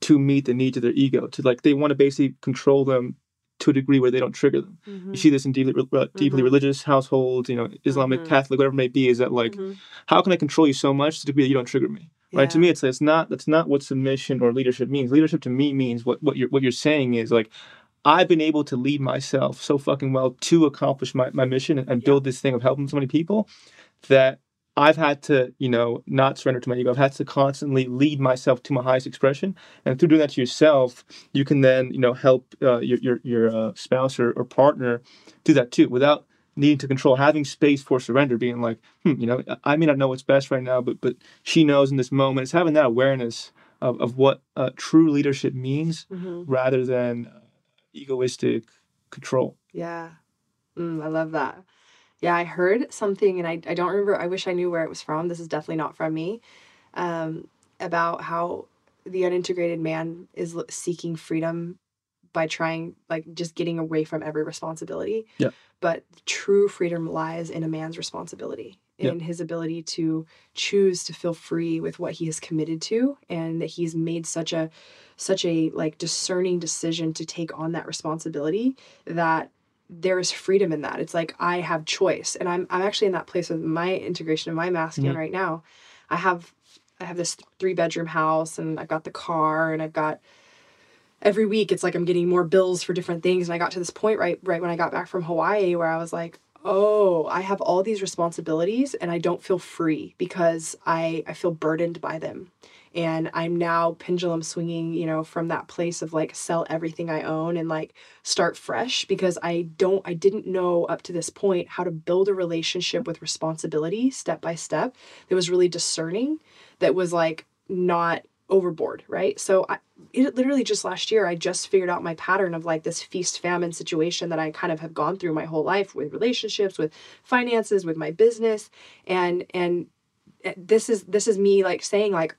to meet the needs of their ego, to like, they want to basically control them to a degree where they don't trigger them. You see this in deeply, re- deeply Mhm. religious households, you know, Islamic, Mhm. Catholic, whatever it may be, is that like, Mhm. how can I control you so much to the degree that you don't trigger me? Right? To me, it's it's not that's not what submission or leadership means. Leadership to me means what what you're what you're saying is like, I've been able to lead myself so fucking well to accomplish my, my mission and, and Yeah. build this thing of helping so many people that I've had to, you know, not surrender to my ego. I've had to constantly lead myself to my highest expression, and through doing that to yourself, you can then, you know, help uh, your your your uh, spouse or, or partner do that too, without needing to control, having space for surrender, being like, hmm, you know, I may not know what's best right now, but but she knows in this moment. It's having that awareness of of what uh, true leadership means, Mhm. rather than uh, egoistic control. Yeah. Mm, I love that. Yeah, I heard something and I, I don't remember. I wish I knew where it was from. This is definitely not from me. Um, about how the unintegrated man is seeking freedom by trying, like, just getting away from every responsibility. Yeah. But true freedom lies in a man's responsibility, Yeah. in his ability to choose to feel free with what he is committed to, and that he's made such a such a like discerning decision to take on that responsibility that there is freedom in that. It's like I have choice, and I'm I'm actually in that place with my integration of my masculine mm-hmm. right now. I have I have this three bedroom house, and I've got the car, and I've got every week it's like I'm getting more bills for different things. And I got to this point right right when I got back from Hawaii where I was like, oh, I have all these responsibilities, and I don't feel free because I I feel burdened by them and i'm now pendulum swinging you know from that place of like sell everything i own and like start fresh because i don't i didn't know up to this point how to build a relationship with responsibility step by step that was really discerning that was like not overboard right? So i it literally just last year i just figured out my pattern of like this feast famine situation that i kind of have gone through my whole life with relationships with finances with my business and and eh, this is this is me like saying like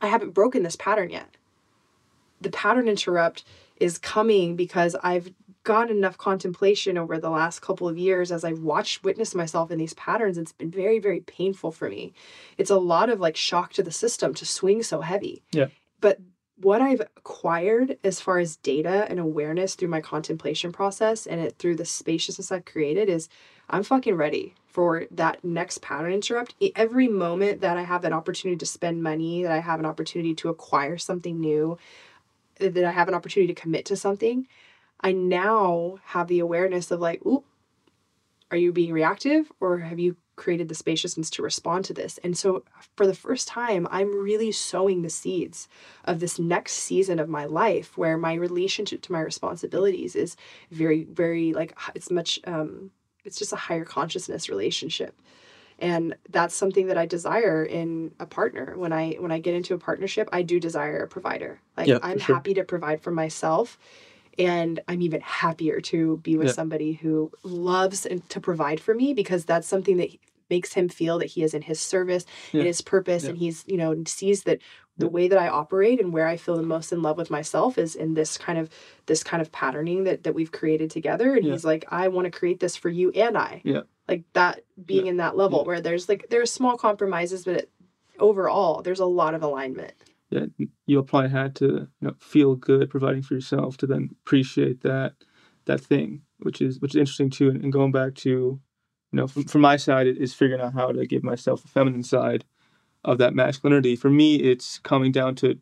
I haven't broken this pattern yet. The pattern interrupt is coming because I've got enough contemplation over the last couple of years as I've watched, witnessed myself in these patterns. It's been very, very painful for me. It's a lot of like shock to the system to swing so heavy. Yeah. But what I've acquired as far as data and awareness through my contemplation process and it through the spaciousness I've created is I'm fucking ready for that next pattern interrupt. Every moment that I have an opportunity to spend money, that I have an opportunity to acquire something new, that I have an opportunity to commit to something, I now have the awareness of like, ooh, are you being reactive or have you created the spaciousness to respond to this? And so for the first time, I'm really sowing the seeds of this next season of my life where my relationship to my responsibilities is very, very like it's much um it's just a higher consciousness relationship and that's something that i desire in a partner when i when i get into a partnership i do desire a provider like Yeah, i'm sure. happy to provide for myself and i'm even happier to be with Yeah. somebody who loves and to provide for me because that's something that he- makes him feel that he is in his service Yeah. and his purpose and he's you know sees that the way that i operate and where i feel the most in love with myself is in this kind of this kind of patterning that that we've created together and Yeah. he's like i want to create this for you and i Yeah. like that being Yeah. in that level Yeah. where there's like there's small compromises but it, overall there's a lot of alignment yeah, you'll probably had to you know, feel good providing for yourself to then appreciate that that thing, which is which is interesting too. And, and going back to, you know, from, from my side, is figuring out how to give myself a feminine side of that masculinity. For me, it's coming down to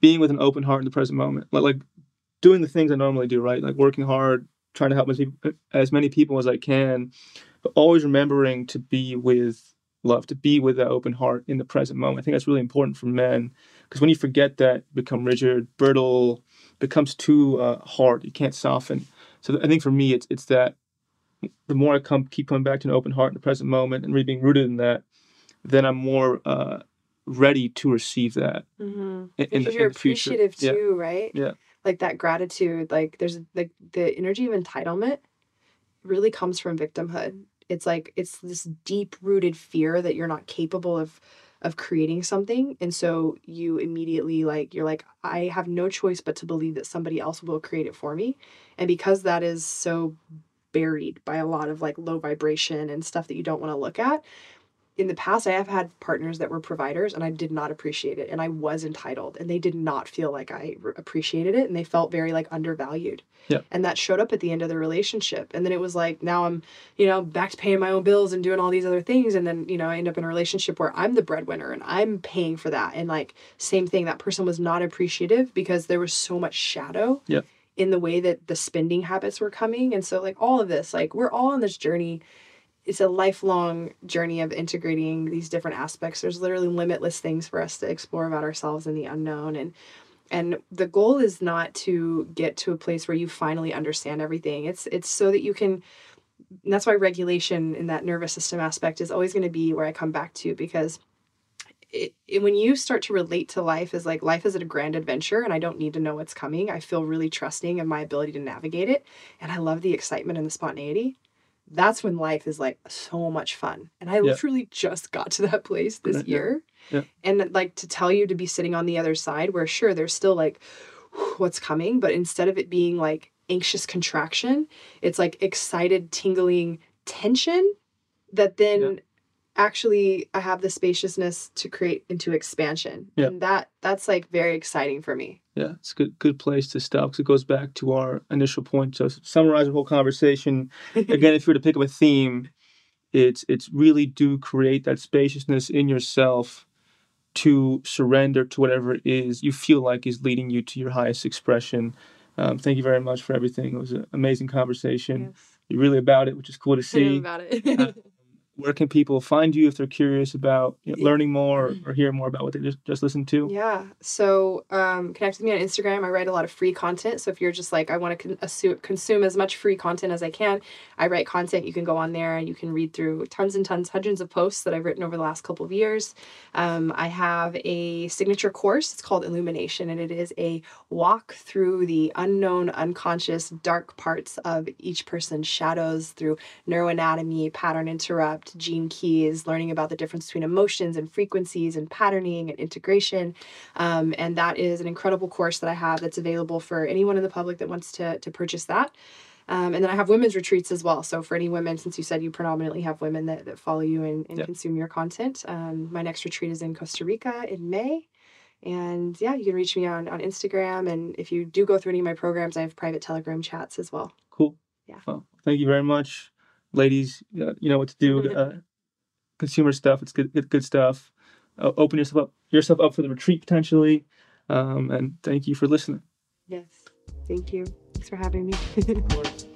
being with an open heart in the present moment, like like doing the things I normally do, right? Like working hard, trying to help as, as many people as I can, but always remembering to be with love, to be with that open heart in the present moment. I think that's really important for men because when you forget that, become rigid, brittle, becomes too uh, hard. You can't soften. So I think for me, it's it's that the more I come keep coming back to an open heart in the present moment and really being rooted in that, then I'm more uh, ready to receive that mm-hmm. in, because you're in the future. appreciative Yeah. too right Yeah. like that gratitude like there's like the energy of entitlement really comes from victimhood it's like it's this deep rooted fear that you're not capable of of creating something and so you immediately like you're like i have no choice but to believe that somebody else will create it for me and because that is so buried by a lot of like low vibration and stuff that you don't want to look at in the past i have had partners that were providers and i did not appreciate it and i was entitled and they did not feel like i re- appreciated it and they felt very like undervalued Yeah. and that showed up at the end of the relationship and then it was like now i'm you know back to paying my own bills and doing all these other things and then you know i end up in a relationship where i'm the breadwinner and i'm paying for that and like same thing that person was not appreciative because there was so much shadow Yeah. in the way that the spending habits were coming and so like all of this like we're all on this journey it's a lifelong journey of integrating these different aspects. There's literally limitless things for us to explore about ourselves and the unknown and and the goal is not to get to a place where you finally understand everything. It's it's so that you can that's why regulation in that nervous system aspect is always going to be where I come back to because it, it, when you start to relate to life as like life is a grand adventure and I don't need to know what's coming, I feel really trusting of my ability to navigate it. And I love the excitement and the spontaneity. That's when life is like so much fun. And I yeah. literally just got to that place this yeah. year. Yeah. And like to tell you to be sitting on the other side where sure there's still like what's coming, but instead of it being like anxious contraction, it's like excited tingling tension that then actually I have the spaciousness to create into expansion. Yeah. And that that's like very exciting for me. Yeah, it's a good good place to stop because it goes back to our initial point. So summarize the whole conversation. *laughs* Again, if you were to pick up a theme, it's it's really do create that spaciousness in yourself to surrender to whatever it is you feel like is leading you to your highest expression. Um, thank you very much for everything. It was an amazing conversation. Yes. You're really about it, which is cool to *laughs* see. about it. Where can people find you if they're curious about you know, learning more or, or hear more about what they just, just listened to? Yeah. So um, connect with me on Instagram. I write a lot of free content. So if you're just like, I want to con- consume as much free content as I can, I write content. You can go on there and you can read through tons and tons, hundreds of posts that I've written over the last couple of years. Um, I have a signature course. It's called Illumination, and it is a walk through the unknown, unconscious, dark parts of each person's shadows through neuroanatomy, pattern interrupt gene keys, learning about the difference between emotions and frequencies and patterning and integration. Um, and that is an incredible course that I have that's available for anyone in the public that wants to, to purchase that. Um, and then I have women's retreats as well. So for any women, since you said you predominantly have women that, that follow you and, and yep. consume your content, um, my next retreat is in Costa Rica in May. And yeah, you can reach me on, on Instagram. And if you do go through any of my programs, I have private Telegram chats as well. Cool. Yeah. Well, thank you very much ladies, uh, you know what to do. Uh, consumer stuff, it's good, good, good stuff. Uh, open yourself up, yourself up for the retreat potentially. Um, and thank you for listening. Yes, thank you. Thanks for having me. *laughs*